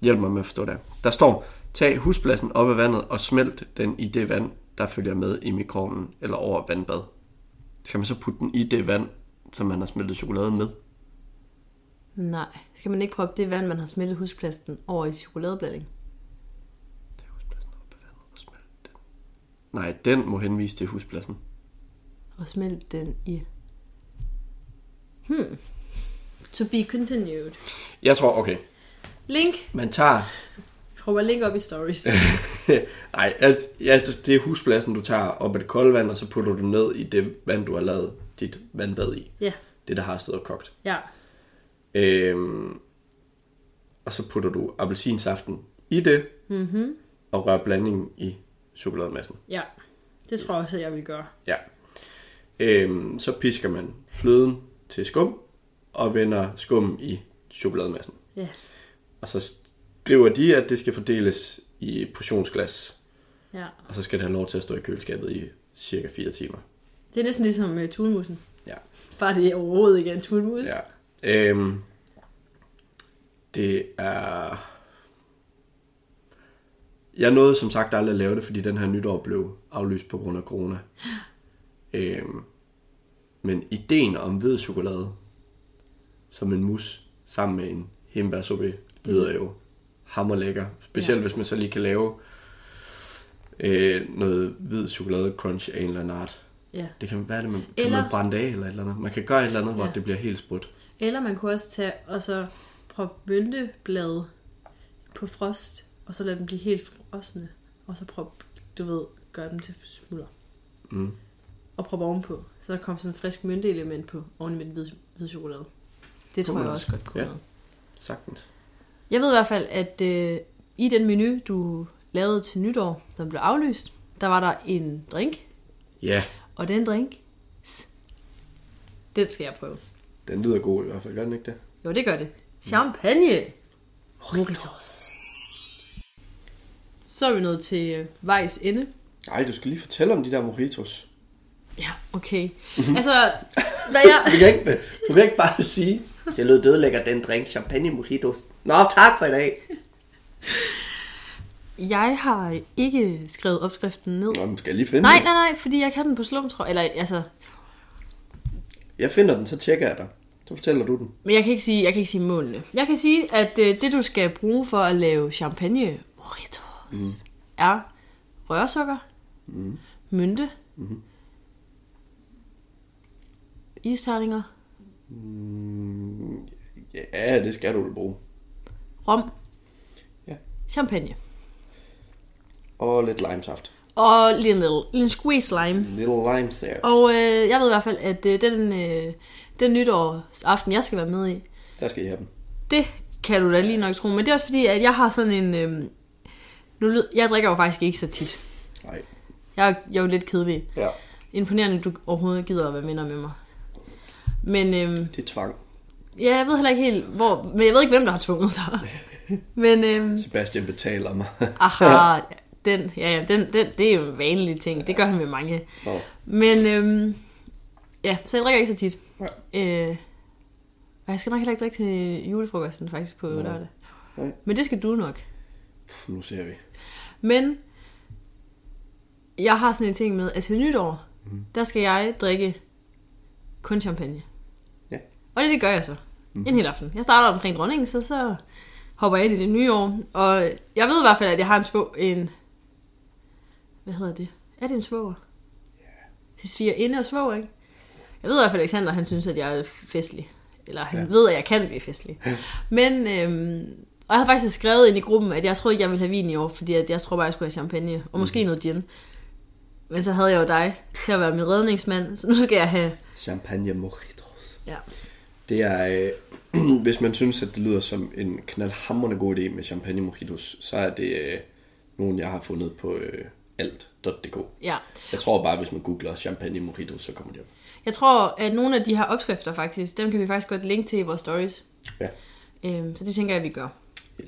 Hjælp mig med at forstå det. Der står, tag huspladsen op af vandet og smelt den i det vand, der følger med i mikroovnen eller over vandbad. Skal man så putte den i det vand, som man har smeltet chokoladen med? Nej. Skal man ikke proppe det vand, man har smeltet husplasten over i chokoladeblanding? Tag huspladsen op af vandet og smelt den. Nej, den må henvise til huspladsen. Og smelt den i... Hmm. To be continued. Jeg tror, okay. Link. Man tager Prøv link op i stories. [LAUGHS] Nej, altså, ja, det er huspladsen, du tager op af det kolde vand, og så putter du ned i det vand, du har lavet dit vandbad i. ja. Det, der har stået og kogt. Ja. Øhm, og så putter du appelsinsaften i det, mm-hmm. og rører blandingen i chokolademassen. Ja. Det tror jeg også, jeg vil gøre. Ja. Øhm, så pisker man fløden til skum, og vender skum i chokolademassen. Ja. Og så skriver de, at det skal fordeles i portionsglas, Ja. og så skal det have lov til at stå i køleskabet i cirka 4 timer. Det er næsten ligesom uh, tunmusen. Ja. Bare det er overhovedet ikke er en tunmus. Ja. Øhm, det er... Jeg nåede som sagt aldrig at lave det, fordi den her nytår blev aflyst på grund af corona. Øhm, men ideen om hvid chokolade som en mus sammen med en hembærsuppe lyder jo hammerlækker. Specielt Ja. hvis man så lige kan lave øh, noget hvid chokolade crunch af en eller anden art. ja. Det kan være det, man, kan Eller- man brænde af eller et eller andet. Man kan gøre et eller andet, hvor Ja. det bliver helt sprudt. Eller man kunne også tage og så proppe bønteblade på frost, og så lade dem blive helt frosne, og så proppe, du ved, gøre dem til smulder. Mm. Og proppe ovenpå, så der kom sådan en frisk mynteelement på oven i med den hvide, hvide chokolade. Det tror jeg også godt kunne Ja. Sagtens. Jeg ved i hvert fald, at øh, i den menu, du lavede til nytår, som blev aflyst, der var der en drink, Ja, og den drink, den skal jeg prøve. den lyder god i hvert fald. Gør den ikke det? Jo, det gør det. Champagne. Moritos. Så er vi nået til øh, vejs ende. Nej, du skal lige fortælle om de der mojitos. Ja, okay. altså, hvad jeg... Du kan ikke, du kan ikke bare sige, det lød dødlækker den drink, champagne mojitos. Nå, tak for i dag. Jeg har ikke skrevet opskriften ned. Nå, men skal jeg lige finde Nej, den? nej, nej, fordi jeg kan den på slum, tror jeg. Eller, altså... Jeg finder den, så tjekker jeg dig. Så fortæller du den. Men jeg kan ikke sige, jeg kan ikke sige målene. Jeg kan sige, at øh, det, du skal bruge for at lave champagne moritos, mm. er rørsukker, mm. mynte, mm. isterninger, Ja, det skal du da bruge. rom, Ja. champagne. Og lidt limesaft. Og lige en, lille, en squeeze lime. Little lime there. Og øh, jeg ved i hvert fald, at øh, den, øh, den nytårsaften, jeg skal være med i, Der skal I have den. det kan du da lige nok tro. Men det er også fordi, at jeg har sådan en... Øh, nu, lyd- jeg drikker jo faktisk ikke så tit. Nej. Jeg er, jeg er jo lidt kedelig. Ja, Imponerende, at du overhovedet gider at være venner med mig. Men øhm, det er tvang. ja, jeg ved heller ikke helt, hvor... Men jeg ved ikke, hvem der har tvunget dig. [LAUGHS] Men øhm, Sebastian betaler mig. [LAUGHS] aha, den, ja, ja, den, den, det er jo en vanlig ting. Det gør han med mange. Nå. Men øhm, ja, så jeg drikker ikke så tit. Øh, og jeg skal nok heller ikke drikke til julefrokosten faktisk på lørdag. Nej. Men det skal du nok. Nu ser vi. Men jeg har sådan en ting med, at til nytår, mm. der skal jeg drikke kun champagne. Ja. Og det, det gør jeg så. Mm. En hel aften. Jeg starter omkring dronningen, så, så hopper ind i det nye år. Og jeg ved i hvert fald, at jeg har en svå... En, hvad hedder det? Er det en svoger? Til sviger inde og svoger, ikke? Jeg ved i hvert fald, at Alexander han synes, at jeg er festlig. Eller han ja. ved, at jeg kan blive festlig. Men, øhm, og jeg havde faktisk skrevet ind i gruppen, at jeg troede ikke, jeg ville have vin i år, fordi at jeg tror bare, jeg skulle have champagne, og måske noget gin. Men så havde jeg jo dig til at være min redningsmand, så nu skal jeg have... Champagne mojitos. Ja. Det er, øh, [CLEARS THROAT] hvis man synes, at det lyder som en knaldhamrende god idé med champagne mojitos, så er det øh, nogen, jeg har fundet på øh, alt.dk. ja. Jeg tror bare, hvis man googler champagne mojitos, så kommer det op. Jeg tror, at nogle af de her opskrifter faktisk, dem kan vi faktisk godt linke til i vores stories. Ja, Øhm, så det tænker jeg, vi gør.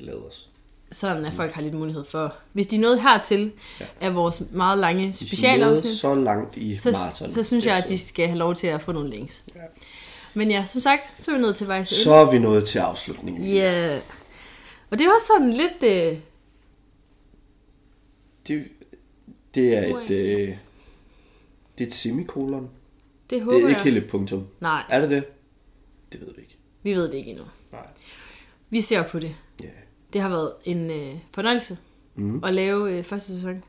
Lader os. Sådan at folk har lidt mulighed for, hvis de er nået hertil Ja. af vores meget lange nåede specialafsnit, så langt i så, maraton. så synes jeg, at de skal have lov til at få nogle links. Ja. Men ja, som sagt, så er vi nødt til vejs. Så er vi nået til afslutningen. Ja. Og det er også sådan lidt... Øh, Det, det er et, øh, det er et semikolon. det håber Det er ikke jeg. helt et punktum. Nej, Er det det? Det ved vi ikke. vi ved det ikke endnu. Nej. Vi ser på det. Ja. Det har været en øh, fornøjelse Mhm. at lave øh, første sæson.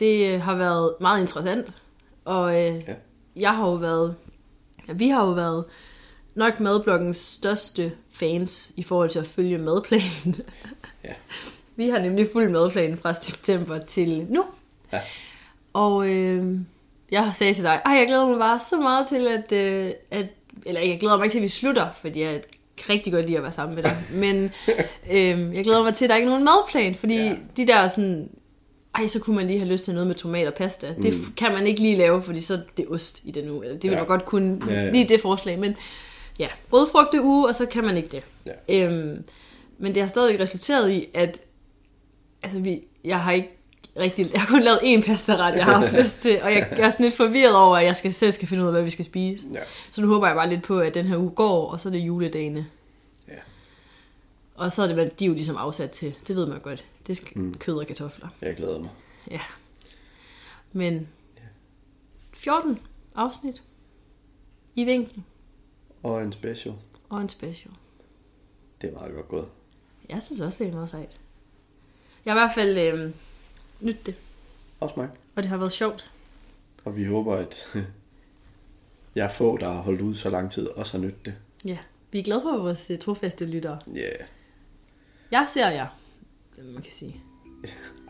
Det øh, har været meget interessant, og øh, Ja. jeg har jo været, ja, vi har jo været nok madbloggens største fans i forhold til at følge madplanen. [LAUGHS] Ja. Vi har nemlig fulgt madplanen fra september til nu. Ja. Og øh, jeg har sagt til dig, at jeg glæder mig bare så meget til, at, øh, at... Eller jeg glæder mig ikke til, at vi slutter, fordi jeg kan rigtig godt lide at være sammen med dig. Men øh, jeg glæder mig til, at der ikke er nogen madplan, fordi Ja. de der sådan... Ej, så kunne man lige have lyst til noget med tomat og pasta. Det mm. kan man ikke lige lave, fordi så er det ost i den uge. Eller det vil Ja. man godt kunne Ja, ja. lige det forslag. Men ja, rødfrugte uge, og så kan man ikke det. Ja. Øhm, men det har stadig resulteret i, at altså vi, jeg har ikke rigtig, jeg har kun lavet én pastaret, jeg har haft [LAUGHS] lyst til, og jeg, jeg er sådan lidt forvirret over, at jeg skal, selv skal finde ud af, hvad vi skal spise. Ja. Så nu håber jeg bare lidt på, at den her uge går, og så er det juledagene. Ja. Og så er det, hvad de er jo ligesom afsat til. Det ved man godt. Det skal mm. kød og kartofler. Jeg glæder mig. Ja. Men 14 afsnit i vinkel Og en special. og en special. Det er meget godt gået. Jeg synes også, det er meget sejt. Jeg har i hvert fald øh, nydt det, Også mig. og det har været sjovt. Og vi håber, at [LAUGHS] jeg er få, der har holdt ud så lang tid, også har nydt det. Ja, vi er glade for vores uh, trofaste lyttere. Yeah. Jeg ser jer, det man kan sige.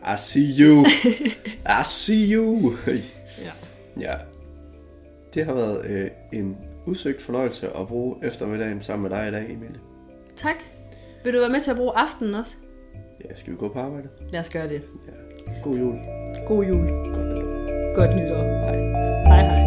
I see you. [LAUGHS] I see you. Ja. ja. Det har været øh, en udsøgt fornøjelse at bruge eftermiddagen sammen med dig i dag, Emilie. Tak. Vil du være med til at bruge aftenen også? Ja, skal vi gå på arbejde? Lad os gøre det. Ja. God jul. God jul. Godt nytår. Godt nytår. Hej. Hej hej.